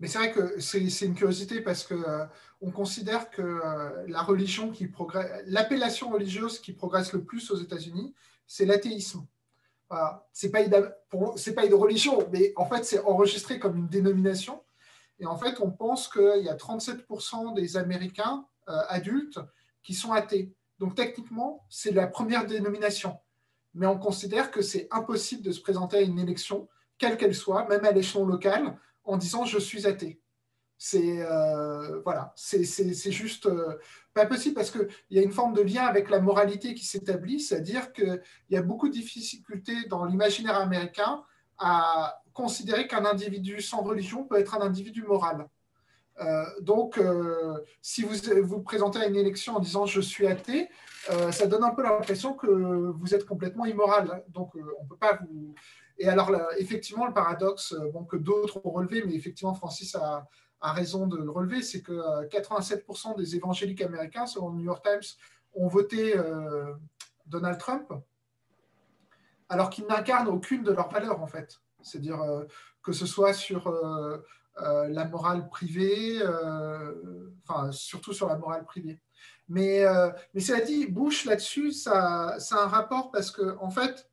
Mais c'est vrai que c'est une curiosité parce que on considère que la religion qui progresse, l'appellation religieuse qui progresse le plus aux États-Unis, c'est l'athéisme. Voilà. C'est pas c'est pas une religion, mais en fait c'est enregistré comme une dénomination. Et en fait, on pense qu'il y a 37% des Américains euh, adultes qui sont athées. Donc techniquement, c'est la première dénomination. Mais on considère que c'est impossible de se présenter à une élection, quelle qu'elle soit, même à l'échelon local, en disant je suis athée. C'est euh, voilà, c'est juste euh, pas possible parce qu'il y a une forme de lien avec la moralité qui s'établit, c'est-à-dire qu'il y a beaucoup de difficultés dans l'imaginaire américain à considérer qu'un individu sans religion peut être un individu moral. Euh, donc, euh, si vous vous présentez à une élection en disant je suis athée, euh, ça donne un peu l'impression que vous êtes complètement immoral. Donc, on ne peut pas vous. Et alors, effectivement, le paradoxe que d'autres ont relevé, mais effectivement, Francis a, a raison de le relever, c'est que 87% des évangéliques américains, selon le New York Times, ont voté Donald Trump, alors qu'ils n'incarnent aucune de leurs valeurs, en fait. C'est-à-dire que ce soit sur euh, la morale privée, euh, enfin surtout sur la morale privée. Mais, euh, mais cela dit, Bush là-dessus, ça, ça, a un rapport parce que en fait,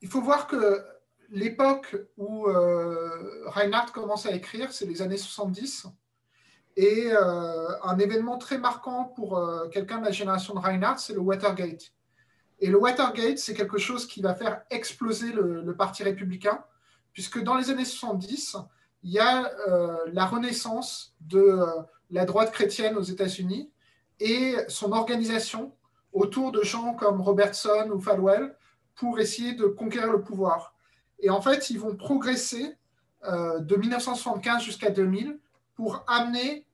il faut voir que l'époque où Reinhardt commence à écrire, c'est les années 70. Et un événement très marquant pour quelqu'un de la génération de Reinhardt, c'est le Watergate. Et le Watergate, c'est quelque chose qui va faire exploser le Parti républicain puisque dans les années 70, il y a euh, la renaissance de euh, la droite chrétienne aux États-Unis et son organisation autour de gens comme Robertson ou Falwell pour essayer de conquérir le pouvoir. Et en fait, ils vont progresser euh, de 1975 jusqu'à 2000 pour amener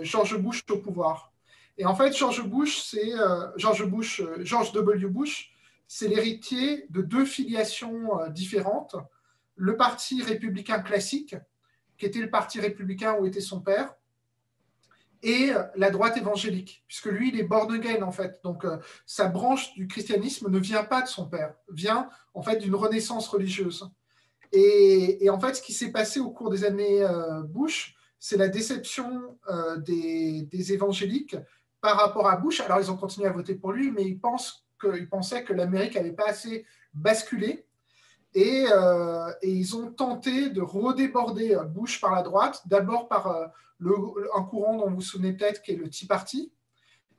George Bush au pouvoir. Et en fait, George Bush, c'est George Bush, George W. Bush, c'est l'héritier de deux filiations différentes le parti républicain classique, qui était le parti républicain où était son père, et la droite évangélique, puisque lui, il est born en fait. Donc, euh, sa branche du christianisme ne vient pas de son père, vient, en fait, d'une renaissance religieuse. Et, en fait, ce qui s'est passé au cours des années euh, Bush, c'est la déception euh, des, évangéliques par rapport à Bush. Alors, ils ont continué à voter pour lui, mais ils, pensent pensaient que l'Amérique n'avait pas assez basculé euh, et, ils ont tenté de redéborder Bush par la droite, d'abord par euh, un courant dont vous vous souvenez peut-être, qui est le Tea Party.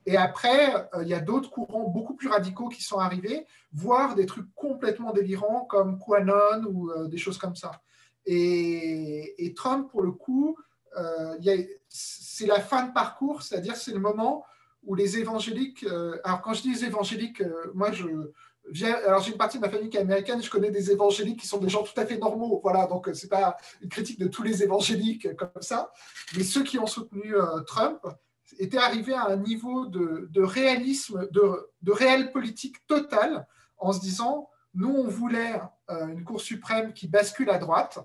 Et après, euh, il y a d'autres courants beaucoup plus radicaux qui sont arrivés, voire des trucs complètement délirants comme QAnon ou des choses comme ça. Et, Trump, pour le coup, c'est la fin de parcours, c'est-à-dire c'est le moment où les évangéliques, alors quand je dis évangéliques, moi je, alors j'ai une partie de ma famille qui est américaine, je connais des évangéliques qui sont des gens tout à fait normaux, voilà, donc euh, c'est pas une critique de tous les évangéliques comme ça, mais ceux qui ont soutenu euh, Trump étaient arrivés à un niveau de, réalisme, de, de réelle politique totale, en se disant, nous on voulait euh, une Cour suprême qui bascule à droite,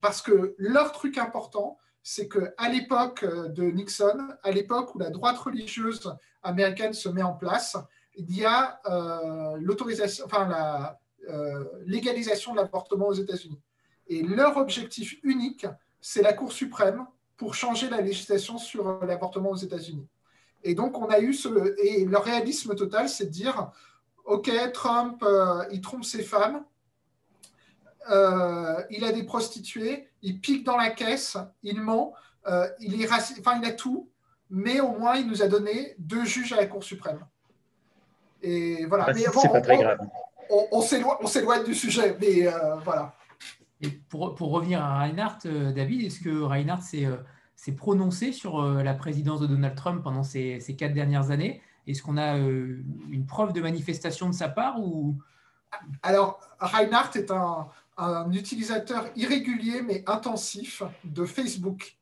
parce que leur truc important, c'est qu'à l'époque de Nixon, à l'époque où la droite religieuse américaine se met en place, il y a euh, l'autorisation, enfin la euh, légalisation de l'avortement aux États-Unis. Et leur objectif unique, c'est la Cour suprême pour changer la législation sur l'avortement aux États-Unis. Et donc, on a eu ce. Et leur réalisme total, c'est de dire OK, Trump, euh, il trompe ses femmes, il a des prostituées, il pique dans la caisse, il ment, il, est enfin, il a tout, mais au moins, il nous a donné deux juges à la Cour suprême. Et voilà. mais c'est pas très grave. On, on s'éloigne du sujet, mais euh, voilà. Et pour, pour, revenir à Reinhardt, euh, David, est-ce que Reinhardt s'est euh, prononcé sur la présidence de Donald Trump pendant ces, ces quatre dernières années? Est-ce qu'on a une preuve de manifestation de sa part ou... Alors, Reinhardt est un, un utilisateur irrégulier mais intensif de Facebook.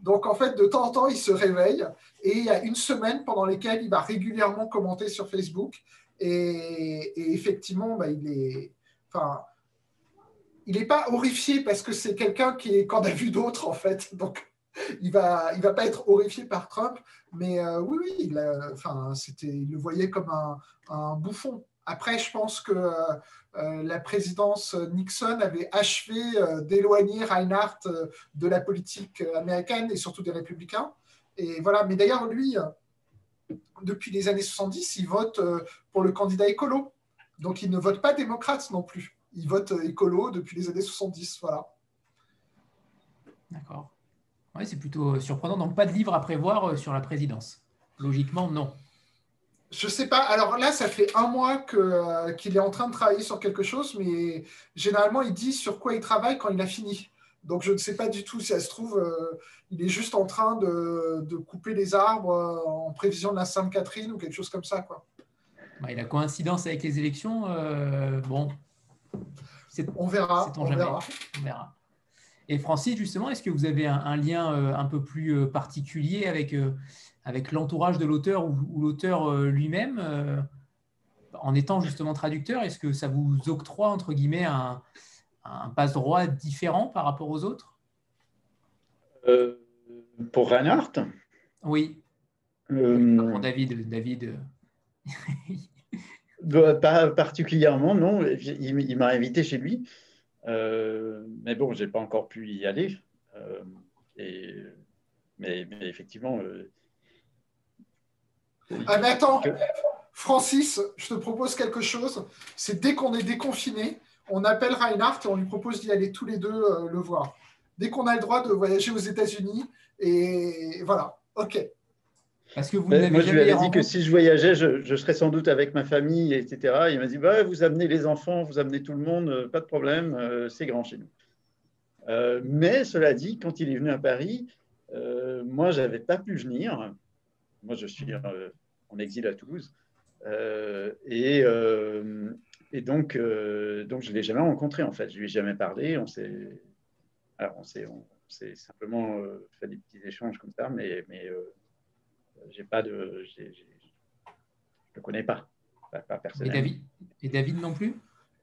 Donc, en fait, de temps en temps, il se réveille et il y a une semaine pendant laquelle il va régulièrement commenter sur Facebook. Et, effectivement, bah, il est. Enfin, il n'est pas horrifié parce que c'est quelqu'un qui qu'en a vu d'autres, en fait. Donc, il va, il va pas être horrifié par Trump, mais euh, oui, oui, il, enfin, c'était, il le voyait comme un, bouffon. Après, je pense que la présidence Nixon avait achevé d'éloigner Reinhardt de la politique américaine et surtout des républicains. Et voilà. Mais d'ailleurs, lui, depuis les années 70, il vote pour le candidat écolo. Donc, il ne vote pas démocrate non plus. Il vote écolo depuis les années 70. Voilà. D'accord. Oui, c'est plutôt euh, surprenant. Donc, pas de livre à prévoir euh, sur la présidence. Logiquement, non. Je sais pas. Alors là, ça fait un mois euh, qu'il est en train de travailler sur quelque chose, mais généralement, il dit sur quoi il travaille quand il a fini. Donc, je ne sais pas du tout si ça se trouve, il est juste en train de, couper les arbres en prévision de la Sainte-Catherine ou quelque chose comme ça. Quoi. Bah, il a coïncidence avec les élections. bon, on verra. On, verra. on verra. Et Francis, justement, est-ce que vous avez un, lien euh, un peu plus euh, particulier avec, euh, avec l'entourage de l'auteur ou, l'auteur lui-même en étant justement traducteur Est-ce que ça vous octroie, entre guillemets, un, un passe-droit différent par rapport aux autres? Pour Reinhardt? Oui. David, David. pas particulièrement, non. il m'a invité chez lui. Euh, mais bon, je n'ai pas encore pu y aller. Euh, et, mais, effectivement. Euh, ah, mais attends, Francis, je te propose quelque chose. C'est dès qu'on est déconfiné, on appelle Reinhardt et on lui propose d'y aller tous les deux le voir. Dès qu'on a le droit de voyager aux États-Unis, et voilà, ok. Parce que vous ben, moi, je lui avais dit que si je voyageais, je, serais sans doute avec ma famille, etc. Il m'a dit bah, Vous amenez les enfants, vous amenez tout le monde, euh, pas de problème, euh, c'est grand chez nous. Euh, mais cela dit, quand il est venu à Paris, moi, je n'avais pas pu venir. Moi, je suis en exil à Toulouse. et, et donc, donc, je ne l'ai jamais rencontré, en fait. Je ne lui ai jamais parlé. On s'est, on s'est, simplement fait des petits échanges comme ça, mais. mais j'ai pas de, je le connais pas, pas, Et David, et David non plus?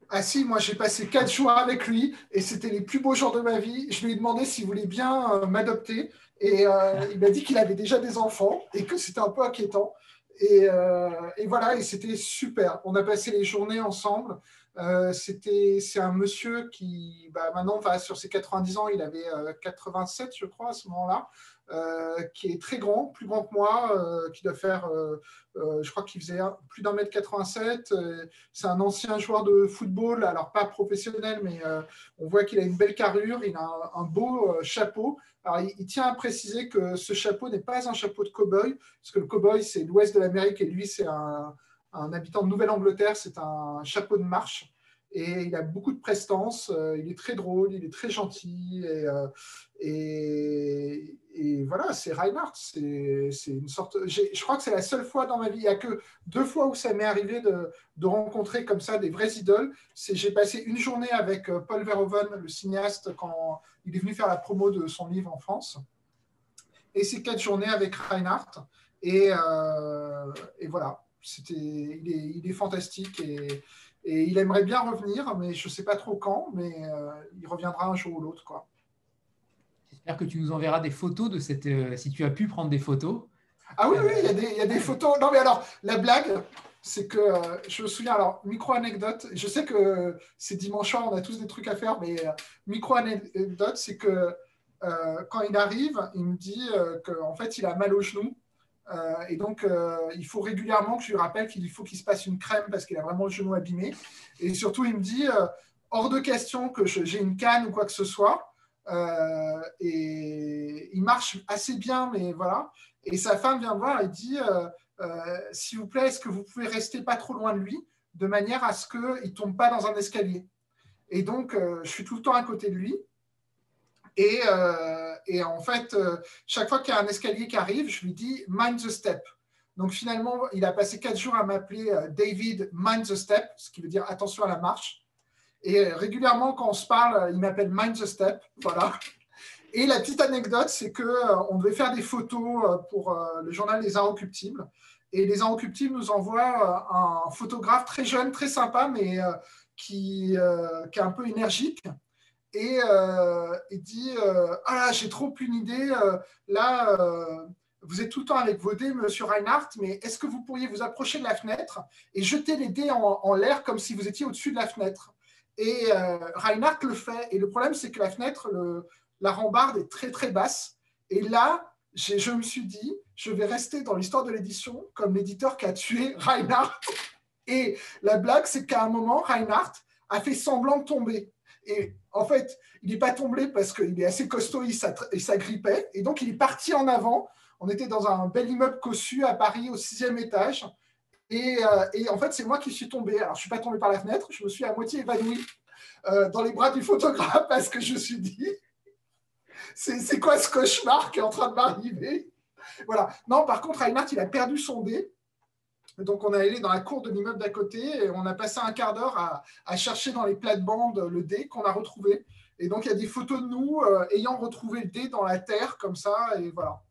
Ah si, moi j'ai passé quatre jours avec lui et c'était les plus beaux jours de ma vie. Je lui ai demandé s'il voulait bien euh, m'adopter et euh, il m'a dit qu'il avait déjà des enfants et que c'était un peu inquiétant. Et, euh, et voilà, et c'était super. On a passé les journées ensemble. c'était, c'est un monsieur qui, bah, maintenant, sur ses 90 ans, il avait 87, je crois, à ce moment-là. Euh, qui est très grand, plus grand que moi, euh, qui doit faire, euh, je crois qu'il faisait plus d'un mètre 87. c'est un ancien joueur de football, alors pas professionnel, mais on voit qu'il a une belle carrure, il a un, beau chapeau. Il, tient à préciser que ce chapeau n'est pas un chapeau de cow-boy, parce que le cow-boy, c'est l'ouest de l'Amérique et lui, c'est un habitant de Nouvelle-Angleterre, c'est un chapeau de marche et il a beaucoup de prestance, il est très drôle, il est très gentil, et, et, voilà, c'est Reinhardt, c'est une sorte... Je crois que c'est la seule fois dans ma vie, il n'y a que deux fois où ça m'est arrivé de, rencontrer comme ça des vraies idoles. J'ai passé une journée avec euh, Paul Verhoeven, le cinéaste, quand il est venu faire la promo de son livre en France, et c'est quatre journées avec Reinhardt, et, euh, voilà, il est, il est fantastique, et il aimerait bien revenir, mais je ne sais pas trop quand, mais euh, il reviendra un jour ou l'autre. quoi. J'espère que tu nous enverras des photos de cette. Euh, si tu as pu prendre des photos. Ah oui, oui, il y, a des, il y, a des photos. Non, mais alors, la blague, c'est que euh, je me souviens, alors, micro-anecdote, je sais que c'est dimanche soir, on a tous des trucs à faire, mais micro-anecdote, c'est que quand il arrive, il me dit qu'en fait, il a mal au genou euh, et donc, euh, il faut régulièrement que je lui rappelle qu'il faut qu'il se passe une crème parce qu'il a vraiment le genou abîmé. Et surtout, il me dit euh, hors de question que j'ai une canne ou quoi que ce soit. et il marche assez bien, mais voilà. Et sa femme vient me voir et dit s'il vous plaît, est-ce que vous pouvez rester pas trop loin de lui de manière à ce qu'il ne tombe pas dans un escalier? Et donc, je suis tout le temps à côté de lui. Et, et en fait, euh, chaque fois qu'il y a un escalier qui arrive, je lui dis mind the step. Donc finalement, il a passé quatre jours à m'appeler euh, David mind the step, ce qui veut dire attention à la marche. Et régulièrement, quand on se parle, il m'appelle mind the step. Voilà. Et la petite anecdote, c'est qu'on devait faire des photos pour le journal Les Inrecuptibles. Et les Inrecuptibles nous envoient un photographe très jeune, très sympa, mais qui est un peu énergique. Et il dit Ah là, j'ai trop une idée. là, vous êtes tout le temps avec vos dés, monsieur Reinhardt, mais est-ce que vous pourriez vous approcher de la fenêtre et jeter les dés en, l'air comme si vous étiez au-dessus de la fenêtre? Et Reinhardt le fait. Et le problème, c'est que la fenêtre, la rambarde est très très basse. Et là, je me suis dit, je vais rester dans l'histoire de l'édition comme l'éditeur qui a tué Reinhardt. Et la blague, c'est qu'à un moment, Reinhardt a fait semblant de tomber. Et en fait, il n'est pas tombé parce qu'il est assez costaud, il s'agrippait. Et donc, il est parti en avant. On était dans un bel immeuble cossu à Paris, au sixième étage. Et, euh, en fait, c'est moi qui suis tombé. Alors, je ne suis pas tombé par la fenêtre, je me suis à moitié évanoui euh, dans les bras du photographe parce que je me suis dit, c'est quoi ce cauchemar qui est en train de m'arriver? Voilà. Non, par contre, Reinhardt, il a perdu son dé. Donc, on est allé dans la cour de l'immeuble d'à côté et on a passé un quart d'heure à, chercher dans les plates-bandes le dé qu'on a retrouvé. Et donc, il y a des photos de nous euh, ayant retrouvé le dé dans la terre, comme ça, et voilà.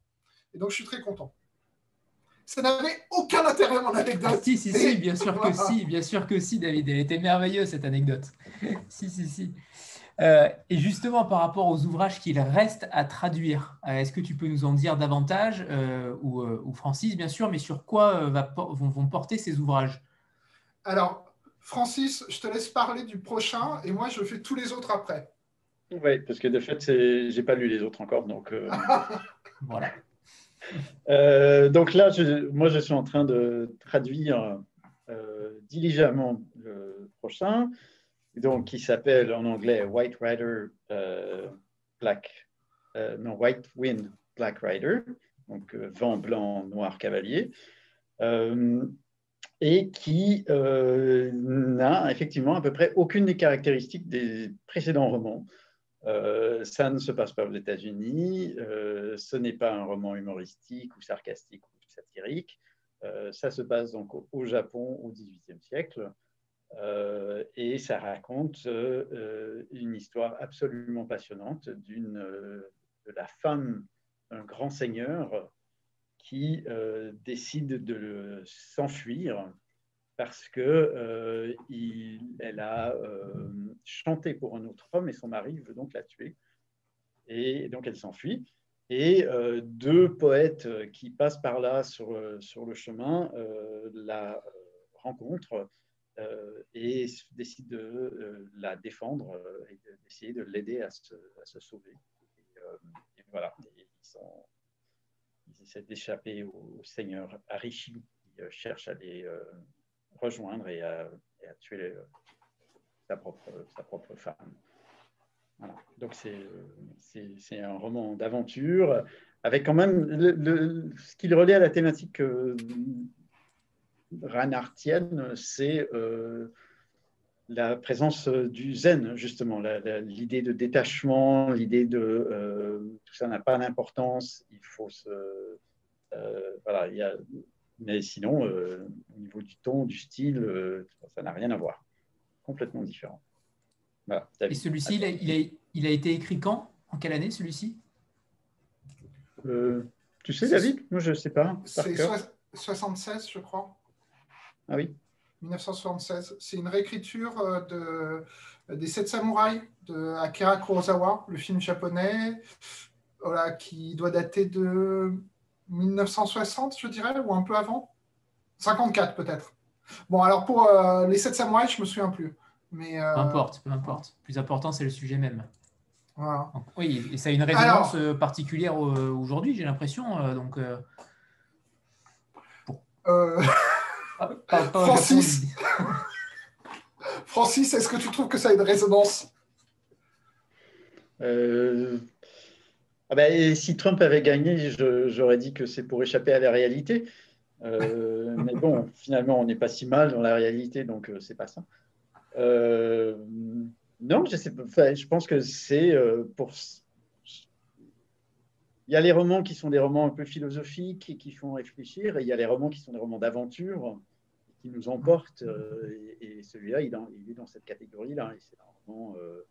Et donc, je suis très content. Ça n'avait aucun intérêt, mon anecdote. Ah, si, si, si, bien sûr que si, bien sûr que si, David. Elle était merveilleuse, cette anecdote. si, si, si. Euh, et justement, par rapport aux ouvrages qu'il reste à traduire, euh, est-ce que tu peux nous en dire davantage, euh, ou, Francis, bien sûr, mais sur quoi vont, porter ces ouvrages? Alors, Francis, je te laisse parler du prochain, et moi, je fais tous les autres après. Oui, parce que de fait, je n'ai pas lu les autres encore, donc... voilà. donc là, moi, je suis en train de traduire diligemment le prochain donc qui s'appelle en anglais White Rider euh, Black, euh, non, White Wind Black Rider, donc euh, vent blanc, noir cavalier, et qui n'a effectivement à peu près aucune des caractéristiques des précédents romans. ça ne se passe pas aux États-Unis, ce n'est pas un roman humoristique ou sarcastique ou satirique, ça se passe donc au Japon au XVIIIe siècle. Euh, et ça raconte euh, une histoire absolument passionnante d'une, euh, de la femme d'un grand seigneur qui décide de s'enfuir parce que il, a chanté pour un autre homme et son mari veut donc la tuer. Et donc elle s'enfuit. Et deux poètes qui passent par là sur, sur le chemin la rencontrent euh, et décide de euh, la défendre euh, et d'essayer de l'aider à, se, sauver. Et, voilà, ils, essaient d'échapper au, seigneur Arishi qui cherche à les rejoindre et à, tuer sa, propre, femme. Donc c'est un roman d'aventure avec quand même ce qu'il relie à la thématique ranartienne, c'est euh, la présence du zen, justement, l'idée de détachement, l'idée de euh, tout ça n'a pas d'importance, il faut se. Euh, voilà, il y a, mais sinon, au niveau du ton, du style, ça n'a rien à voir. Complètement différent. Et celui-ci, il, a, il, a, été écrit quand? En quelle année celui-ci? Tu sais, David? Moi, je ne sais pas. C'est 76, je crois. Ah oui 1976. C'est une réécriture euh, de, des Sept Samouraïs de Akira Kurosawa, le film japonais, voilà, qui doit dater de 1960, je dirais, ou un peu avant. 54 peut-être. Bon, alors pour euh, les Sept Samouraïs, je me souviens plus. Mais, euh, Peu importe, peu importe. Plus important, c'est le sujet même. oui, et ça a une résonance particulière aujourd'hui, j'ai l'impression. donc. Francis, Francis est-ce que tu trouves que ça a une résonance? Euh, ah ben, Si Trump avait gagné, j'aurais dit que c'est pour échapper à la réalité. Euh, mais bon, finalement, on n'est pas si mal dans la réalité, donc euh, c'est pas ça. non, je, sais, je pense que c'est pour il y a les romans qui sont des romans un peu philosophiques et qui font réfléchir, et il y a les romans qui sont des romans d'aventure qui nous emportent. Euh, et, celui-là, il, il, est dans cette catégorie-là. Et c'est vraiment. Euh,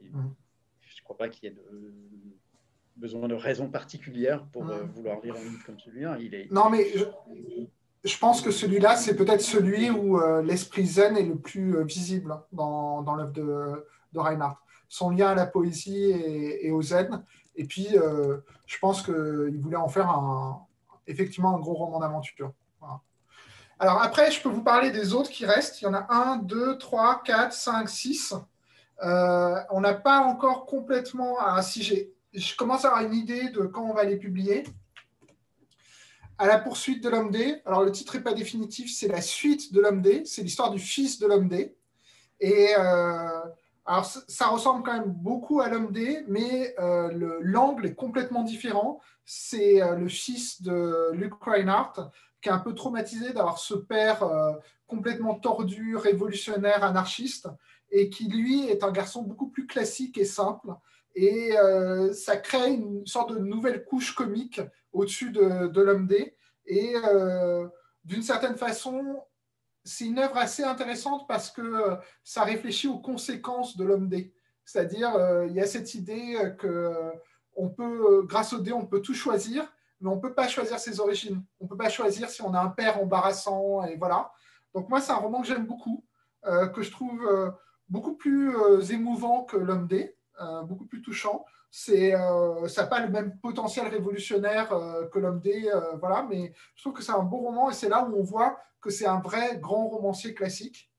je ne crois pas qu'il y ait de, besoin de raison particulière pour euh, vouloir lire un livre comme celui-là. Il est, non, mais je, pense que celui-là, c'est peut-être celui où l'esprit zen est le plus visible dans, dans l'œuvre de, de Reinhardt. son lien à la poésie et, au zen. Et puis, je pense qu'il voulait en faire un, effectivement un gros roman d'aventure. Alors après, je peux vous parler des autres qui restent. Il y en a 1, 2, 3, 4, 5, 6. on n'a pas encore complètement... Ah, si je commence à avoir une idée de quand on va les publier. À la poursuite de l'homme D. Alors le titre n'est pas définitif, c'est la suite de l'homme D. C'est l'histoire du fils de l'homme D. Et euh, alors ça ressemble quand même beaucoup à l'homme D, mais euh, l'angle est complètement différent. C'est euh, le fils de Luke Reinhardt qui est un peu traumatisé d'avoir ce père euh, complètement tordu, révolutionnaire, anarchiste, et qui lui est un garçon beaucoup plus classique et simple. Et euh, ça crée une sorte de nouvelle couche comique au-dessus de, l'homme D. Et euh, d'une certaine façon, c'est une œuvre assez intéressante parce que ça réfléchit aux conséquences de l'homme D. C'est-à-dire, il y a cette idée que on peut, grâce au dé, on peut tout choisir, mais on ne peut pas choisir ses origines. On ne peut pas choisir si on a un père embarrassant, et voilà. Donc moi, c'est un roman que j'aime beaucoup, euh, que je trouve euh, beaucoup plus euh, émouvant que L'homme D, beaucoup plus touchant. C'est, ça n'a pas le même potentiel révolutionnaire que L'homme D, voilà, mais je trouve que c'est un beau roman et c'est là où on voit que c'est un vrai grand romancier classique.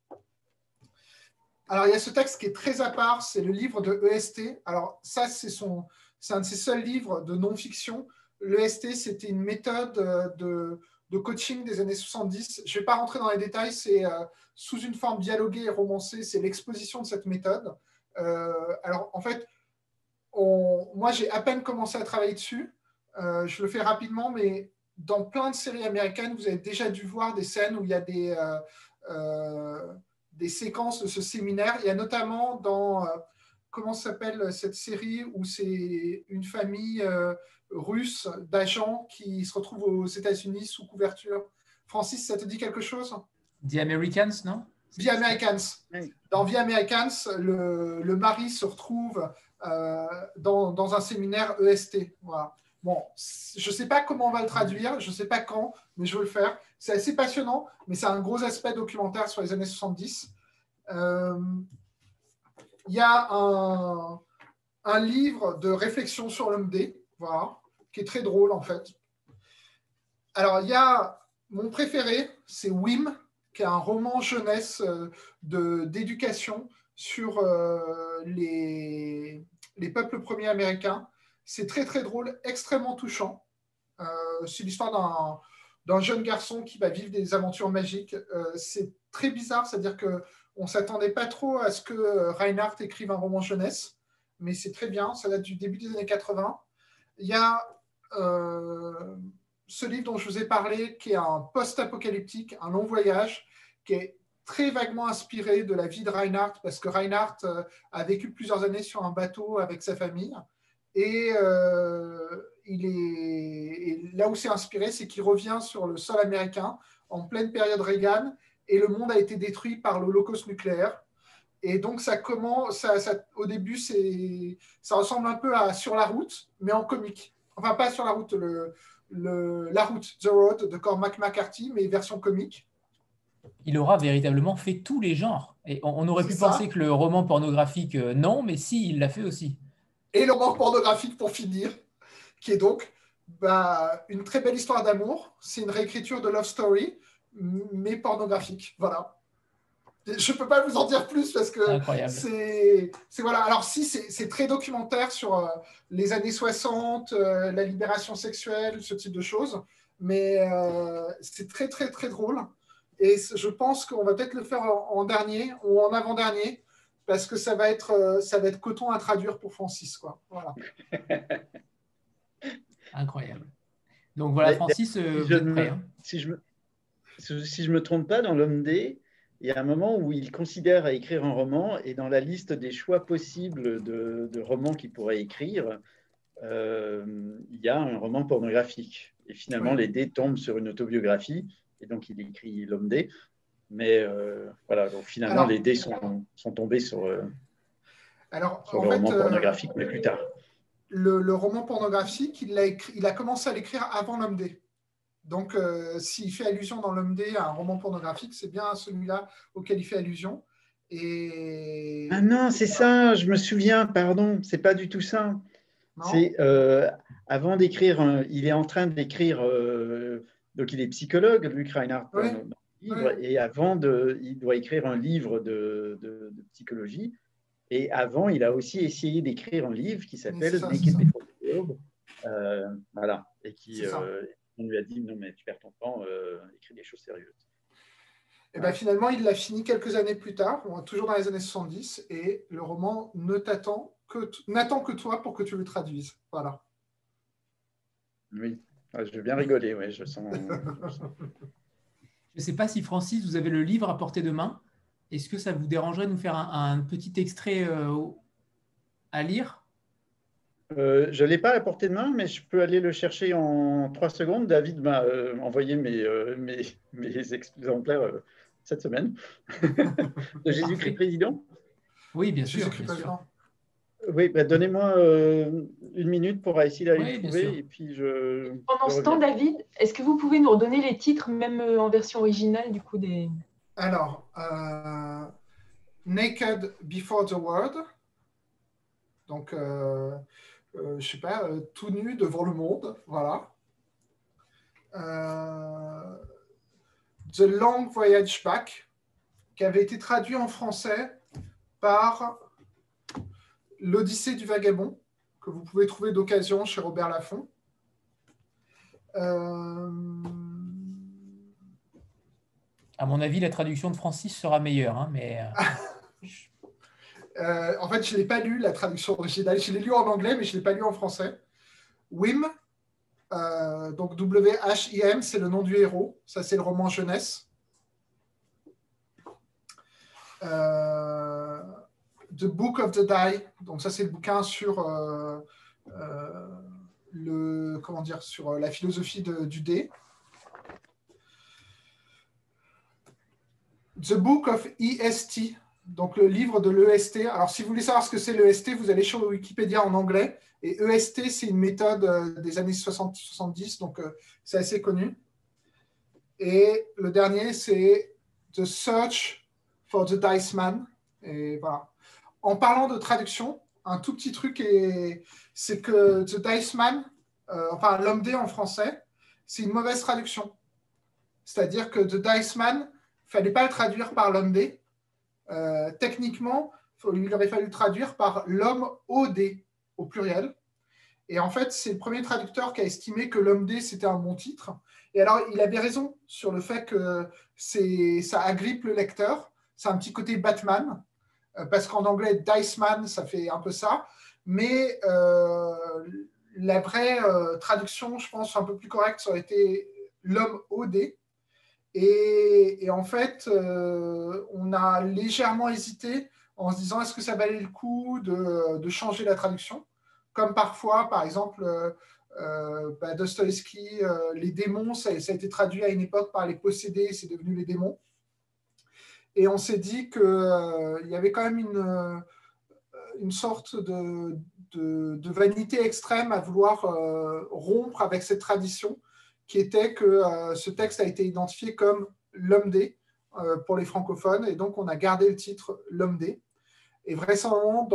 Alors, il y a ce texte qui est très à part, c'est le livre de EST. Alors, ça, c'est, son, c'est un de ses seuls livres de non-fiction L'EST, c'était une méthode euh, de, coaching des années 70. Je ne vais pas rentrer dans les détails, c'est euh, sous une forme dialoguée et romancée, c'est l'exposition de cette méthode. Euh, alors, en fait, moi, j'ai à peine commencé à travailler dessus. je le fais rapidement, mais dans plein de séries américaines, vous avez déjà dû voir des scènes où il y a des, des séquences de ce séminaire. Il y a notamment dans, comment s'appelle cette série où c'est une famille russe d'agents qui se retrouvent aux États-Unis sous couverture. Francis, ça te dit quelque chose? The Americans, non? The Americans. Dans The Americans, le, mari se retrouve euh, dans, un séminaire EST. Voilà. Bon, je ne sais pas comment on va le traduire, je ne sais pas quand, mais je veux le faire. C'est assez passionnant, mais c'est un gros aspect documentaire sur les années 70. Euh, il y a un, un, livre de réflexion sur l'homme D, voilà, qui est très drôle en fait. Alors, il y a mon préféré, c'est Wim, qui est un roman jeunesse euh, d'éducation sur euh, les, les, peuples premiers américains. C'est très très drôle, extrêmement touchant. Euh, c'est l'histoire d'un jeune garçon qui va vivre des aventures magiques. c'est très bizarre, c'est-à-dire qu'on ne s'attendait pas trop à ce que Reinhardt écrive un roman jeunesse, mais c'est très bien, ça date du début des années 80. Il y a euh, ce livre dont je vous ai parlé, qui est un post-apocalyptique, un long voyage, qui est très vaguement inspiré de la vie de Reinhardt, parce que Reinhardt euh, a vécu plusieurs années sur un bateau avec sa famille. Et, euh, est, là où c'est inspiré, c'est qu'il revient sur le sol américain en pleine période Reagan, et le monde a été détruit par l'Holocauste nucléaire. Et donc, ça commence, au début, ça ressemble un peu à Sur la route, mais en comique enfin pas sur la route, le, la route, The Road de Cormac McCarthy, mais version comique. Il aura véritablement fait tous les genres. Et on, aurait pu penser que le roman pornographique, euh, non, mais si, il l'a fait aussi. Et le roman pornographique, pour finir, qui est donc bah, une très belle histoire d'amour. C'est une réécriture de Love Story, mais pornographique. Voilà. Je ne peux pas vous en dire plus parce que c'est voilà. Alors si c'est très documentaire sur euh, les années 60, euh, la libération sexuelle, ce type de choses, mais euh, c'est très très très drôle. Et je pense qu'on va peut-être le faire en, dernier ou en avant-dernier parce que ça va être ça va être coton à traduire pour Francis quoi. Voilà. Incroyable. Donc voilà, Francis, si je, me, hein. si je me si je me trompe pas dans l'homme D il y a un moment où il considère à écrire un roman et dans la liste des choix possibles de, romans qu'il pourrait écrire, euh, il y a un roman pornographique. Et finalement, les dés tombent sur une autobiographie et donc il écrit L'homme dé. Mais euh, voilà, donc finalement, les dés sont, sont tombés sur, euh, alors, le roman pornographique, mais plus tard. Le, roman pornographique, il a, il a commencé à l'écrire avant L'homme dé. Donc, euh, s'il fait allusion dans l'homme D à un roman pornographique, c'est bien celui-là auquel il fait allusion. Et... Ah non, c'est ça, je me souviens, pardon, c'est pas du tout ça. C'est euh, avant d'écrire, il est en train d'écrire, euh, donc il est psychologue, Luc Reinhardt, et avant, de, il doit écrire un livre de, de, psychologie. Et avant, il a aussi essayé d'écrire un livre qui s'appelle Naked Before euh, voilà, et qui, euh, on lui a dit non, mais tu perds ton temps, euh, écris des choses sérieuses. Et ben finalement, il l'a fini quelques années plus tard, toujours dans les années 70, et le roman ne t'attend que n'attend que toi pour que tu le traduises. Voilà. Oui, ah, je vais bien rigoler, ouais, je sens. Je ne sais pas si Francis, vous avez le livre à portée de main. Est-ce que ça vous dérangerait de nous faire un, petit extrait euh, à lire? Euh, Je ne l'ai pas à portée de main, mais je peux aller le chercher en trois secondes. David m'a euh, envoyé mes, mes, mes, exemplaires cette semaine de Jésus-Christ président. Oui, bien sûr. Bien sûr. Oui, bah, donnez-moi euh, une minute pour essayer d'aller le trouver. Et puis je, Pendant ce temps, David, est-ce que vous pouvez nous redonner les titres, même euh, en version originale, du coup des... Alors, euh, Naked Before the World. Donc, je ne sais pas, tout nu devant le monde. Voilà. The Long Voyage Back, qui avait été traduit en français par L'Odyssée du vagabond, que vous pouvez trouver d'occasion chez Robert Laffont. Euh, à mon avis, la traduction de Francis sera meilleure, hein, mais. Euh, euh, en fait, je ne l'ai pas lu, la traduction originale. Je l'ai lu en anglais, mais je ne l'ai pas lu en français. Wim, donc W-H-I-M, c'est le nom du héros. Ça, c'est le roman jeunesse. The Book of the Die. Donc ça, c'est le bouquin sur euh, euh, le comment dire sur la philosophie du dé. The Book of EST, donc le livre de l'EST. Alors, si vous voulez savoir ce que c'est l'EST, vous allez sur Wikipédia en anglais. Et EST, c'est une méthode euh, des années 60-70, donc c'est assez connu. Et le dernier, c'est The Search for the Dice Man. Et voilà en parlant de traduction, un tout petit truc, c'est que The Dice Man, euh, enfin l'homme dé en français, c'est une mauvaise traduction. C'est-à-dire que The Dice Man, fallait pas le traduire par l'homme dé. Euh, techniquement, il aurait fallu traduire par l'homme dé, au pluriel. Et en fait, c'est le premier traducteur qui a estimé que l'homme dé, c'était un bon titre. Et alors, il avait raison sur le fait que ça agrippe le lecteur. C'est un petit côté Batman. Euh, parce qu'en anglais, Diceman, ça fait un peu ça. Mais euh, la vraie traduction, je pense, un peu plus correcte, ça aurait été l'homme dé. Et, en fait, on a légèrement hésité en se disant est-ce que ça valait le coup de, changer la traduction? Comme parfois, par exemple, bah, Dostoevsky, les démons, ça, a été traduit à une époque par les possédés, c'est devenu les démons. Et on s'est dit qu'il euh, y avait quand même une, euh, une sorte de, vanité extrême à vouloir euh, rompre avec cette tradition qui était que ce texte a été identifié comme l'homme D pour les francophones. Et donc, on a gardé le titre l'homme D. Et vraisemblablement,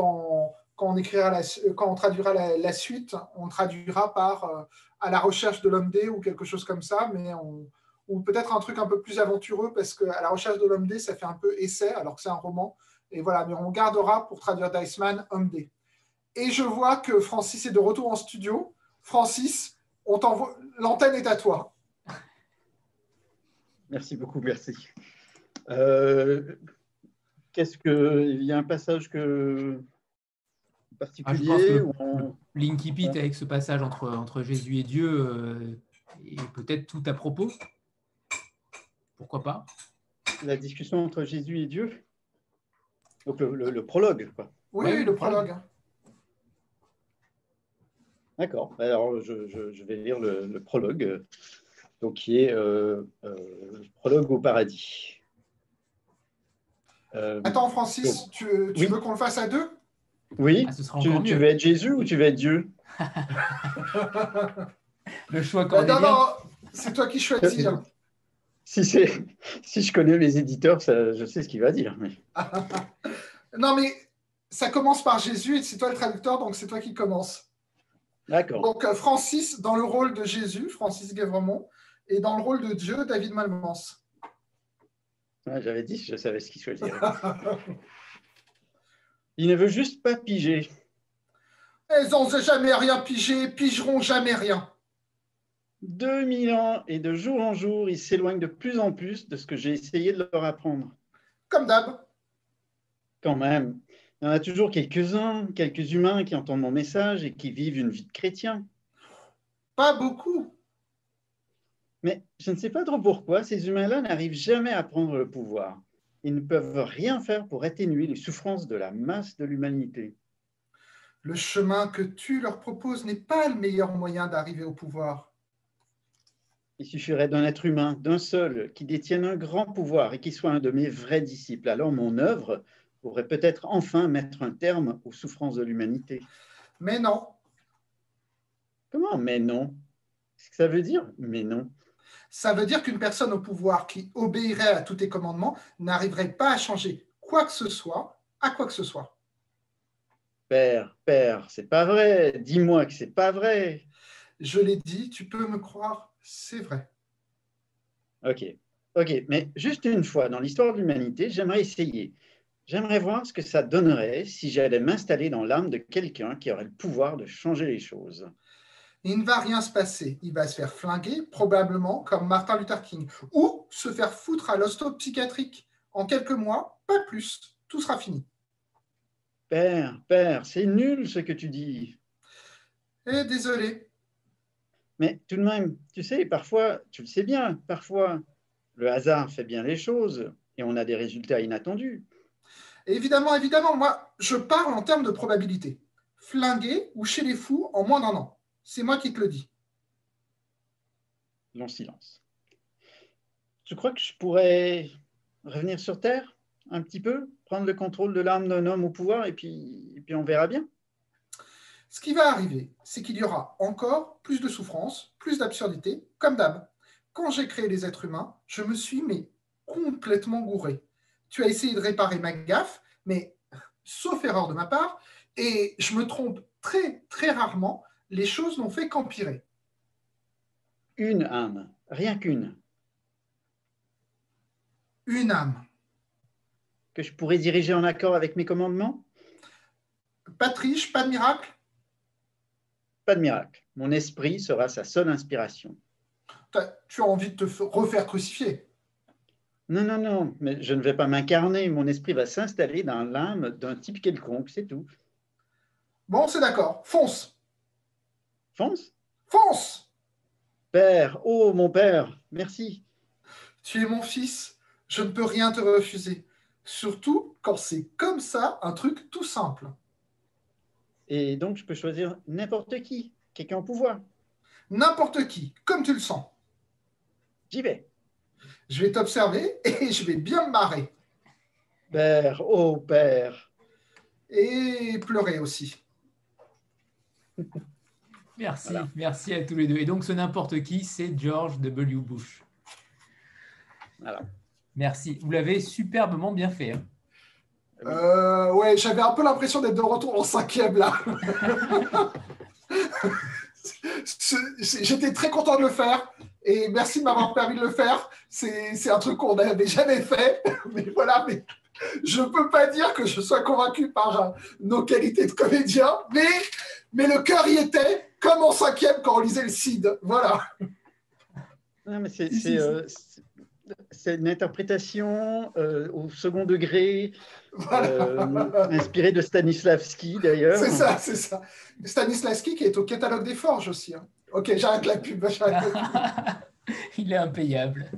quand, on écrira quand on traduira la, suite, on traduira par à la recherche de l'homme D ou quelque chose comme ça, mais ou peut-être un truc un peu plus aventureux parce qu'à la recherche de l'homme D, ça fait un peu essai alors que c'est un roman. Et voilà, mais on gardera pour traduire Diceman homme D. Et je vois que Francis est de retour en studio. Francis, on t'envoie, l'antenne est à toi. Merci beaucoup, merci. Euh, qu'est-ce que il y a un passage que particulier ah, Linky Pete avec ce passage entre, entre Jésus et Dieu euh, est peut-être tout à propos. Pourquoi pas? La discussion entre Jésus et Dieu Donc le, prologue, quoi. Oui, le prologue. D'accord. Alors, je, vais lire le, prologue, donc qui est euh, euh, prologue au paradis. Euh, Attends, Francis, tu, veux qu'on le fasse à deux? Oui. Ah, tu, tu, veux être Jésus ou tu veux être Dieu? Le choix quand Non, non, c'est toi qui choisis. Hein. si, si je connais les éditeurs, je sais ce qu'il va dire. non, mais ça commence par Jésus et c'est toi le traducteur, donc c'est toi qui commence. D'accord. Donc euh, Francis dans le rôle de Jésus, Francis Guévremont, et dans le rôle de Dieu, David Malmans. J'avais dit, je savais ce qu'il choisirait. Il ne veut juste pas piger. Ils n'ont jamais rien pigé, pigeront jamais rien. 2000 ans et de jour en jour, ils s'éloignent de plus en plus de ce que j'ai essayé de leur apprendre. Comme d'hab. Quand même. Il y en a toujours quelques-uns, quelques humains qui entendent mon message et qui vivent une vie de chrétien. Pas beaucoup. Mais je ne sais pas trop pourquoi ces humains-là n'arrivent jamais à prendre le pouvoir. Ils ne peuvent rien faire pour atténuer les souffrances de la masse de l'humanité. Le chemin que tu leur proposes n'est pas le meilleur moyen d'arriver au pouvoir. Il suffirait d'un être humain, d'un seul, qui détienne un grand pouvoir et qui soit un de mes vrais disciples. Alors mon œuvre pourrait peut-être enfin mettre un terme aux souffrances de l'humanité. Mais non. Comment Mais non? Qu'est-ce que ça veut dire Mais non? Ça veut dire qu'une personne au pouvoir qui obéirait à tous tes commandements n'arriverait pas à changer quoi que ce soit à quoi que ce soit. Père, père, c'est pas vrai. Dis-moi que c'est pas vrai. Je l'ai dit, tu peux me croire, c'est vrai. Ok, ok, mais juste une fois dans l'histoire de l'humanité, j'aimerais essayer. J'aimerais voir ce que ça donnerait si j'allais m'installer dans l'âme de quelqu'un qui aurait le pouvoir de changer les choses. Il ne va rien se passer. Il va se faire flinguer, probablement comme Martin Luther King, ou se faire foutre à l'hosto psychiatrique. En quelques mois, pas plus. Tout sera fini. Père, père, c'est nul ce que tu dis. Eh, désolé. Mais tout de même, tu sais, parfois, tu le sais bien, parfois, le hasard fait bien les choses et on a des résultats inattendus. Évidemment, évidemment, moi, je parle en termes de probabilité. Flingué ou chez les fous en moins d'un an. C'est moi qui te le dis. Long silence. Je crois que je pourrais revenir sur Terre un petit peu, prendre le contrôle de l'âme d'un homme au pouvoir et puis, et puis on verra bien? Ce qui va arriver, c'est qu'il y aura encore plus de souffrance, plus d'absurdité, comme d'hab. Quand j'ai créé les êtres humains, je me suis mais complètement gouré tu as essayé de réparer ma gaffe, mais sauf erreur de ma part, et je me trompe très, très rarement, les choses n'ont fait qu'empirer. Une âme, rien qu'une. Une âme. Que je pourrais diriger en accord avec mes commandements? Pas de triche, pas de miracle? Pas de miracle. Mon esprit sera sa seule inspiration. Tu as envie de te refaire crucifier? Non, non, non, mais je ne vais pas m'incarner. Mon esprit va s'installer dans l'âme d'un type quelconque, c'est tout. Bon, c'est d'accord. Fonce. Fonce? Fonce Père, oh mon père, merci. Tu es mon fils, je ne peux rien te refuser. Surtout quand c'est comme ça, un truc tout simple. Et donc, je peux choisir n'importe qui, quelqu'un au pouvoir. N'importe qui, comme tu le sens. J'y vais je vais t'observer et je vais bien me marrer. Père, oh père. Et pleurer aussi. Merci, merci à tous les deux. Et donc, ce n'importe qui, c'est George W. Bush. Voilà. Merci. Vous l'avez superbement bien fait. Hein. Euh, ouais, j'avais un peu l'impression d'être de retour en cinquième là. J'étais très content de le faire. Et merci de m'avoir permis de le faire. C'est un truc qu'on n'avait jamais fait. Mais voilà, mais je ne peux pas dire que je sois convaincu par nos qualités de comédien. Mais, mais le cœur y était, comme en cinquième quand on lisait le CID. Voilà. Euh, c'est une interprétation euh, au second degré, euh, inspirée de Stanislavski d'ailleurs. C'est ça, c'est ça. Stanislavski qui est au catalogue des forges aussi. Hein. Ok, j'arrête la pub. Il est impayable.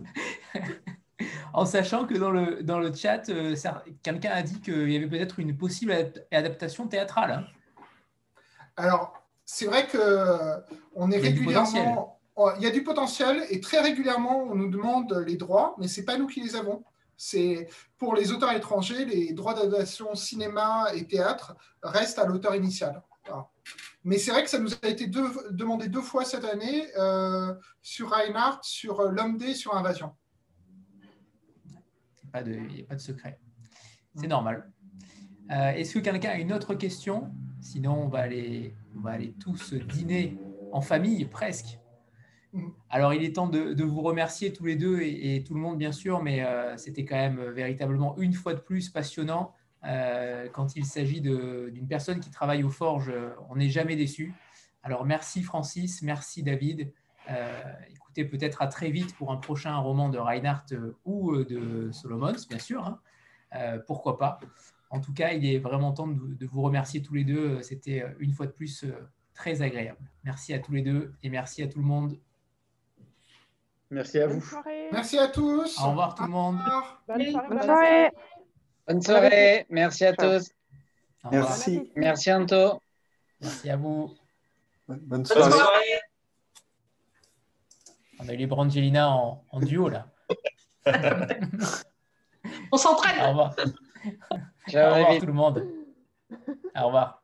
en sachant que dans le, dans le chat, euh, quelqu'un a dit qu'il y avait peut-être une possible adaptation théâtrale. Hein. Alors, c'est vrai que on est régulièrement. Oh, il y a du potentiel et très régulièrement, on nous demande les droits, mais ce n'est pas nous qui les avons. C'est pour les auteurs étrangers, les droits d'adaptation cinéma et théâtre restent à l'auteur initial. Mais c'est vrai que ça nous a été demandé deux fois cette année euh, sur Reinhardt, sur euh, L'Homme D, sur Invasion. n'y a, pas de secret. C'est normal. Euh, est-ce que quelqu'un a une autre question? Sinon, on va, aller, on va aller tous dîner en famille, presque. Mm. Alors, il est temps de, vous remercier tous les deux et, tout le monde, bien sûr, mais euh, c'était quand même véritablement une fois de plus passionnant. Euh, quand il s'agit d'une personne qui travaille aux forges, on n'est jamais déçu. Alors, merci Francis, merci David. écoutez, peut-être à très vite pour un prochain roman de Reinhardt ou de Solomons, bien sûr. Hein. pourquoi pas en tout cas, il est vraiment temps de, vous remercier tous les deux. C'était euh, une fois de plus euh, très agréable. Merci à tous les deux et merci à tout le monde. Merci à vous. Merci à tous. Au revoir tout le monde. Bonne soirée. Bonne soirée. Merci à tous. Merci. Merci Anto. Merci à vous. Bonne soirée. On a eu les Brangelina en, en duo là. On s'entraîne. Au revoir. Au revoir tout le monde. Au revoir.